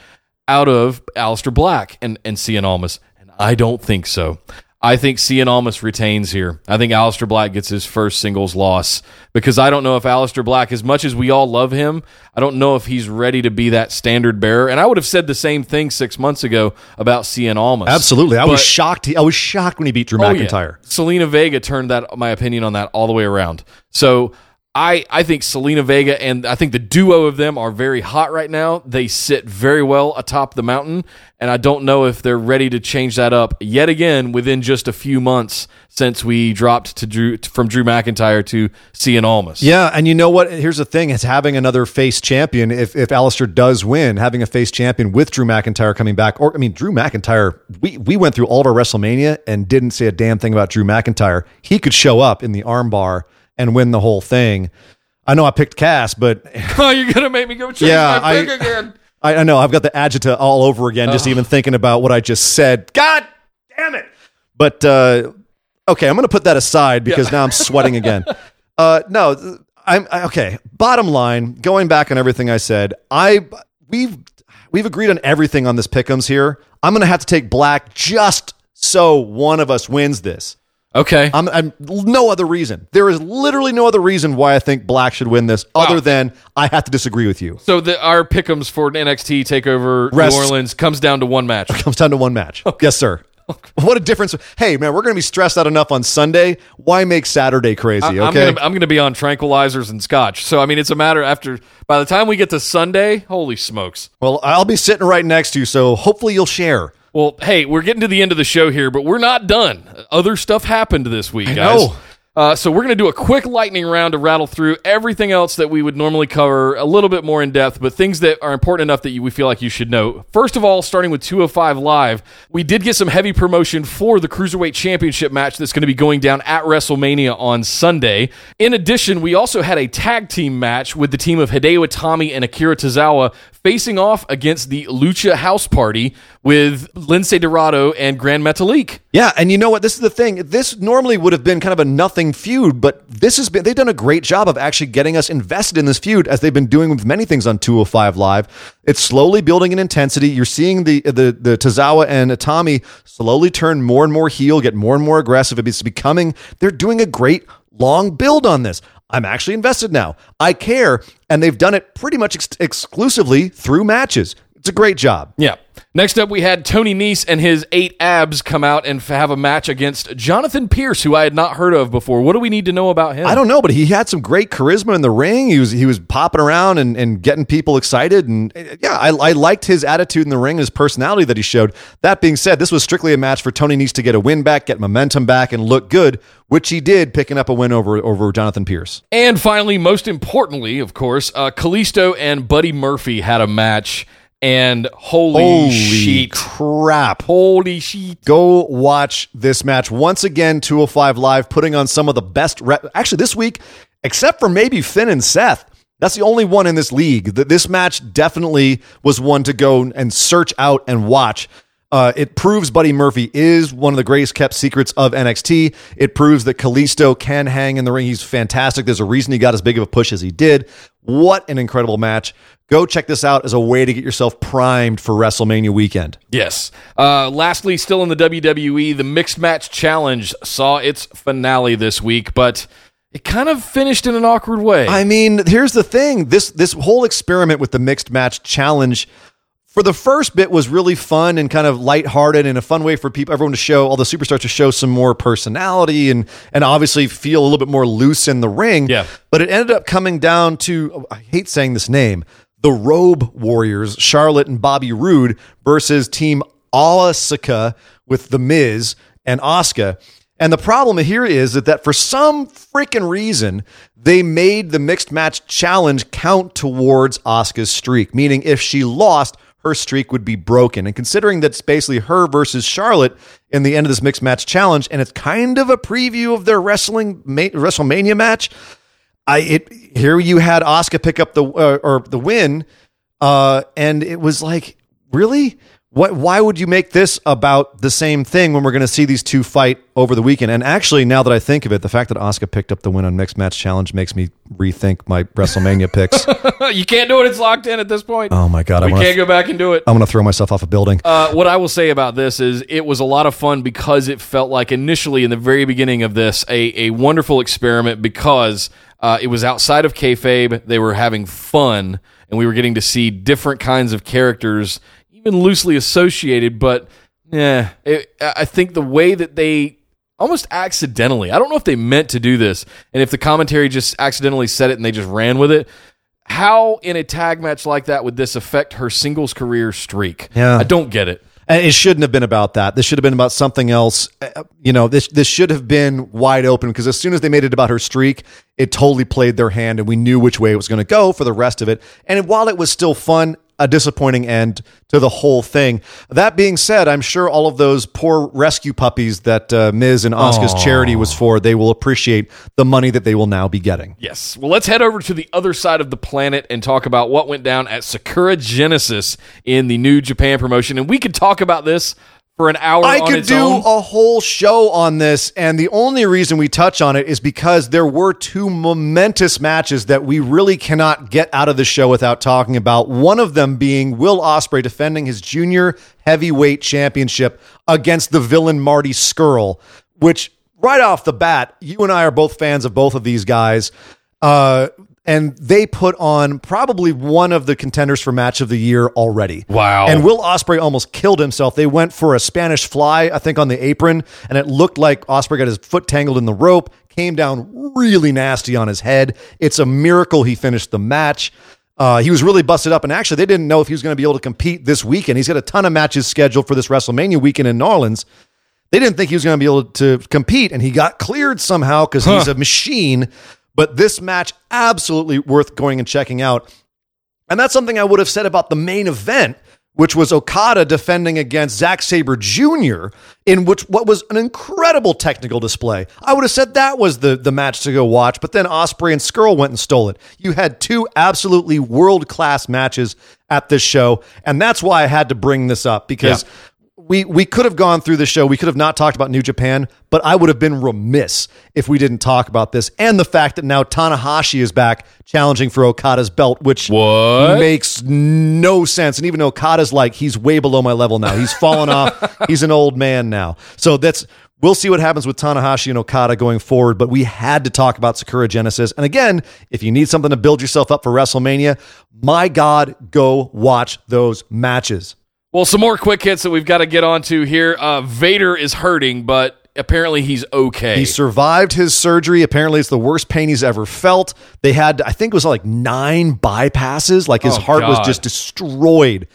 out of Aleister Black and, and Cien Almas. I don't think so. I think Cien Almas retains here. I think Aleister Black gets his first singles loss because I don't know if Aleister Black, as much as we all love him, I don't know if he's ready to be that standard bearer. And I would have said the same thing six months ago about Cien Almas. Absolutely. I was shocked. I was shocked when he beat Drew Oh, yeah. McIntyre. Zelina Vega turned that my opinion on that all the way around. So I I think Zelina Vega and I think the duo of them are very hot right now. They sit very well atop the mountain, and I don't know if they're ready to change that up yet again within just a few months since we dropped to Drew from Drew McIntyre to Cien Almas. Yeah, and you know what? Here's the thing: it's having another face champion. If if Aleister does win, having a face champion with Drew McIntyre coming back, or I mean, Drew McIntyre. We we went through all of our WrestleMania and didn't say a damn thing about Drew McIntyre. He could show up in the armbar and win the whole thing. I know I picked Cass, but Oh, you're gonna make me go change Yeah, my I- pick again. I, I know I've got the agita all over again, just even thinking about what I just said. God damn it! But uh, okay, I'm to put that aside because now I'm sweating again. Uh, no, I'm I- okay. Bottom line, going back on everything I said, I we've we've agreed on everything on this pickums here. I'm to have to take black just so one of us wins this. Okay. I'm, I'm no other reason. There is literally no other reason why I think black should win this, other than I have to disagree with you. so the, our pickums for NXT Takeover Rest- New Orleans comes down to one match. comes down to one match. Yes, sir. What a difference. Hey, man, we're going to be stressed out enough on Sunday. Why make Saturday crazy? I'm Okay. I'm gonna be on tranquilizers and scotch. So I mean, it's a matter after by the time we get to Sunday, holy smokes. well, I'll be sitting right next to you, so hopefully you'll share. Well, hey, we're getting to the end of the show here, but we're not done. Other stuff happened this week, guys. know. Uh, so we're going to do a quick lightning round to rattle through everything else that we would normally cover a little bit more in depth, but things that are important enough that you, we feel like you should know. First of all, starting with 205 Live, we did get some heavy promotion for the Cruiserweight Championship match that's going to be going down at WrestleMania on Sunday. In addition, we also had a tag team match with the team of Hideo Itami and Akira Tozawa facing off against the Lucha House Party with Lince Dorado and Gran Metalik. Yeah, and you know what? This is the thing. This normally would have been kind of a nothing feud, but this has been they've done a great job of actually getting us invested in this feud as they've been doing with many things on 205 Live. It's slowly building in intensity. You're seeing the the the Tozawa and Itami slowly turn more and more heel, get more and more aggressive. It's becoming they're doing a great long build on this. I'm actually invested now. I care, and they've done it pretty much ex- exclusively through matches. It's a great job. Yeah. Next up, we had Tony Nese and his eight abs come out and have a match against Jonathan Pierce, who I had not heard of before. What do we need to know about him? I don't know, but he had some great charisma in the ring. He was he was popping around and, and getting people excited, and yeah, I, I liked his attitude in the ring, his personality that he showed. That being said, this was strictly a match for Tony Nese to get a win back, get momentum back, and look good, which he did, picking up a win over over Jonathan Pierce. And finally, most importantly, of course, uh, Kalisto and Buddy Murphy had a match, and holy, Holy shit. crap! Holy shit. Go watch this match once again. 205 Live putting on some of the best. Rep- Actually, this week, except for maybe Finn and Seth, that's the only one in this league. That This match definitely was one to go and search out and watch. Uh, it proves Buddy Murphy is one of the greatest kept secrets of NXT. It proves that Kalisto can hang in the ring. He's fantastic. There's a reason he got as big of a push as he did. What an incredible match. Go check this out as a way to get yourself primed for WrestleMania weekend. Yes. Uh, lastly, still in the WWE, the Mixed Match Challenge saw its finale this week, but it kind of finished in an awkward way. I mean, here's the thing. This this whole experiment with the mixed match challenge for the first bit was really fun and kind of lighthearted and a fun way for people everyone to show all the superstars to show some more personality and and obviously feel a little bit more loose in the ring. Yeah. But it ended up coming down to oh, I hate saying this name, the Robe Warriors, Charlotte and Bobby Roode versus Team Asuka with The Miz and Asuka. And the problem here is that, that for some freaking reason, they made the mixed match challenge count towards Asuka's streak, meaning if she lost, her streak would be broken. And considering that's basically her versus Charlotte in the end of this mixed match challenge, and it's kind of a preview of their wrestling WrestleMania match, I it here you had Asuka pick up the uh, or the win, uh, and it was like really What, why would you make this about the same thing when we're going to see these two fight over the weekend? And actually, now that I think of it, the fact that Asuka picked up the win on Mixed Match Challenge makes me rethink my WrestleMania picks. you can't do it. It's locked in at this point. Oh my god, we I wanna, can't go back and do it. I'm going to throw myself off a building. Uh, what I will say about this is it was a lot of fun because it felt like initially in the very beginning of this a, a wonderful experiment because uh, it was outside of kayfabe. They were having fun and we were getting to see different kinds of characters, even loosely associated. But yeah, it, I think the way that they almost accidentally, I don't know if they meant to do this, and if the commentary just accidentally said it and they just ran with it. How in a tag match like that would this affect her singles career streak? Yeah. I don't get it. And it shouldn't have been about that. This should have been about something else. Uh, You know, this this should have been wide open because as soon as they made it about her streak, it totally played their hand, and we knew which way it was going to go for the rest of it. And while it was still fun, a disappointing end to the whole thing. That being said, I'm sure all of those poor rescue puppies that uh, Miz and Asuka's charity was for, they will appreciate the money that they will now be getting. Yes. Well, let's head over to the other side of the planet and talk about what went down at Sakura Genesis in the New Japan promotion. And we could talk about this for an hour I on could do own. a whole show on this, and the only reason we touch on it is because there were two momentous matches that we really cannot get out of the show without talking about. One of them being Will Ospreay defending his junior heavyweight championship against the villain Marty Scurll, which right off the bat, you and I are both fans of both of these guys. Uh, and they put on probably one of the contenders for match of the year already. Wow. And Will Ospreay almost killed himself. They went for a Spanish fly, I think, on the apron, and it looked like Ospreay got his foot tangled in the rope, came down really nasty on his head. It's a miracle he finished the match. Uh, he was really busted up, and actually, they didn't know if he was going to be able to compete this weekend. He's got a ton of matches scheduled for this WrestleMania weekend in New Orleans. They didn't think he was going to be able to compete, and he got cleared somehow because he's a machine. But this match, absolutely worth going and checking out. And that's something I would have said about the main event, which was Okada defending against Zack Sabre Jr., in which what was an incredible technical display. I would have said that was the, the match to go watch, but then Ospreay and Scurll went and stole it. You had two absolutely world class matches at this show, and that's why I had to bring this up because Yeah. We we could have gone through the show. We could have not talked about New Japan, but I would have been remiss if we didn't talk about this and the fact that now Tanahashi is back challenging for Okada's belt, which What? makes no sense. And even Okada's like he's way below my level now. He's fallen off. He's an old man now. So that's we'll see what happens with Tanahashi and Okada going forward. But we had to talk about Sakura Genesis. And again, if you need something to build yourself up for WrestleMania, my God, go watch those matches. Well, some more quick hits that we've got to get onto here. Uh, Vader is hurting, but apparently he's okay. He survived his surgery. Apparently, it's the worst pain he's ever felt. They had, I think it was like nine bypasses. Like his Oh, heart was just destroyed.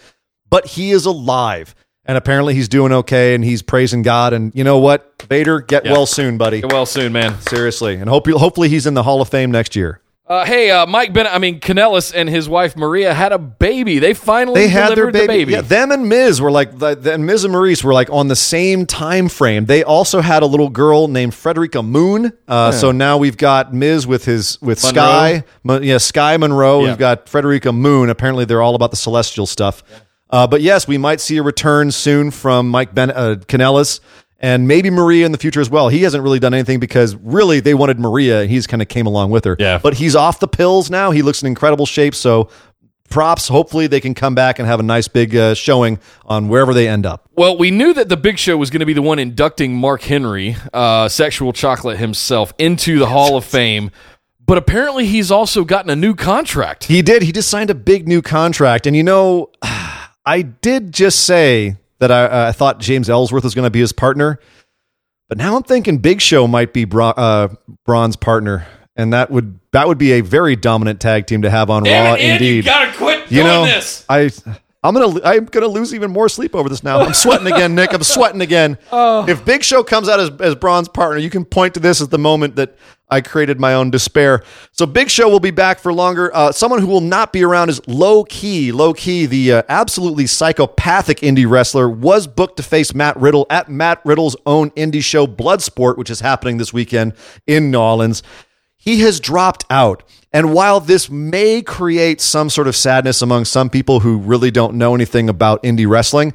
But he is alive. And apparently, he's doing okay and he's praising God. And you know what? Vader, get Yeah. well soon, buddy. Get well soon, man. Seriously. And hope you, hopefully, he's in the Hall of Fame next year. Uh, hey, uh, Mike Bennett, I mean, Kanellis and his wife Maria had a baby. They finally They had their delivered baby. the baby. Yeah, them and Miz were like, the, the- and Miz and Maryse were like on the same time frame. They also had a little girl named Frederica Moon. Uh, So now we've got Miz with his with Monroe. Sky, Mo- yeah, Sky Monroe. Yeah. We've got Frederica Moon. Apparently, they're all about the celestial stuff. Uh, but yes, we might see a return soon from Mike Ben uh, Kanellis. And maybe Maria in the future as well. He hasn't really done anything because really they wanted Maria. and He's kind of came along with her. Yeah. But he's off the pills now. He looks in incredible shape. So props. Hopefully they can come back and have a nice big uh, showing on wherever they end up. Well, we knew that the Big Show was going to be the one inducting Mark Henry, uh, sexual chocolate himself, into the Hall of Fame. But apparently, he's also gotten a new contract. He did. He just signed a big new contract. And you know, I did just say that I, uh, I thought James Ellsworth was going to be his partner. But now I'm thinking Big Show might be Bra- uh, Braun's partner. And that would that would be a very dominant tag team to have on Raw. indeed. you gotta quit you know, I I'm gonna I'm gonna lose even more sleep over this now. I'm sweating again, Nick. I'm sweating again. If Big Show comes out as as Braun's partner, you can point to this as the moment that I created my own despair. So Big Show will be back for longer. Uh, someone who will not be around is Low Key. Low Key, the uh, absolutely psychopathic indie wrestler, was booked to face Matt Riddle at Matt Riddle's own indie show Bloodsport, which is happening this weekend in New Orleans he has dropped out. And while this may create some sort of sadness among some people who really don't know anything about indie wrestling,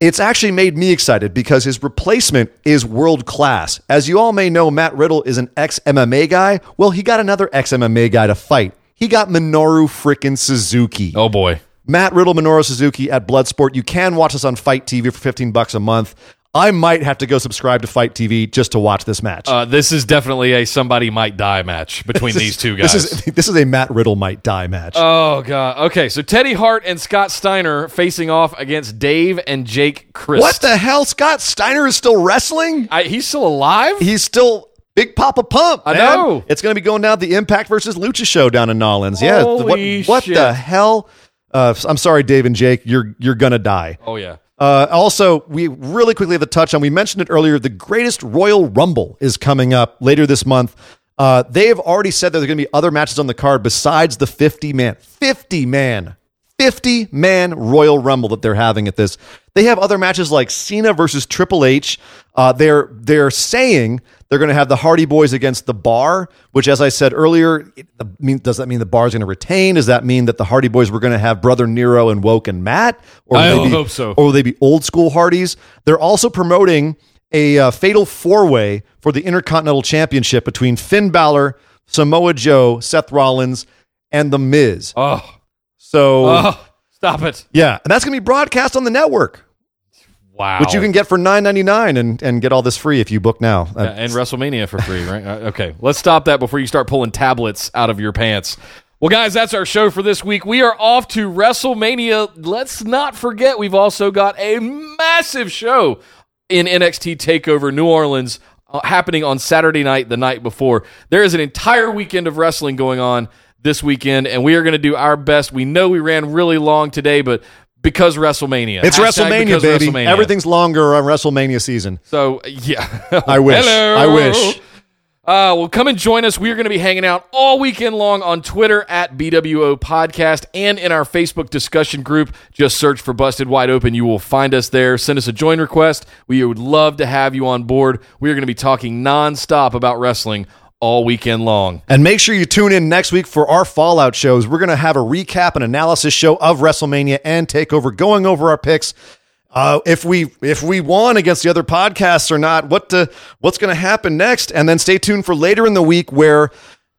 It's actually made me excited because his replacement is world class. As you all may know, Matt Riddle is an ex MMA guy. Well, he got another ex MMA guy to fight. He got Minoru frickin' Suzuki. Oh boy. Matt Riddle, Minoru Suzuki at Bloodsport. You can watch us on FITE TV for 15 bucks a month. I might have to go subscribe to FITE TV just to watch this match. Uh, this is definitely a somebody might die match between these two guys. This is this is a Matt Riddle might die match. Oh god. Okay, so Teddy Hart and Scott Steiner facing off against Dave and Jake Crist. what the hell? Scott Steiner is still wrestling? I, he's still alive? He's still Big Papa Pump. I man. know. It's going to be going down the Impact versus Lucha show down in Nolans. Yeah. Holy what what the hell? Uh, I'm sorry, Dave and Jake. You're you're gonna die. oh yeah. Uh, also, we really quickly have to touch on. We mentioned it earlier. The greatest Royal Rumble is coming up later this month. Uh, they have already said that there are going to be other matches on the card besides the 50 man, 50 man, 50 man Royal Rumble that they're having at this. They have other matches like Cena versus Triple H. Uh, they're they're saying they're going to have the Hardy Boys against the Bar, which, as I said earlier, it, I mean, does that mean the Bar is going to retain? Does that mean that the Hardy Boys were going to have Brother Nero and Woken Matt? Or I be- hope so. Or will they be old school Hardys? They're also promoting a uh, fatal four way for the Intercontinental Championship between Finn Balor, Samoa Joe, Seth Rollins, and The Miz. Oh. So, Oh. Stop it. yeah, and that's going to be broadcast on the network, Wow. which you can get for nine ninety nine and and get all this free if you book now. Uh, Yeah, and WrestleMania for free, right? Uh, okay, let's stop that before you start pulling tablets out of your pants. Well, guys, that's our show for this week. We are off to WrestleMania. Let's not forget, we've also got a massive show in NXT TakeOver New Orleans uh, happening on Saturday night, the night before. There is an entire weekend of wrestling going on this weekend, and we are going to do our best. We know we ran really long today, but because WrestleMania. it's Hashtag WrestleMania, because baby. WrestleMania. Everything's longer on WrestleMania season. So yeah, I wish. Hello. I wish. Uh, well, come and join us. We are going to be hanging out all weekend long on Twitter at BWO Podcast and in our Facebook discussion group. Just search for Busted Wide Open. You will find us there. Send us a join request. We would love to have you on board. We are going to be talking nonstop about wrestling all weekend long. And make sure you tune in next week for our Fallout shows. We're going to have a recap and analysis show of WrestleMania and Takeover, going over our picks. Uh, if we if we won against the other podcasts or not, what to, what's going to happen next? And then stay tuned for later in the week where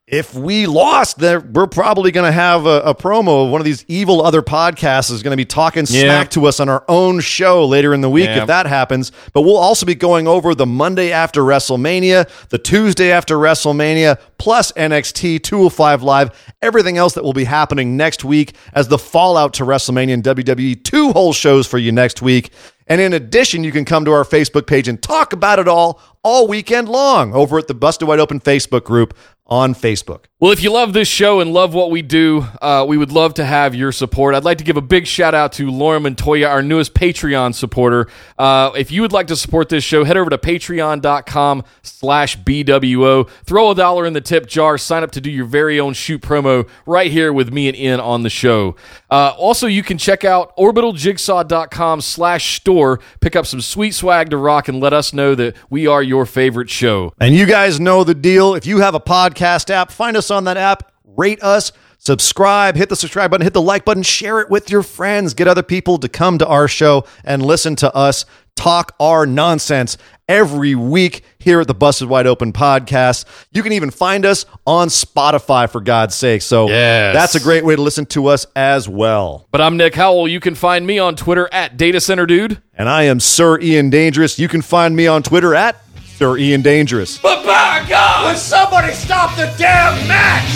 if we lost, then we're probably going to have a, a promo of one of these evil other podcasts is going to be talking Yeah. smack to us on our own show later in the week Yeah. if that happens. But we'll also be going over the Monday after WrestleMania, the Tuesday after WrestleMania, plus NXT 205 Live, everything else that will be happening next week as the fallout to WrestleMania and WWE. Two whole shows for you next week. And in addition, you can come to our Facebook page and talk about it all all weekend long over at the Busted Wide Open Facebook group on Facebook. Well, if you love this show and love what we do, uh, we would love to have your support. I'd like to give a big shout out to Laura Montoya, our newest Patreon supporter. Uh, if you would like to support this show, head over to patreon.com slash BWO. Throw a dollar in the tip jar. Sign up to do your very own shoot promo right here with me and Ian on the show. Uh, also, you can check out orbitaljigsaw.com slash store. Pick up some sweet swag to rock and let us know that we are your favorite show. And you guys know the deal. If you have a podcast app, find us on that app, rate us, subscribe, hit the subscribe button, hit the like button, share it with your friends, get other people to come to our show and listen to us talk our nonsense every week here at the Busted Wide Open podcast. You can even find us on Spotify for God's sake. So Yes. that's a great way to listen to us as well. But I'm Nick Howell. You can find me on Twitter at Data Center Dude. And I am Sir Ian Dangerous. You can find me on Twitter at Sir Ian Dangerous. But by God! Somebody stop the damn match!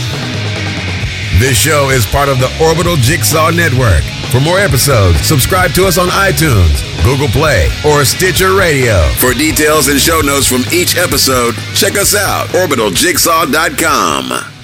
This show is part of the Orbital Jigsaw Network. For more episodes, subscribe to us on iTunes, Google Play, or Stitcher Radio. For details and show notes from each episode, check us out, orbitaljigsaw.com.